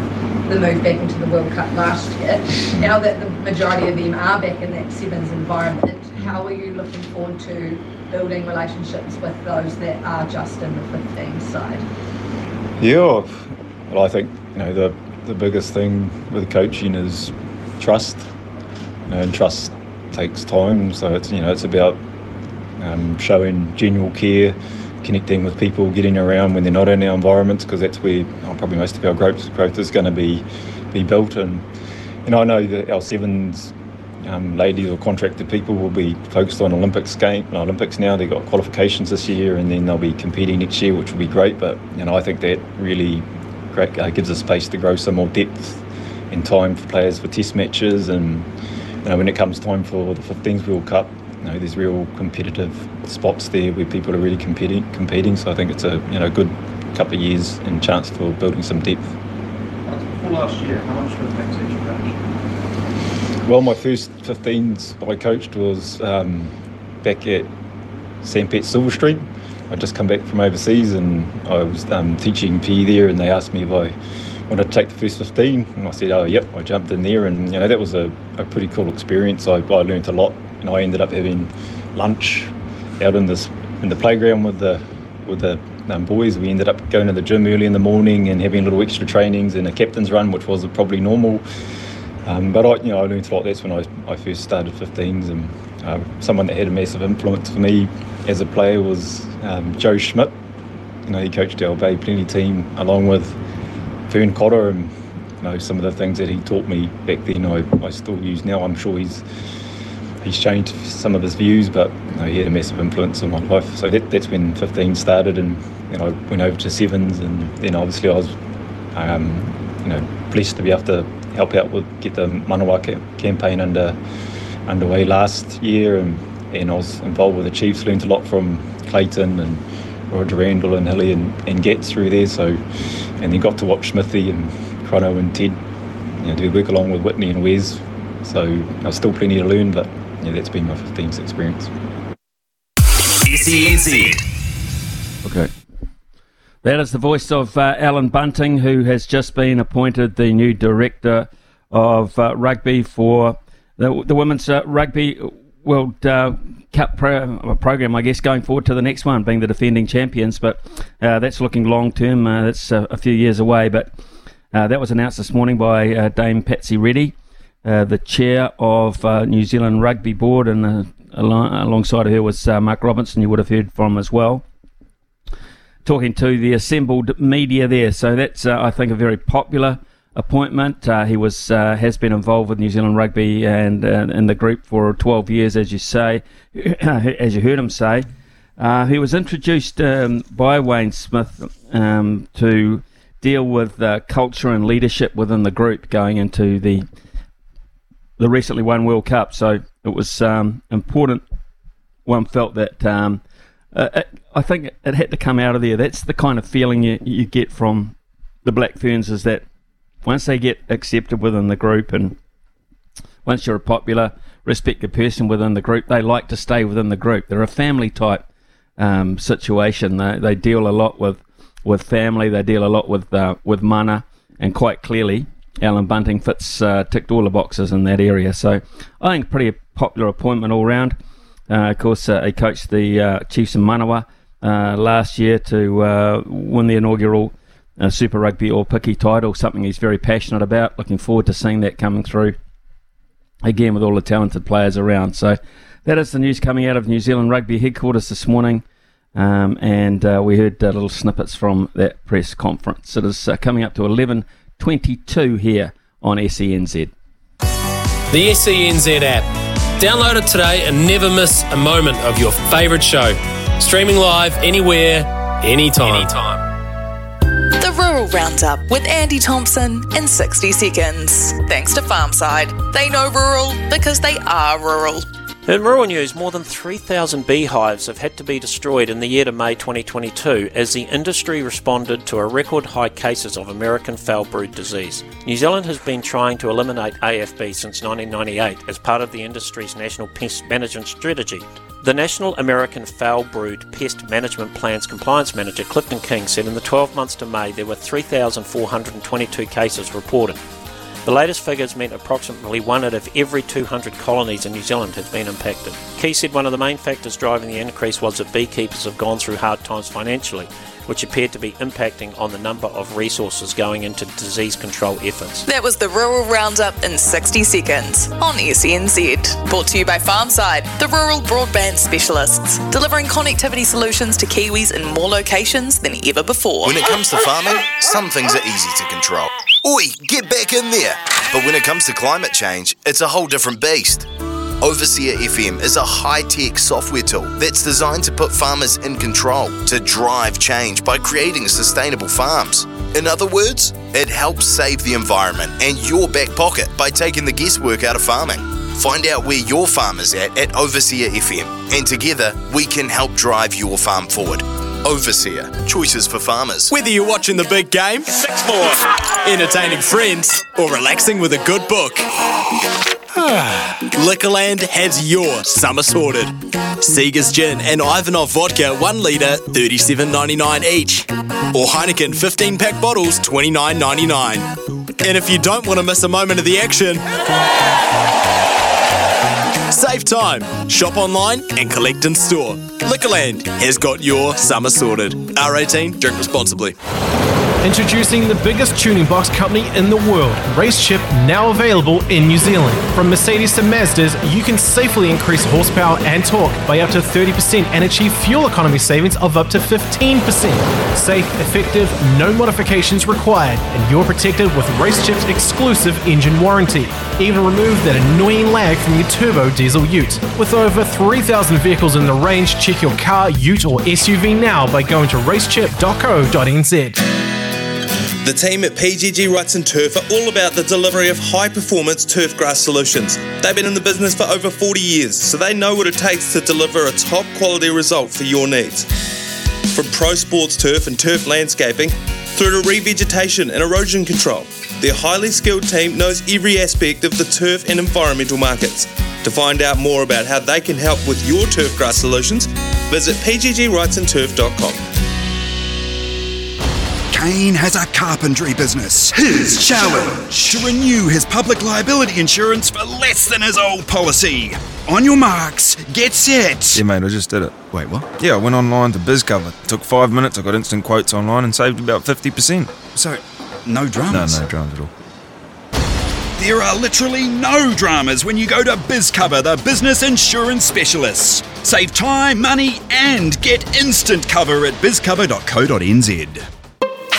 the move back into the World Cup last year. Now that the majority of them are back in that Sevens environment, how are you looking forward to building relationships with those that are just in the 15 side? Yeah, well, I think you know the the biggest thing with coaching is trust, you know, and trust takes time. So it's you know it's about um, showing genuine care, connecting with people, getting around when they're not in our environments, because that's where oh, probably most of our growth growth is going to be be built. And know I know that our sevens um, ladies or contracted people will be focused on Olympics game Olympics now. They've got qualifications this year, and then they'll be competing next year, which will be great. But you know, I think that really great, uh, gives us space to grow some more depth in time for players for test matches, and you know, when it comes time for the 15s World Cup, you know, there's real competitive spots there where people are really competing. Competing, so I think it's a you know good couple of years and chance for building some depth. For last year, how much was next each match? Well, my first 15s I coached was um, back at St. Pat's Silverstream. I'd just come back from overseas and I was um, teaching PE there, and they asked me if I wanted to take the first 15. And I said, oh, yep. I jumped in there, and you know that was a, a pretty cool experience. I, I learned a lot, and I ended up having lunch out in this in the playground with the with the um, boys. We ended up going to the gym early in the morning and having little extra trainings and a captain's run, which was probably normal. Um, but I, you know, I learned a lot. That's when I, I first started 15s, and uh, someone that had a massive influence for me as a player was um, Joe Schmidt. You know, he coached our Bay Plenty team along with Vern Cotter, and you know some of the things that he taught me back then. I, I still use now. I'm sure he's he's changed some of his views, but you know, he had a massive influence on my life. So that, that's when 15 started, and you know, I went over to sevens, and then obviously I was, um, you know, blessed to be able to help out with get the Manawa ca- campaign under underway last year, and, and I was involved with the Chiefs. Learned a lot from Clayton and Roger Randle and Hilly and, and Getz through there. So, and then got to watch Smithy and Chrono and Ted. You know, do work along with Whitney and Wes. So there's still plenty to learn, but yeah, that's been my 15th experience. SENZ. Okay. That is the voice of uh, Alan Bunting, who has just been appointed the new director of uh, rugby for the, the Women's uh, Rugby World uh, Cup pro- program, I guess, going forward to the next one, being the defending champions. But uh, that's looking long term. Uh, that's a, a few years away. But that was announced this morning by Dame Patsy Reddy, the chair of New Zealand Rugby Board, and al- alongside her was Mark Robinson, you would have heard from as well talking to the assembled media there. So that's, uh, I think, a very popular appointment. Uh, he was uh, has been involved with New Zealand Rugby and uh, in the group for 12 years, as you say, as you heard him say. Uh, he was introduced um, by Wayne Smith um, to deal with uh, culture and leadership within the group going into the the recently won World Cup. So it was um, important. One felt that um, uh, it, I think it had to come out of there. That's the kind of feeling you, you get from the Black Ferns is that once they get accepted within the group and once you're a popular, respected person within the group, they like to stay within the group. They're a family type um, situation. They, they deal a lot with, with family. They deal a lot with uh, with mana, and quite clearly, Alan Bunting fits uh, ticked all the boxes in that area. So I think pretty popular appointment all round. Uh, of course, uh, he coached the uh, Chiefs in Manawa uh, last year to uh, win the inaugural uh, Super Rugby Aupiki title, something he's very passionate about. Looking forward to seeing that coming through again with all the talented players around. So that is the news coming out of New Zealand Rugby headquarters this morning. Um, and we heard little snippets from that press conference. It is coming up to 11.22 here on SENZ. The SENZ app. Download it today and never miss a moment of your favourite show. Streaming live anywhere, anytime. anytime. The Rural Roundup with Andy Thompson in 60 seconds. Thanks to Farmside. They know rural because they are rural. In rural news, more than 3,000 beehives have had to be destroyed in the year to May 2022 as the industry responded to a record high cases of American foul brood disease. New Zealand has been trying to eliminate AFB since 1998 as part of the industry's national pest management strategy. The National American Foul Brood Pest Management Plan's compliance manager Clifton King said in the 12 months to May there were 3,422 cases reported. The latest figures meant approximately one out of every 200 colonies in New Zealand has been impacted. Key said one of the main factors driving the increase was that beekeepers have gone through hard times financially, which appeared to be impacting on the number of resources going into disease control efforts. That was the Rural Roundup in 60 seconds on SENZ. Brought to you by Farmside, the rural broadband specialists, delivering connectivity solutions to Kiwis in more locations than ever before. When it comes to farming, some things are easy to control. Oi, get back in there! But when it comes to climate change, it's a whole different beast. Overseer FM is a high tech software tool that's designed to put farmers in control, to drive change by creating sustainable farms. In other words, it helps save the environment and your back pocket by taking the guesswork out of farming. Find out where your farm is at at Overseer FM, and together we can help drive your farm forward. Overseer, choices for farmers. Whether you're watching the big game, six more, entertaining friends, or relaxing with a good book. Liquorland has your summer sorted. Seager's Gin and Ivanov Vodka 1 litre, 37.99 each. Or Heineken 15 pack bottles, 29.99. And if you don't want to miss a moment of the action, save time, shop online and collect in store. Liquorland has got your summer sorted. R18, drink responsibly. Introducing the biggest tuning box company in the world, Racechip, now available in New Zealand. From Mercedes to Mazdas, you can safely increase horsepower and torque by up to 30% and achieve fuel economy savings of up to 15%. Safe, effective, no modifications required, and you're protected with Racechip's exclusive engine warranty. Even remove that annoying lag from your turbo diesel ute. With over 3,000 vehicles in the range, check your car, ute, or SUV now by going to racechip.co.nz. The team at PGG Wrightson Turf are all about the delivery of high performance turf grass solutions. They've been in the business for over 40 years, so they know what it takes to deliver a top quality result for your needs. From pro sports turf and turf landscaping through to revegetation and erosion control, their highly skilled team knows every aspect of the turf and environmental markets. To find out more about how they can help with your turf grass solutions, visit pggwrightsonturf.com. Kane has a carpentry business. His challenge to renew his public liability insurance for less than his old policy. On your marks, get set. Yeah, mate, I just did it. Wait, what? Yeah, I went online to BizCover. Took five minutes, I got instant quotes online and saved about 50%. So, no dramas? No, no dramas at all. There are literally no dramas when you go to BizCover, the business insurance specialists. Save time, money, and get instant cover at bizcover.co.nz.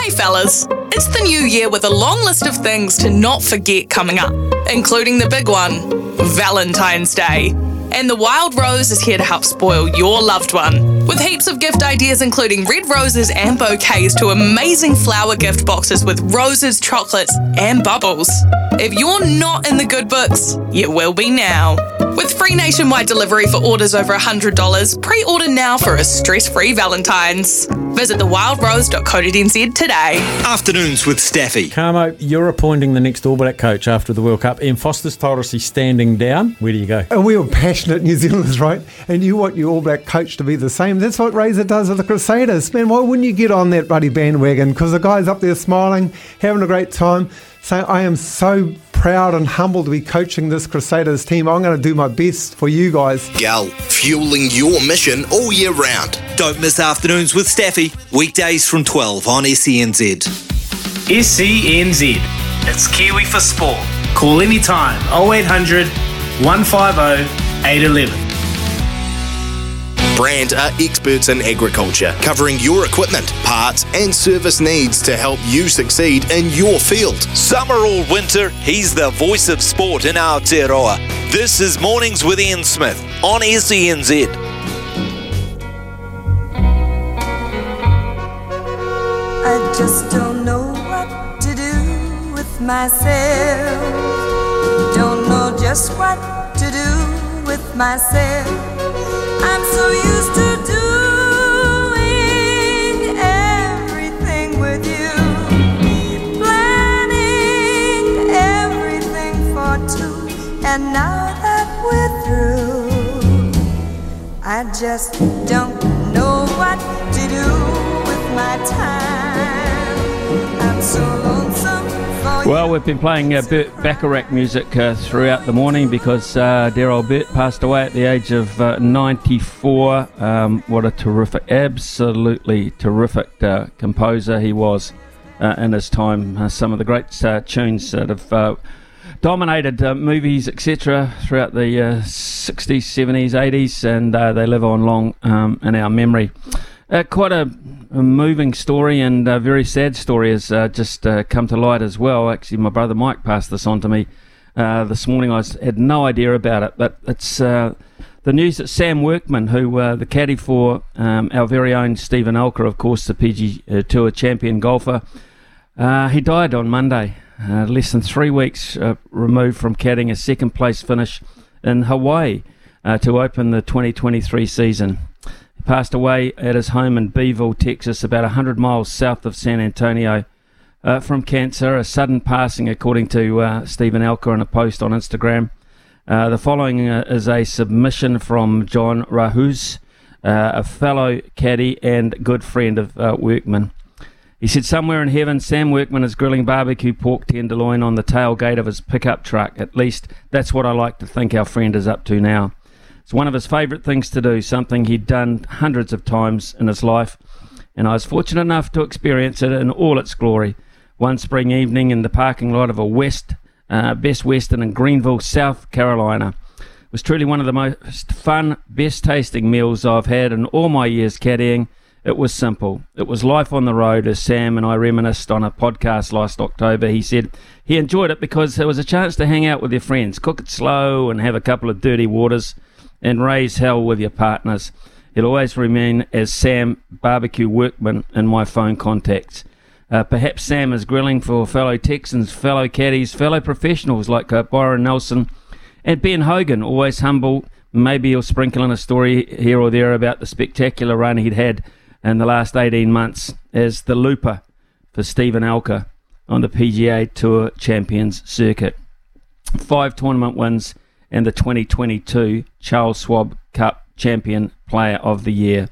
Hey fellas, it's the new year with a long list of things to not forget coming up, including the big one Valentine's Day. And the Wild Rose is here to help spoil your loved one. With heaps of gift ideas, including red roses and bouquets, to amazing flower gift boxes with roses, chocolates, and bubbles. If you're not in the good books, you will be now. With free nationwide delivery for orders over $100, pre order now for a stress free Valentine's. Visit thewildrose.co.nz today. Afternoons with Staffy. Carmo, you're appointing the next All Black coach after the World Cup. Ian Foster's told us he's standing down. Where do you go? And we are passionate New Zealanders, right? And you want your All Black coach to be the same. That's what Razor does with the Crusaders. Man, why wouldn't you get on that bloody bandwagon? Because the guy's up there smiling, having a great time, saying, I am so proud and humbled to be coaching this Crusaders team. I'm going to do my best for you guys. Gal, fueling your mission all year round. Don't miss Afternoons with Staffy, weekdays from 12 on SENZ. SENZ. It's Kiwi for Sport. Call anytime 0800 150 811. Brand are experts in agriculture, covering your equipment, parts, and service needs to help you succeed in your field. Summer or winter, he's the voice of sport in Aotearoa. This is Mornings with Ian Smith on SENZ. I just don't know what to do with myself. Just what to do with myself. I'm so used to doing everything with you, planning everything for two, and now that we're through, I just don't know what to do with my time. I'm so you. Well, we've been playing uh, Burt Bacharach music uh, throughout the morning because uh, dear old Burt passed away at the age of uh, 94. Um, what a terrific, absolutely terrific uh, composer he was uh, in his time. Uh, some of the great uh, tunes that have uh, dominated uh, movies, etc., throughout the uh, 60s, 70s, 80s, and uh, they live on long um, in our memory. Uh, quite a, a moving story and a very sad story has uh, just uh, come to light as well. Actually, my brother Mike passed this on to me uh, this morning. I had no idea about it, but it's uh, the news that Sam Workman, who uh, the caddy for um, our very own Steven Alker, of course, the PG Tour champion golfer, he died on Monday, less than three weeks removed from caddying a second place finish in Hawaii to open the 2023 season. Passed away at his home in Beeville, Texas, about 100 miles south of San Antonio. Uh, from cancer, a sudden passing, according to uh, Stephen Alker in a post on Instagram. Uh, the following uh, is a submission from John Rahus, uh, a fellow caddy and good friend of uh, Workman. He said, Somewhere in heaven, Sam Workman is grilling barbecue pork tenderloin on the tailgate of his pickup truck. At least that's what I like to think our friend is up to now. It's one of his favourite things to do, something he'd done hundreds of times in his life, and I was fortunate enough to experience it in all its glory. One spring evening in the parking lot of a West, uh, Best Western in Greenville, South Carolina. It was truly one of the most fun, best tasting meals I've had in all my years caddying. It was simple. It was life on the road, as Sam and I reminisced on a podcast last October. He said he enjoyed it because there was a chance to hang out with your friends, cook it slow, and have a couple of dirty waters, and raise hell with your partners. He'll always remain as Sam Barbecue Workman in my phone contacts. Uh, perhaps Sam is grilling for fellow Texans, fellow caddies, fellow professionals like uh, Byron Nelson and Ben Hogan, always humble. Maybe he'll sprinkle in a story here or there about the spectacular run he'd had in the last 18 months as the looper for Stephen Alker on the PGA Tour Champions Circuit. Five tournament wins and the 2022 Charles Schwab Cup Champion Player of the Year.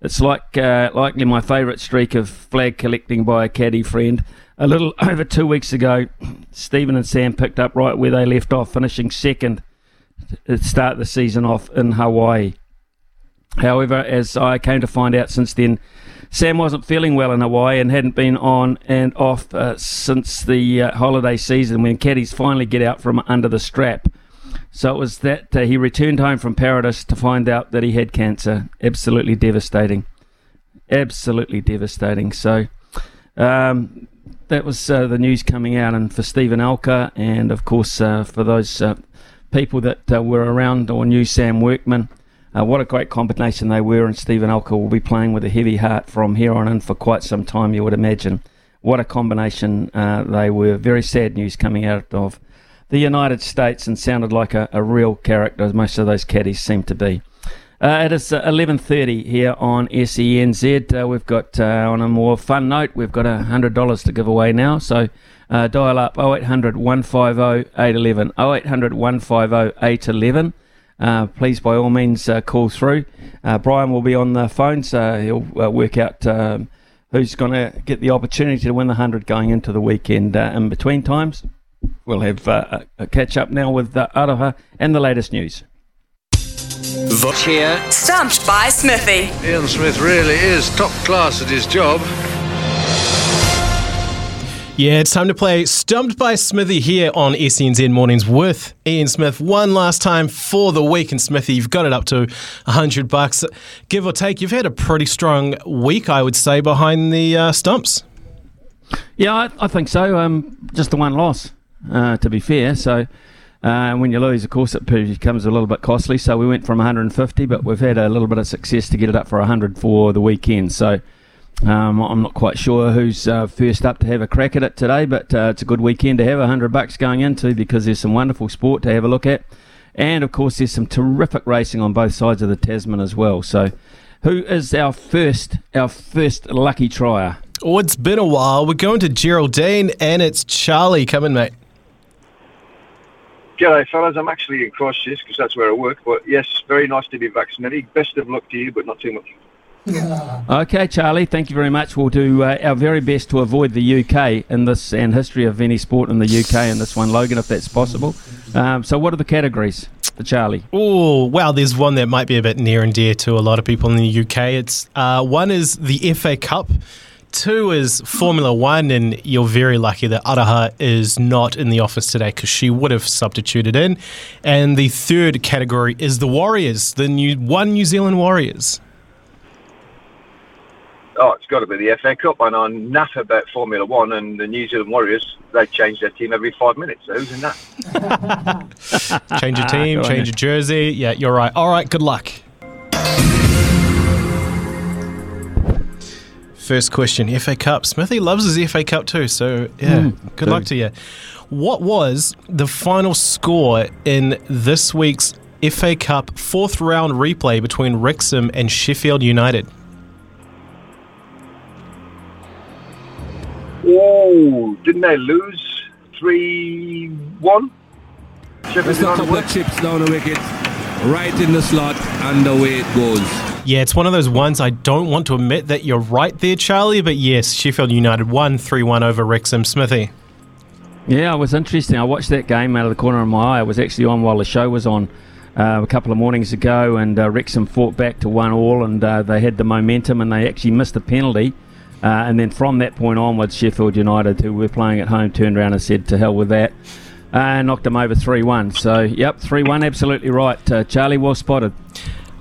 It's like uh, likely my favourite streak of flag collecting by a caddy friend. A little over two weeks ago, Stephen and Sam picked up right where they left off, finishing second to start the season off in Hawaii. However, as I came to find out since then, Sam wasn't feeling well in Hawaii and hadn't been on and off uh, since the uh, holiday season when caddies finally get out from under the strap. So it was that uh, he returned home from Paradise to find out that he had cancer. Absolutely devastating. Absolutely devastating. So um, that was uh, the news coming out, and for Stephen Alker, and of course uh, for those uh, people that uh, were around or knew Sam Workman. Uh, what a great combination they were, and Stephen Alker will be playing with a heavy heart from here on in for quite some time, you would imagine. What a combination they were. Very sad news coming out of the United States and sounded like a, a real character, as most of those caddies seem to be. Uh, it is uh, 11.30 here on SENZ. Uh, we've got, uh, on a more fun note, we've got $100 to give away now. So uh, dial up 0800 150 811. 0800 150 811. Uh, please, by all means, uh, call through. Uh, Brian will be on the phone, so he'll uh, work out um, who's going to get the opportunity to win the 100 going into the weekend. Uh, in between times, we'll have uh, a a catch up now with uh, Aroha and the latest news. Cheer. Stumped by Smithy. Ian Smith really is top class at his job. Yeah, it's time to play Stumped by Smithy here on SENZ Mornings with Ian Smith. One last time for the week, and Smithy, you've got it up to 100 bucks. Give or take, you've had a pretty strong week, I would say, behind the uh, stumps. Yeah, I, I think so. Um, just the one loss, uh, to be fair. So uh, when you lose, of course, it becomes a little bit costly. So we went from 150, but we've had a little bit of success to get it up for 100 for the weekend. So um, I'm not quite sure who's uh, first up to have a crack at it today, but uh, it's a good weekend to have 100 bucks going into because there's some wonderful sport to have a look at. and of course there's some terrific racing on both sides of the Tasman as well. So, who is our first our first lucky trier? Oh, it's been a while. We're going to Geraldine, and it's Charlie. Come in, mate. G'day, fellas. I'm actually in Christchurch because that's where I work. But yes, very nice to be vaccinated. Best of luck to you, but not too much. Okay, Charlie, thank you very much. We'll do uh, our very best to avoid the UK in this and history of any sport in the UK in this one, Logan, if that's possible. Um, so, what are the categories for Charlie? Oh, well, there's one that might be a bit near and dear to a lot of people in the UK. It's uh, one is the FA Cup. Two is Formula One, and you're very lucky that Aroha is not in the office today because she would have substituted in. And the third category is the Warriors, the new one New Zealand Warriors. Oh, it's got to be the FA Cup. I know nothing about Formula One and the New Zealand Warriors. They change their team every five minutes. So who's in that? Change your team, Go on change your jersey. Yeah, you're right. All right, good luck. First question FA Cup. Smithy loves his FA Cup too, so yeah, Mm, good luck to you. What was the final score in this week's FA Cup fourth round replay between Wrexham and Sheffield United? Oh, didn't they lose 3 1? Just a couple of chips down the wicket, right in the slot, and away it goes. Yeah, it's one of those ones I don't want to admit that you're right there, Charlie, but yes, Sheffield United won 3 1 over Wrexham. Smithy. Yeah, it was interesting. I watched that game out of the corner of my eye. I was actually on while the show was on uh, a couple of mornings ago, and uh, Wrexham fought back to one all, and uh, they had the momentum, and they actually missed a penalty. Uh, and then from that point onwards, Sheffield United, who were playing at home, turned around and said, "To hell with that," and knocked them over three-one. So, yep, three-one, absolutely right. Uh, Charlie, well spotted.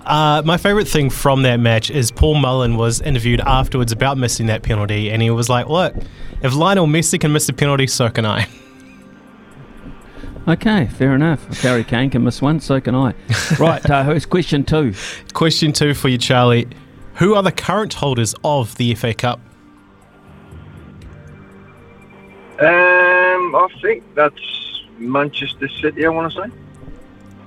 Uh, my favourite thing from that match is Paul Mullen was interviewed afterwards about missing that penalty, and he was like, "Look, if Lionel Messi can miss a penalty, so can I." Okay, fair enough. If Harry Kane can miss one, so can I. right, uh, who's question two? Question two for you, Charlie. Who are the current holders of the FA Cup? Um, I think that's Manchester City, I want to say.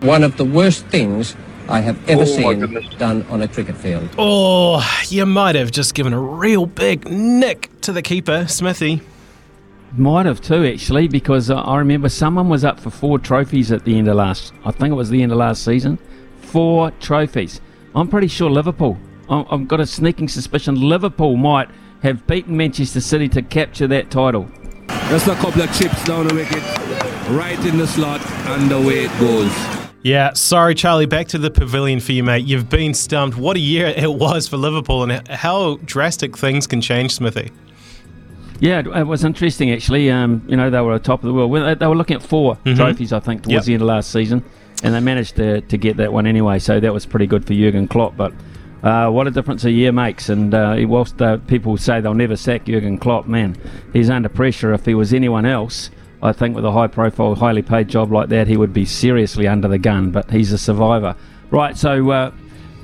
One of the worst things I have ever Oh, seen done on a cricket field. Oh, you might have just given a real big nick to the keeper, Smithy. Might have too, actually, because uh, I remember someone was up for four trophies at the end of last. I think it was the end of last season. Four trophies. I'm pretty sure Liverpool. I- I've got a sneaking suspicion Liverpool might have beaten Manchester City to capture that title. Just a couple of chips down the wicket, right in the slot, and away it goes. Yeah, sorry, Charlie. Back to the pavilion for you, mate. You've been stumped. What a year it was for Liverpool, and how drastic things can change, Smithy. Yeah, it, it was interesting actually. Um, you know, they were at top of the world. They, they were looking at 4 Mhm. trophies, I think, towards Yep. the end of last season, and they managed to, to get that one anyway. So that was pretty good for Jurgen Klopp. But uh, what a difference a year makes! And uh, whilst uh, people say they'll never sack Jurgen Klopp, man, he's under pressure. If he was anyone else, I think with a high-profile, highly paid job like that, he would be seriously under the gun. But he's a survivor. Right. So. Uh,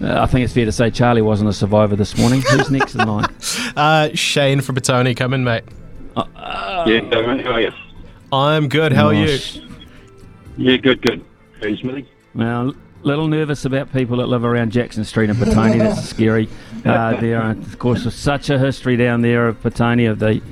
uh, I think it's fair to say Charlie wasn't a survivor this morning. Who's next in line? Uh, Shane from Petone, come in, mate. yeah, how are you? I'm good. How are you? Yeah, good, good. Hey, Smithy? Well, a little nervous about people that live around Jackson Street in Petone. That's scary. Uh, there, are, of course, there's such a history down there of Petone, of the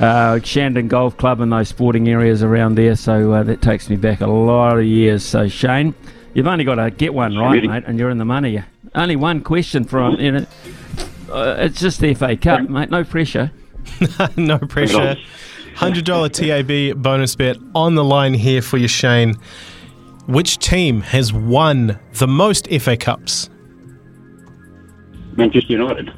uh, Shandon Golf Club and those sporting areas around there. So uh, that takes me back a lot of years. So Shane, you've only got to get one right, Really? mate, and you're in the money. Only one question from you know. Uh, it's just the FA Cup, mate. No pressure. no pressure. $100 TAB bonus bet on the line here for you, Shane. Which team has won the most FA Cups? Manchester United.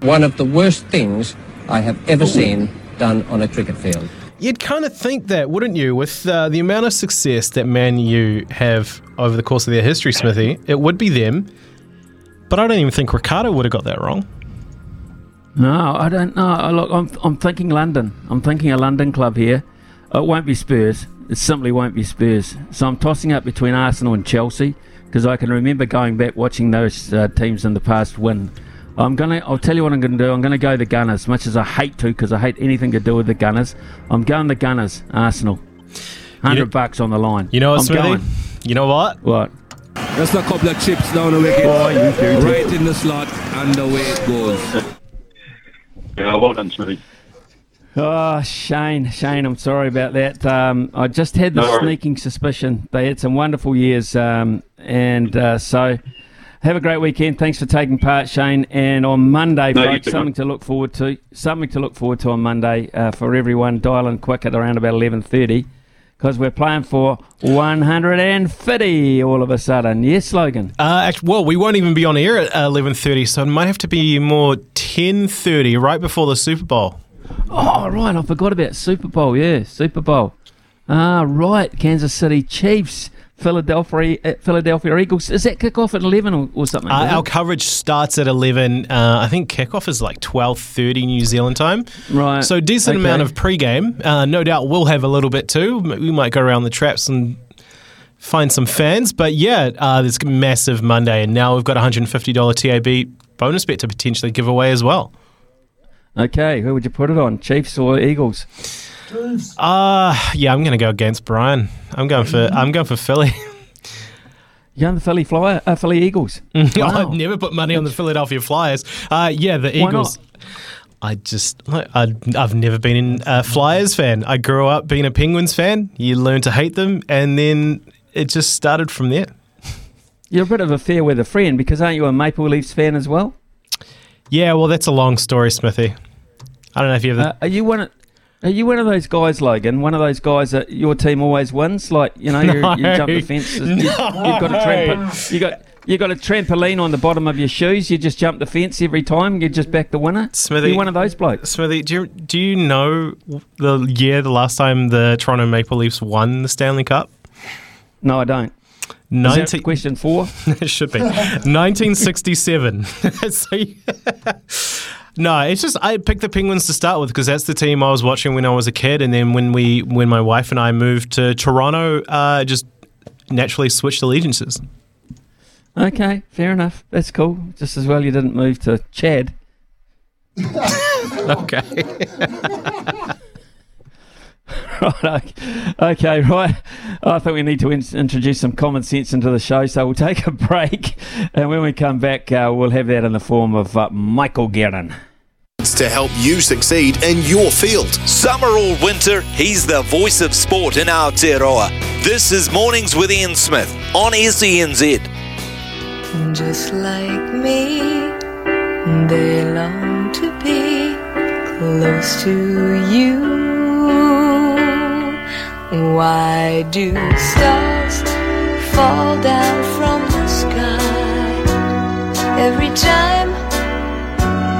One of the worst things I have ever seen done on a cricket field. You'd kind of think that, wouldn't you? With uh, the amount of success that Man U have over the course of their history, Smithy, it would be them. But I don't even think Ricardo would have got that wrong. No, I don't know. I- Look, I'm, I'm thinking London. I'm thinking a London club here. It won't be Spurs. It simply won't be Spurs. So I'm tossing up between Arsenal and Chelsea because I can remember going back watching those uh, teams in the past win. I'm gonna. I'll tell you what I'm gonna do. I'm gonna go the Gunners, much as I hate to, because I hate anything to do with the Gunners. I'm going the Gunners. Arsenal. Hundred bucks on the line. You know what, I'm Smithy? You know what? What? Just a couple of chips down the wicket. Oh, you right in the slot, and away it goes. Yeah, well done, Smithy. Oh, Shane, Shane, I'm sorry about that. Um, I just had the No worries. sneaking suspicion they had some wonderful years, um, and uh, so have a great weekend. Thanks for taking part, Shane. And on Monday, No, folks, something to look forward to. Something to look forward to on Monday uh, for everyone. Dial in quick at around about 11:30 because we're playing for 150 all of a sudden. Yes, Logan. Uh, act- well, we won't even be on air at eleven thirty, so it might have to be more ten thirty, right before the Super Bowl. Oh, right. I forgot about Super Bowl. Yeah, Super Bowl. Ah, right. Kansas City Chiefs, Philadelphia uh, Philadelphia Eagles. Is that kickoff at 11 or, or something? Uh, our coverage starts at eleven. Uh, I think kickoff is like twelve thirty New Zealand time. Right. So decent Okay. amount of pre-game. Uh, no doubt we'll have a little bit too. We might go around the traps and find some fans. But yeah, uh, a massive Monday, and now we've got a hundred and fifty dollar TAB bonus bet to potentially give away as well. Okay, who would you put it on? Chiefs or Eagles? Uh yeah, I'm going to go against Brian. I'm going for I'm going for Philly. You're on the Philly Flyer, uh, Philly Eagles. I've never put money on the Philadelphia Flyers. Uh, yeah, the Why Eagles. I just, I, I've never been a Flyers fan. I grew up being a Penguins fan. You learn to hate them, and then it just started from there. You're a bit of a fair weather friend because aren't you a Maple Leafs fan as well? Yeah, well, that's a long story, Smithy. I don't know if you ever. Uh, are you one? Of, are you one of those guys, Logan? One of those guys that your team always wins? Like you know, you you jump the fence. No. You, have got a trampo- you got you got a trampoline on the bottom of your shoes. You just jump the fence every time. You just back the winner. Smithy, you one of those blokes. Smithy, do you, do you know the year, the last time the Toronto Maple Leafs won the Stanley Cup? No, I don't. Is that 19 question four? it should be 1967. so, no, it's just I picked the Penguins to start with because that's the team I was watching when I was a kid, and then when we when my wife and I moved to Toronto, uh, just naturally switched allegiances. Okay, fair enough. That's cool. Just as well you didn't move to Chad. okay. right. Okay, okay, right. I think we need to in- introduce some common sense into the show, so we'll take a break, and when we come back, uh, we'll have that in the form of uh, Michael Guerin. To help you succeed in your field. Summer or winter, he's the voice of sport in Aotearoa. This is Mornings with Ian Smith on SENZ. Just like me, they long to be close to you. Why do stars fall down from the sky every time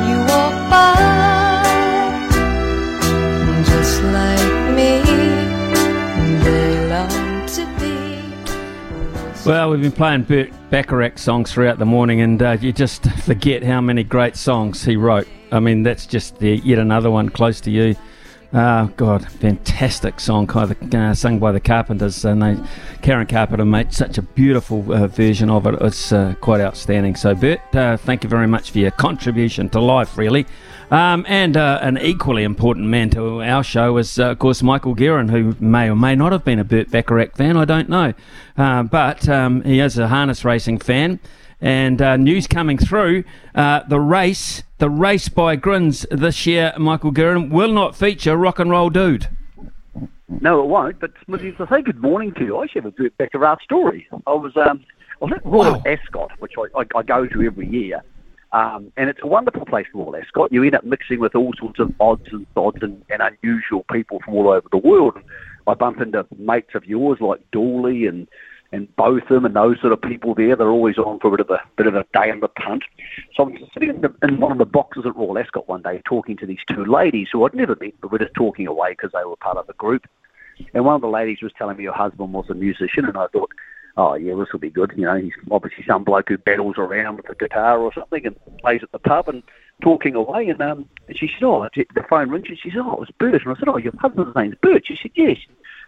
you walk by? Just like me, they long to be. Well, we've been playing Burt Bacharach songs throughout the morning, and uh, you just forget how many great songs he wrote. I mean, that's just the, yet another one close to you. Uh, God, fantastic song, kind of, uh, sung by the Carpenters, and they, Karen Carpenter made such a beautiful uh, version of it. It's uh, quite outstanding. So, Burt, uh, thank you very much for your contribution to life, really. Um, and uh, an equally important man to our show is, uh, of course, Michael Guerin, who may or may not have been a Burt Bacharach fan, I don't know. But um, he is a harness racing fan. And uh, news coming through uh, the race, the race by Grins this year, Michael Guerin, will not feature Rock and Roll Dude. No, it won't. But Smithy, to say good morning to you, I should have a Burt Bacharach story. I was um, I was at Royal Ascot, which I, I, I go to every year, um, and it's a wonderful place, Royal Ascot. You end up mixing with all sorts of odds and sods and, and unusual people from all over the world. I bump into mates of yours like Dooley and and Botham and those sort of people there. They're always on for a bit of a bit of a day in the punt. So I'm sitting in, the, in one of the boxes at Royal Ascot one day talking to these two ladies who I'd never met, but we're just talking away because they were part of the group. And one of the ladies was telling me her husband was a musician, and I thought, oh yeah, this will be good. You know, he's obviously some bloke who battles around with a guitar or something and plays at the pub and talking away. And um, and she said, oh, the phone rings, and she said, oh, it was Burt. And I said, oh, your husband's name's Burt. She said, yes.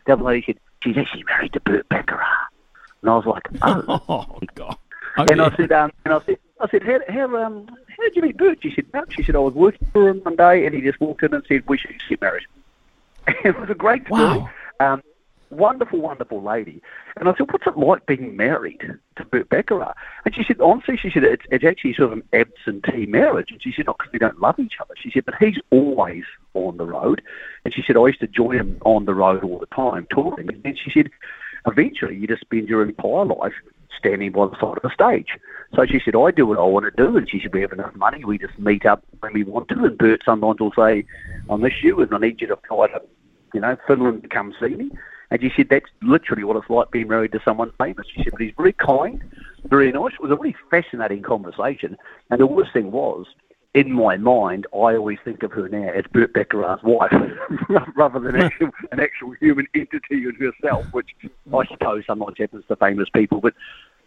The other lady said, she's actually married to Burt Bacharach. And I was like, oh, oh God. and I said, um, and I said, I said, how, how, um, how did you meet Burt? She said, no. She said, I was working for him one day, and he just walked in and said, we should get married. it was a great story. Um, wonderful, wonderful lady. And I said, what's it like being married to Burt Bacharach? And she said, honestly, she said, it's, it's actually sort of an absentee marriage. And she said, not because we don't love each other. She said, but he's always on the road. And she said, I used to join him on the road all the time, touring. And then she said, eventually you just spend your entire life standing by the side of the stage. So she said, I do what I want to do. And she said, we have enough money. We just meet up when we want to. And Burt sometimes will say, I miss you and I need you to fly to, you know, Finland to come see me. And she said, that's literally what it's like being married to someone famous. She said, but he's very kind, very nice. It was a really fascinating conversation. And the worst thing was, in my mind, I always think of her now as Burt Bacharach's wife, rather than actual, an actual human entity in herself, which I suppose sometimes happens to famous people. But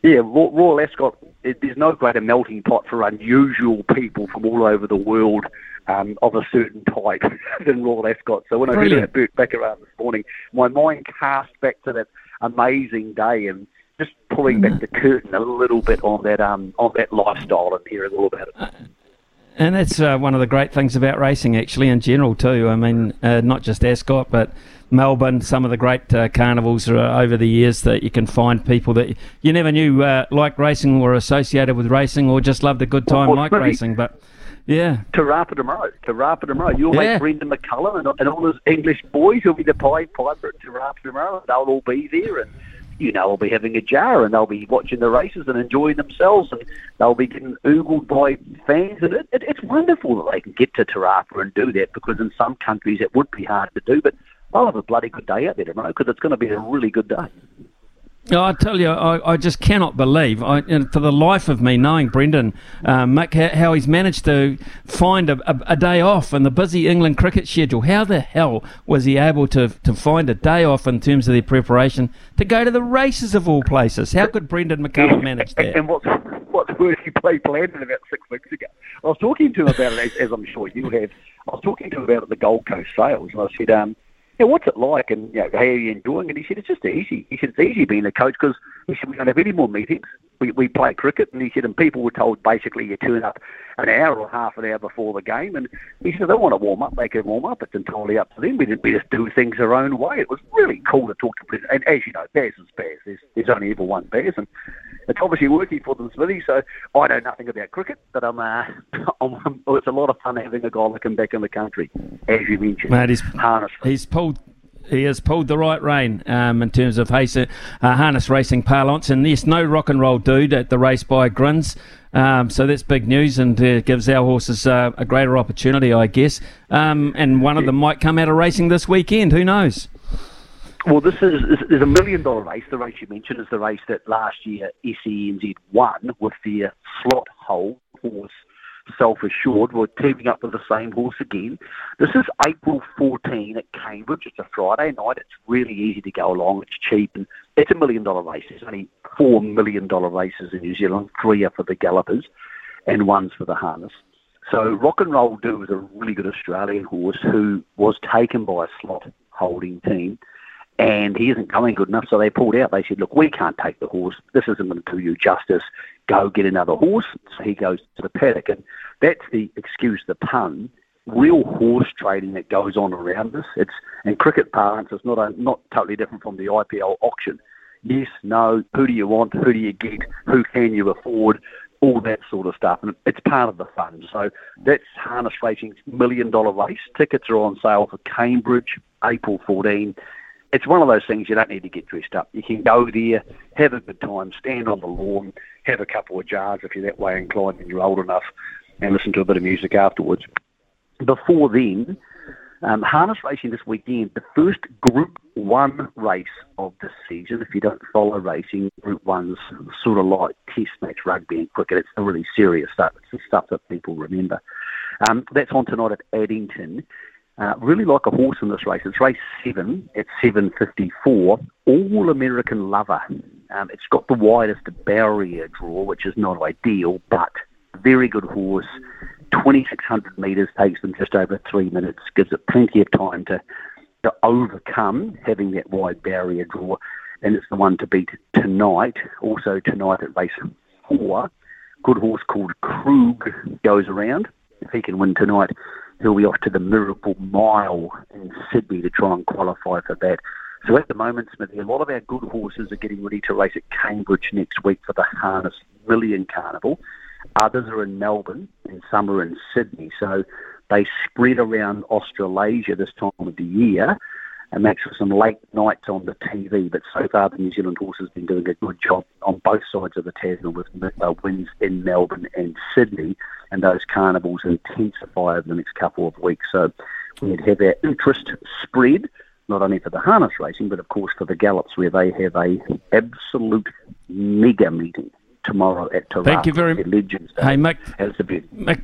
yeah, Royal Ascot, it, there's no greater melting pot for unusual people from all over the world um, of a certain type than Royal Ascot. So when Brilliant. I heard Bert Baccarat this morning, my mind cast back to that amazing day and just pulling back the curtain a little bit on that um, on that lifestyle and hearing all about it. And that's uh, one of the great things about racing, actually, in general, too. I mean, uh, not just Ascot, but Melbourne, some of the great uh, carnivals are over the years that you can find people that you never knew uh, liked racing or associated with racing or just loved a good time Well, like maybe- racing. But yeah, Te Rapa tomorrow, Te Rapa tomorrow. You'll Yeah. make Brendon McCullum and, and all those English boys who'll be the Pied Piper to Rapa tomorrow. They'll all be there and, you know, they'll be having a jar and they'll be watching the races and enjoying themselves and they'll be getting oogled by fans. And it, it, it's wonderful that they can get to Te Rapa and do that because in some countries it would be hard to do. But I'll have a bloody good day out there tomorrow because it's going to be a really good day. Oh, I tell you, I, I just cannot believe, I, for the life of me, knowing Brendon uh, Mick, how, he's managed to find a, a, a day off in the busy England cricket schedule. How the hell was he able to, to find a day off in terms of their preparation to go to the races of all places? How could Brendon McCullum manage that? and what's what's worse, he played Landon about six weeks ago. I was talking to him about it, as, as I'm sure you have. I was talking to him about it the Gold Coast sales, and I said, um, yeah, what's it like, and you know, how are you enjoying it? He said, it's just easy. He said, it's easy being a coach because he said, we don't have any more meetings. We, we play cricket, and he said, and people were told basically you turn up an hour or half an hour before the game, and he said, if they want to warm up, they can warm up. It's entirely up to them. We, didn't- we just do things our own way. It was really cool to talk to Brendon. And as you know, Baz is Baz. There's, there's only ever one Baz, and it's obviously working for them, Smithy. So I know nothing about cricket, but I'm, uh, I'm, it's a lot of fun having a guy like him back in the country, as you mentioned. Mate, he's, harness. he's pulled. He has pulled the right rein um, in terms of uh, harness racing parlance, and yes, no rock and roll dude at the race by Grins. Um, so that's big news and uh, gives our horses uh, a greater opportunity, I guess. Um, and one of them might come out of racing this weekend. Who knows? Well, this is, is a million dollar race. The race you mentioned is the race that last year SENZ won with their slot hole horse Self Assured. We're teaming up with the same horse again. This is April 14 at Cambridge. It's a Friday night. It's really easy to go along. It's cheap and it's a million dollar race. There's only four million dollar races in New Zealand. Three are for the gallopers and one's for the harness. So Rock and Roll Do is a really good Australian horse who was taken by a slot holding team and he isn't going good enough, so they pulled out. They said, look, we can't take the horse. This isn't going to do you justice. Go get another horse. So he goes to the paddock. And that's the, excuse the pun, real horse trading that goes on around us. It's In cricket parlance, it's not, a, not totally different from the IPL auction. Yes, no, who do you want, who do you get, who can you afford, all that sort of stuff. And it's part of the fun. So that's Harness Racing's million dollar race. Tickets are on sale for Cambridge, April 14 it's one of those things you don't need to get dressed up. You can go there, have a good time, stand on the lawn, have a couple of jars if you're that way inclined and you're old enough, and listen to a bit of music afterwards. Before then, um, harness racing this weekend, the first Group 1 race of the season. If you don't follow racing, Group 1's sort of like test match rugby and cricket. It's really serious stuff. It's the stuff that people remember. Um, that's on tonight at Addington. Uh, really like a horse in this race. It's race seven at 7.54. All American Lover. Um, it's got the widest barrier draw, which is not ideal, but very good horse. 2,600 metres takes them just over three minutes. Gives it plenty of time to, to overcome having that wide barrier draw. And it's the one to beat tonight. Also tonight at race four, good horse called Krug goes around. If he can win tonight, he'll be off to the Miracle Mile in Sydney to try and qualify for that. So at the moment, Smithy, a lot of our good horses are getting ready to race at Cambridge next week for the Harness Million Carnival. Others are in Melbourne, and some are in Sydney. So they spread around Australasia this time of the year and makes for some late nights on the TV. But so far, the New Zealand horse has been doing a good job on both sides of the Tasman with uh, wins in Melbourne and Sydney, and those carnivals intensify over the next couple of weeks. So we'd have our interest spread. Not only for the harness racing, but of course for the gallops, where they have a absolute mega meeting tomorrow at Te Rapa. Thank you very much. Legends Day. Hey, Mick. How's the view? Mick,